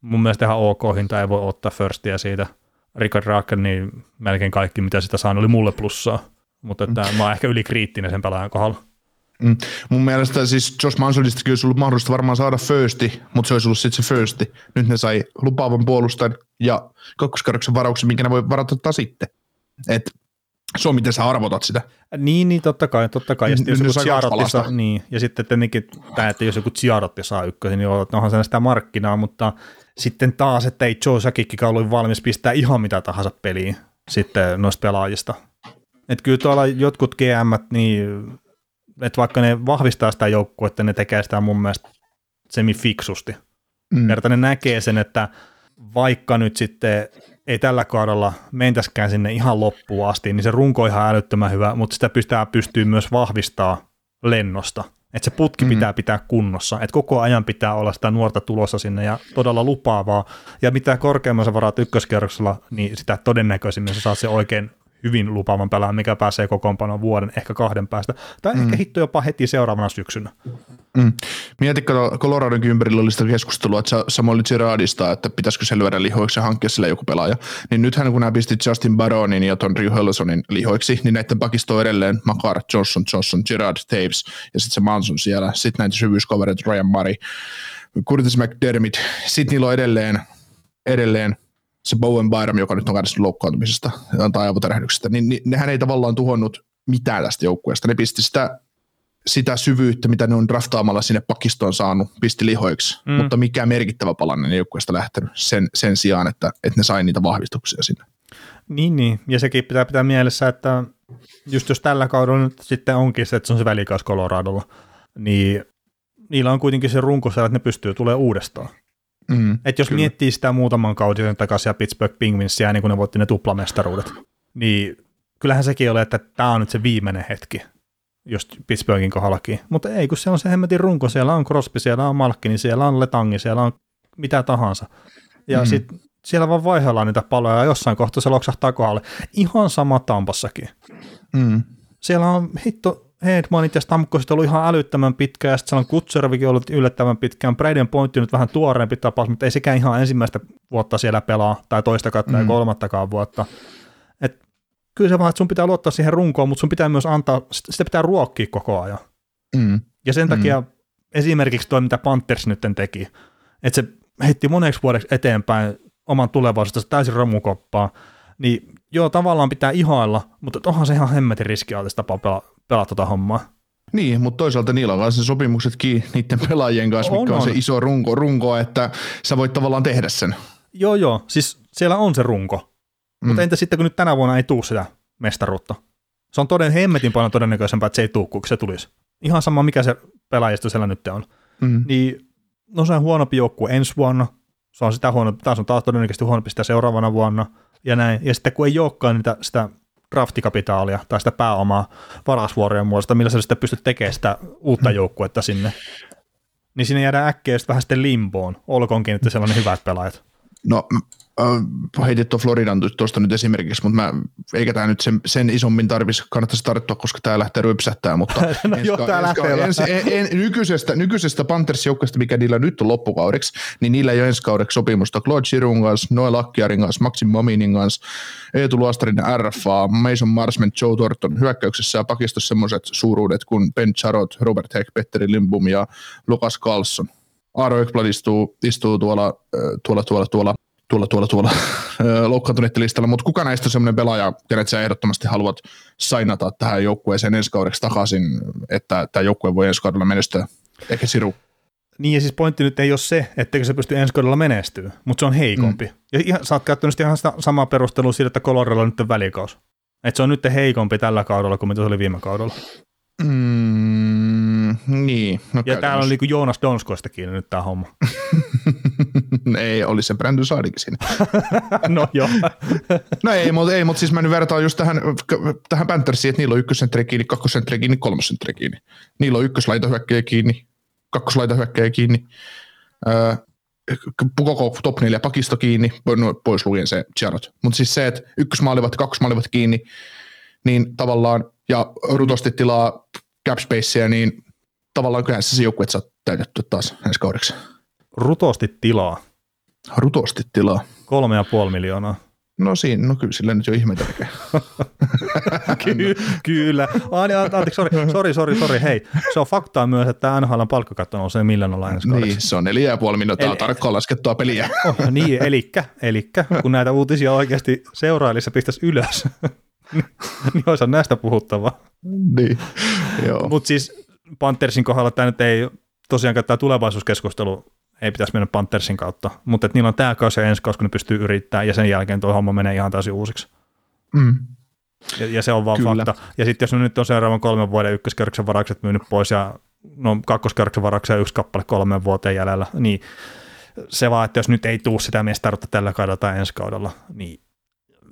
mun mielestä ihan ok hinta, ei voi ottaa firstia siitä. Richard Raken, niin melkein kaikki, mitä sitä saan, oli mulle plussaa. Mutta että mm. mä oon ehkä ylikriittinen sen pelaajan kohdalla. Mm. Mun mielestä siis Josh Mansonista olisi ollut mahdollista varmaan saada firsti, mutta se olisi ollut sitten se firsti. Nyt ne sai lupaavan puolustajan ja kakkoskarroksen varauksen, minkä ne voi varata sitten. Et se on miten sä arvotat sitä. Niin, niin totta kai, totta kai. Ja sitten jos joku Ciarotti saa, niin, ja sitten tietenkin tämä, että jos joku Ciarotti saa ykkösen, niin onhan se sitä markkinaa, mutta sitten taas, että ei Joe Sakikkikaan ollut valmis pistää ihan mitä tahansa peliin sitten noista pelaajista. Että kyllä tuolla jotkut GM, niin että vaikka ne vahvistaa sitä että ne tekee sitä mun mielestä semi-fiksusti. Mm. Kerta ne näkee sen, että vaikka nyt sitten ei tällä kaudella mentäskään sinne ihan loppuun asti, niin se runko on ihan älyttömän hyvä, mutta sitä pystyy, pystyy myös vahvistaa lennosta. Että se putki mm-hmm. pitää pitää kunnossa, että koko ajan pitää olla sitä nuorta tulossa sinne ja todella lupaavaa. Ja mitä korkeamman sä varaat ykköskerroksella, niin sitä todennäköisimmin sä saat se oikein hyvin lupaavan pelaajan, mikä pääsee kokoonpanoon vuoden, ehkä kahden päästä, tai mm. ehkä hitto jopa heti seuraavana syksynä. Mm. Mietin, että Coloradon ympärillä oli sitä keskustelua, että Samuel Girardista, että pitäisikö se lyödä lihoiksi ja hankkia sille joku pelaaja. Niin nythän kun nämä pisti Justin Baronin ja ton Rio Helsonin lihoiksi, niin näiden pakisto on edelleen Makar, Johnson, Johnson, Gerard, Taves ja sitten se Manson siellä. Sitten näitä syvyyskavereita, Ryan Murray, Curtis McDermott. Sitten niillä on edelleen, edelleen se Bowen Byram, joka nyt on kärsinyt loukkaantumisesta tai aivotärähdyksestä, niin, niin nehän ei tavallaan tuhonnut mitään tästä joukkueesta. Ne pisti sitä, sitä syvyyttä, mitä ne on draftaamalla sinne pakistoon saanut, pisti lihoiksi, mm. mutta mikä merkittävä palanen joukkueesta lähtenyt sen, sen sijaan, että, että ne sai niitä vahvistuksia sinne. Niin, niin, ja sekin pitää pitää mielessä, että just jos tällä kaudella nyt sitten onkin se, että se on se välikaus Coloradolla, niin niillä on kuitenkin se runko siellä, että ne pystyy tulemaan uudestaan. Mm, että jos kyllä. miettii sitä muutaman kauden takaisin ja Pittsburgh Penguinsia, niin kun ne voitti ne tuplamestaruudet, niin kyllähän sekin oli, että tämä on nyt se viimeinen hetki, just Pittsburghin kohdallakin. Mutta ei, kun se on se hemmetin runko, siellä on Crosby, siellä on Malkkini, siellä on Letangi, siellä on mitä tahansa. Ja mm. sitten siellä vaan vaihdellaan niitä paloja ja jossain kohtaa se loksahtaa kohdalle. Ihan sama Tampassakin. Mm. Siellä on hitto Hedmanit ja Stamkosit ollut ihan älyttömän pitkään, ja sitten on Kutservikin ollut yllättävän pitkään. Braden Pointti nyt vähän tuoreempi tapaus, mutta ei sekään ihan ensimmäistä vuotta siellä pelaa, tai toista kautta mm. kolmattakaan vuotta. Et kyllä se vaan, että sun pitää luottaa siihen runkoon, mutta sun pitää myös antaa, sitä pitää ruokkia koko ajan. Mm. Ja sen takia mm. esimerkiksi toi, mitä Panthers nyt teki, että se heitti moneksi vuodeksi eteenpäin oman tulevaisuutensa täysin romukoppaa, niin joo, tavallaan pitää ihailla, mutta onhan se ihan hemmetin riskialtista tapa pelaa tota hommaa. Niin, mutta toisaalta niillä on se sopimuksetkin niiden pelaajien kanssa, on, mikä on, on se iso runko, runko, että sä voit tavallaan tehdä sen. Joo, joo, siis siellä on se runko. Mm. Mutta entä sitten, kun nyt tänä vuonna ei tuu sitä mestaruutta? Se on toden hemmetin paljon todennäköisempää, että se ei tuu, kun se tulisi. Ihan sama, mikä se pelaajisto siellä nyt on. Mm. Niin, no se on huonompi joukkue ensi vuonna, se on sitä huono, taas on taas todennäköisesti huonompi sitä seuraavana vuonna, ja näin. Ja sitten kun ei olekaan niitä, sitä draftikapitaalia tai sitä pääomaa varasvuorojen muodosta, millä sä sitten pystyt tekemään sitä uutta joukkuetta sinne. Niin sinne jäädään äkkiä vähän sitten limboon, olkoonkin, että siellä on ne hyvät pelaajat. No heitit tuon Floridan tuosta nyt esimerkiksi, mutta mä, eikä tämä nyt sen, sen isommin tarvitsisi, kannattaisi tarttua, koska tämä lähtee rypsähtää, mutta (laughs) No joo, tää lähtee ensi, en, en, nykyisestä, nykyisestä Panthers mikä niillä nyt on loppukaudeksi, niin niillä ei ole ensi kaudeksi sopimusta Claude Giroux kanssa, Noel Akkiarin kanssa, Maxim Mominin kanssa, Eetu Luostarinen RFA, Mason Marsman, Joe Thornton hyökkäyksessä ja pakistossa semmoiset suuruudet kuin Ben Charot, Robert Heck, Petteri Limbum ja Lukas Carlson. Aaro Ekblad istuu, istuu tuolla, tuolla, tuolla, tuolla tuolla, tuolla, tuolla (laughs) loukkaantuneiden listalla, mutta kuka näistä on sellainen pelaaja, kenet sä ehdottomasti haluat sainata tähän joukkueeseen ensi kaudeksi takaisin, että tämä joukkue voi ensi kaudella menestyä? Ehkä Siru. Niin ja siis pointti nyt ei ole se, etteikö se pysty ensi kaudella menestyä, mutta se on heikompi. Mm. Ja ihan, sä oot käyttänyt ihan sitä samaa perustelua siitä, että Colorella on nyt välikaus. Että se on nyt heikompi tällä kaudella kuin mitä se oli viime kaudella. Mm, niin. No ja täällä on niinku Joonas Donskoista kiinni nyt tämä homma. (laughs) (laughs) ei, oli se Brandon Saadikin siinä. (laughs) no joo. (laughs) no ei, mutta ei, mut siis mä nyt vertaan just tähän, tähän Panthersiin, että niillä on ykkössentteri kiinni, kakkosentteri kiinni, kolmosentteri kiinni. Niillä on ykköslaitahyökkäjä kiinni, kakkoslaitahyökkäjä kiinni. Öö, koko top 4 pakisto kiinni, no, pois lukien se Jarrot. Mutta siis se, että ykkösmaalivat kakkosmaalivat kiinni, niin tavallaan, ja rutosti tilaa cap spacea, niin tavallaan kyllähän se joukkue saa täytetty taas ensi kaudeksi. Rutosti tilaa. Rutosti tilaa. Kolme ja puoli miljoonaa. No siinä, no kyllä sillä nyt jo ihmeitä tekee. (laughs) Ky- kyllä. Ah, niin, anteeksi, sori, sori, sori, sori, hei. Se on faktaa myös, että NHL palkkakatto nousee miljoonalla ensi kaudeksi. Niin, se on neljä ja puoli minuuttia Eli... tarkkaan laskettua peliä. (laughs) Oh, niin, elikkä, elikkä, kun näitä uutisia oikeasti seurailissa pistäisi ylös, (laughs) niin olisi näistä puhuttavaa. Niin, joo. Mutta siis Panthersin kohdalla tämä nyt ei tosiaan tämä tulevaisuuskeskustelu ei pitäisi mennä Panthersin kautta, mutta että niillä on tämä kausi ja ensi kausi, kun ne pystyy yrittämään, ja sen jälkeen tuo homma menee ihan täysin uusiksi. Mm. Ja, ja se on vaan Kyllä. fakta. Ja sitten jos ne nyt on seuraavan kolmen vuoden ykköskerroksen varaukset myynyt pois, ja no kakkoskerroksen varauksia yksi kappale kolmen vuoteen jäljellä, niin se vaan, että jos nyt ei tuu sitä mestaruutta tällä kaudella tai ensi kaudella, niin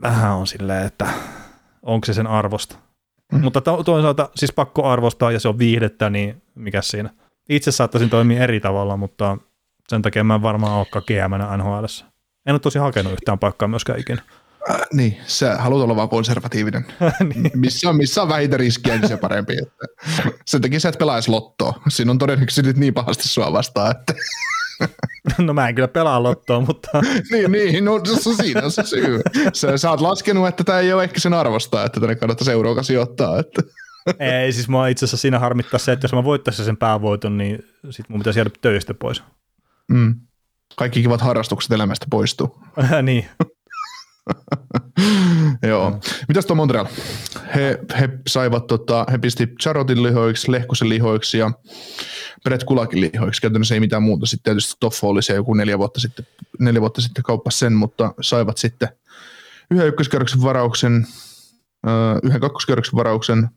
vähän on silleen, että onko se sen arvosta. Mm. Mutta to- toisaalta siis pakko arvostaa, ja se on viihdettä, niin mikä siinä. Itse saattaisin toimia eri tavalla, mutta sen takia mä en varmaan olekaan GM NHL. En ole tosi hakenut yhtään paikkaa myöskään ikinä. Äh, niin, sä haluat olla vaan konservatiivinen. (laughs) niin. missä, on, missä on vähitä riskiä, niin se parempi. Että sen takia sä et pelaisi lottoa. Siinä on todennäköisesti niin pahasti sua vastaan, että (laughs) No mä en kyllä pelaa lottoa, mutta... (laughs) niin, niin, no se, siinä on se syy. Sä, sä oot laskenut, että tämä ei ole ehkä sen arvostaa, että tänne kannattaa euroa sijoittaa. Että. ei, siis mua itse asiassa siinä harmittaa se, että jos mä voittaisin sen päävoiton, niin sit mun pitäisi jäädä töistä pois. Mm. Kaikki kivat harrastukset elämästä poistuu. (laughs) niin. (laughs) Joo. Mm. Mitäs tuo Montreal? He, he saivat, tota, he pisti Charotin lihoiksi, Lehkosen lihoiksi ja Brett Kulakin lihoiksi. Käytännössä ei mitään muuta. Sitten tietysti Toffo oli se joku neljä vuotta sitten, neljä vuotta sitten kauppasi sen, mutta saivat sitten yhden ykköskerroksen varauksen, yhden kakkoskerroksen varauksen,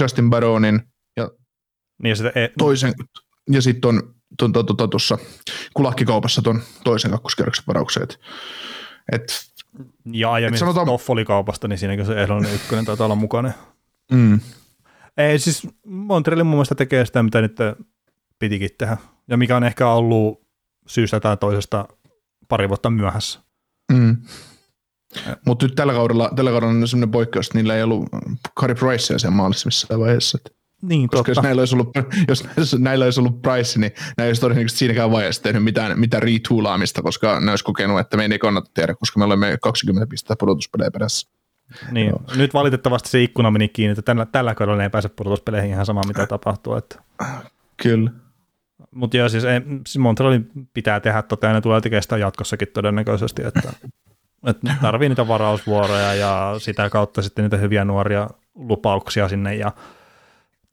Justin Baronin ja, niin ja sitten, toisen, ja sitten on tuon tuossa kulakkikaupassa tuon toisen kakkoskerroksen varauksen. Et, et, ja aiemmin sanotaan... Toffoli-kaupasta, niin siinäkin se ehdollinen ykkönen taitaa olla mukana. Mm. Ei, siis Montrealin mun mielestä tekee sitä, mitä nyt pitikin tehdä. Ja mikä on ehkä ollut syystä tai toisesta pari vuotta myöhässä. Mm. Mutta nyt tällä kaudella, tällä kaudella on sellainen poikkeus, että niillä ei ollut Kari Pricea sen maalissa missään vaiheessa. Että niin, Koska totta. jos näillä, olisi ollut, (laughs) jos näillä olisi ollut Price, niin näillä olisi todennäköisesti siinäkään vaiheessa tehnyt mitään, mitään retoolaamista, koska ne olisi kokenut, että meidän ei kannata tehdä, koska me olemme 20 pistettä pudotuspelejä perässä. Niin, Joo. nyt valitettavasti se ikkuna meni kiinni, että tällä, tällä kaudella ei pääse pudotuspeleihin ihan sama, mitä tapahtuu. Että. Kyllä. Mutta joo, siis, ei, siis Montrealin pitää tehdä tota, ja ne tulee tekemään sitä jatkossakin todennäköisesti, että, että tarvii niitä varausvuoroja ja sitä kautta sitten niitä hyviä nuoria lupauksia sinne ja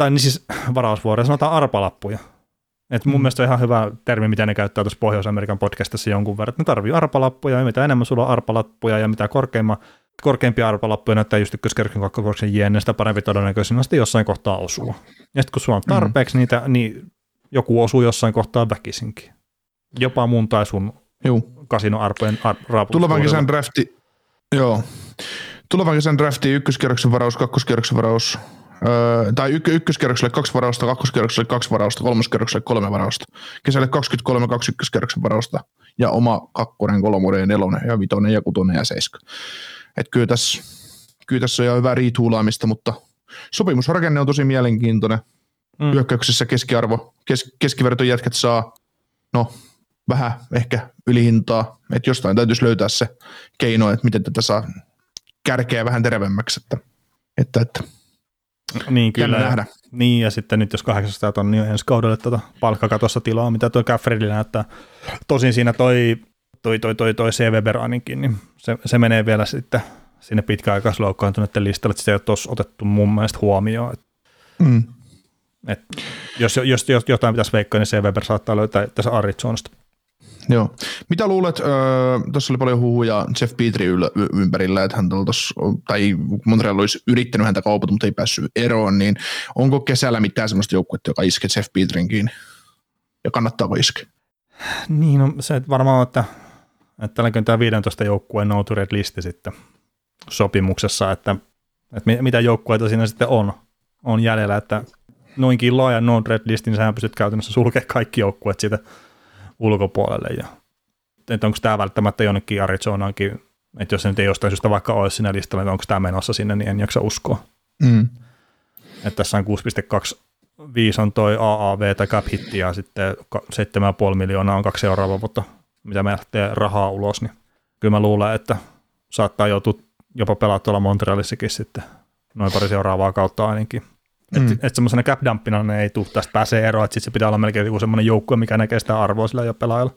tai niin siis varausvuoroja, sanotaan arpalappuja. Et mun mm. mielestä on ihan hyvä termi, mitä ne käyttää tuossa Pohjois-Amerikan podcastissa jonkun verran, että ne tarvii arpalappuja, ja mitä enemmän sulla on arpalappuja, ja mitä korkeimma, korkeimpia arpalappuja näyttää just ykköskerroksen kakkokorksen jenne, sitä parempi todennäköisesti sitten jossain kohtaa osua. Ja sitten kun sulla on mm. tarpeeksi mm. niitä, niin joku osuu jossain kohtaa väkisinkin. Jopa mun tai sun Juu. kasinoarpojen ar- Tulevan kesän drafti, joo. Tulevan kesän drafti, ykköskerroksen varaus, kakkoskerroksen varaus, öö, tai yk- ykköskerrokselle kaksi varausta, kakkoskerrokselle kaksi varausta, kolmoskerrokselle kolme varausta. Kesälle 23 kaksi ykköskerroksen varausta ja oma kakkonen, kolmonen ja nelonen ja vitonen ja kutonen ja seiska. Et kyllä tässä, kyllä tässä on jo hyvää riituulaamista, mutta sopimusrakenne on tosi mielenkiintoinen. Mm. Hyökkäyksessä keskiarvo, kes, keskiverton jätkät saa, no vähän ehkä ylihintaa, että jostain täytyisi löytää se keino, että miten tätä saa kärkeä vähän terävemmäksi, että, että, että niin, kyllä. Jännä nähdä. Niin, ja sitten nyt jos 800 tonnia ensi kaudelle tuota palkkakatossa tilaa, mitä tuo Gaffredi näyttää. Tosin siinä toi, toi, toi, toi, toi CV Beraninkin, niin se, se, menee vielä sitten sinne pitkäaikaisloukkaantuneiden listalle, että sitä ei ole tuossa otettu mun mielestä huomioon. mm. Et jos, jos, jos, jotain pitäisi veikkoa, niin CV Weber saattaa löytää tässä Arizonasta. Joo. Mitä luulet, öö, tuossa oli paljon huhuja Jeff Petri yl- ympärillä, että hän tossa, tai Montreal olisi yrittänyt häntä kaupata, mutta ei päässyt eroon, niin onko kesällä mitään sellaista joukkuetta, joka iskee Jeff Petrinkin? Ja kannattaako iskeä? Niin, no se varmaan, että, että tälläkin tämä 15 joukkueen no listi sitten sopimuksessa, että, että mitä joukkueita siinä sitten on, on jäljellä, että noinkin laaja no listin, niin sähän pystyt käytännössä sulkemaan kaikki joukkueet siitä ulkopuolelle. Ja, että onko tämä välttämättä jonnekin Arizonaankin, että jos se nyt ei jostain syystä vaikka olisi siinä listalla, että onko tämä menossa sinne, niin en jaksa uskoa. Mm. Että tässä on 6,25 on toi AAV tai cap hitti ja sitten 7,5 miljoonaa on kaksi seuraavaa vuotta, mitä me lähtee rahaa ulos, niin kyllä mä luulen, että saattaa joutua jopa pelaa tuolla Montrealissakin sitten noin pari seuraavaa kautta ainakin. Mm. Että et semmoisena cap dumpina ne ei tule tästä pääsee eroon, että sitten se pitää olla melkein joku semmoinen joukkue, mikä näkee sitä arvoa sillä jo pelaajalla.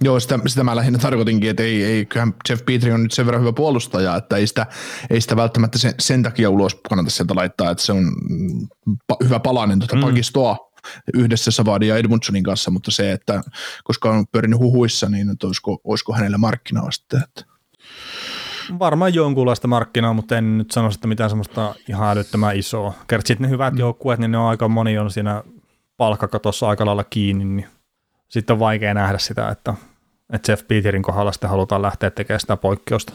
Joo, sitä, sitä mä lähinnä tarkoitinkin, että ei, ei, kyllähän Jeff Petri on nyt sen verran hyvä puolustaja, että ei sitä, ei sitä välttämättä sen, sen takia ulos kannata sieltä laittaa, että se on pa, hyvä palanen tuota mm. pakistoa yhdessä Savadin ja Edmundsonin kanssa, mutta se, että koska on pyörinyt huhuissa, niin että olisiko, olisiko hänelle markkinaa sitten. Että. Varmaan jonkunlaista markkinaa, mutta en nyt sano, että mitään semmoista ihan älyttömän isoa. Kertsi, sitten ne hyvät mm. joukkueet, niin ne on aika moni on siinä palkkakatossa aika lailla kiinni, niin sitten on vaikea nähdä sitä, että, että Jeff Peterin kohdalla sitten halutaan lähteä tekemään sitä poikkeusta.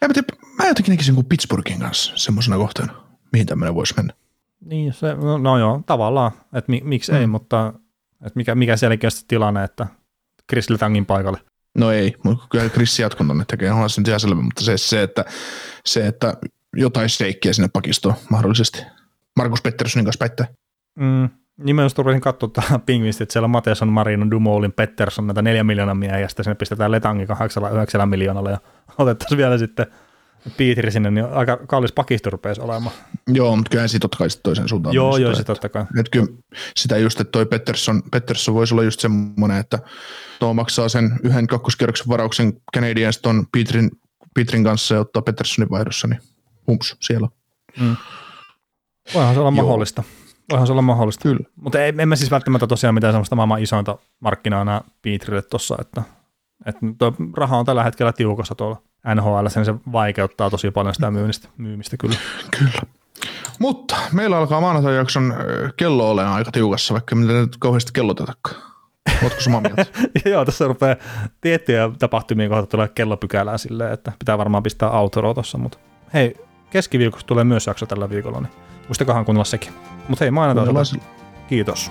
Ja, mutta mä jotenkin näkisin kuin Pittsburghin kanssa semmoisena kohtana, mihin tämmöinen voisi mennä. Niin, se, no, no joo, tavallaan, että mi, miksi mm. ei, mutta että mikä, mikä selkeästi tilanne, että Chris Letangin paikalle. No ei, mutta kyllä Chris jatkon tonne tekee, onhan se nyt ihan selvä, mutta se, se, että, se, että jotain steikkiä sinne pakistoon mahdollisesti. Markus Petterssonin kanssa päittää. Mm, Nimenomaan rupesin katsoa tähän pingvistä, että siellä on Mateson, Marino, Dumoulin, Pettersson, näitä neljä miljoonaa miehiä, ja sitten sinne pistetään Letangi 8 miljoonalla, ja otettaisiin vielä sitten Pietri sinne, niin aika kallis pakisto rupeisi olemaan. Joo, mutta kyllä siitä totta kai toisen suuntaan. Joo, joo, se totta kai. Että kyllä sitä just, että toi Pettersson, Pettersson voisi olla just semmoinen, että tuo maksaa sen yhden kakkoskierroksen varauksen Canadiens ton Pietrin, Pietrin kanssa ja ottaa Petterssonin vaihdossa, niin hums, siellä. Mm. Voihan se olla Joo. mahdollista. Voihan se olla mahdollista. Kyllä. Mutta ei, emme siis välttämättä tosiaan mitään sellaista maailman isointa markkinaa nämä Piitrille tuossa, että, että raha on tällä hetkellä tiukassa tuolla NHL, sen se vaikeuttaa tosi paljon sitä myymistä, myymistä kyllä. Kyllä. Mutta meillä alkaa maanantai-jakson kello olemaan aika tiukassa, vaikka mitä nyt kauheasti kellotetakaan. Oletko samaa mieltä? (laughs) Joo, tässä rupeaa tiettyjä tapahtumia kohta tulee kellopykälää silleen, että pitää varmaan pistää autoroa tuossa, mutta hei, keskiviikossa tulee myös jakso tällä viikolla, niin muistakohan kuunnella sekin. Mutta hei, maanantai. Kiitos.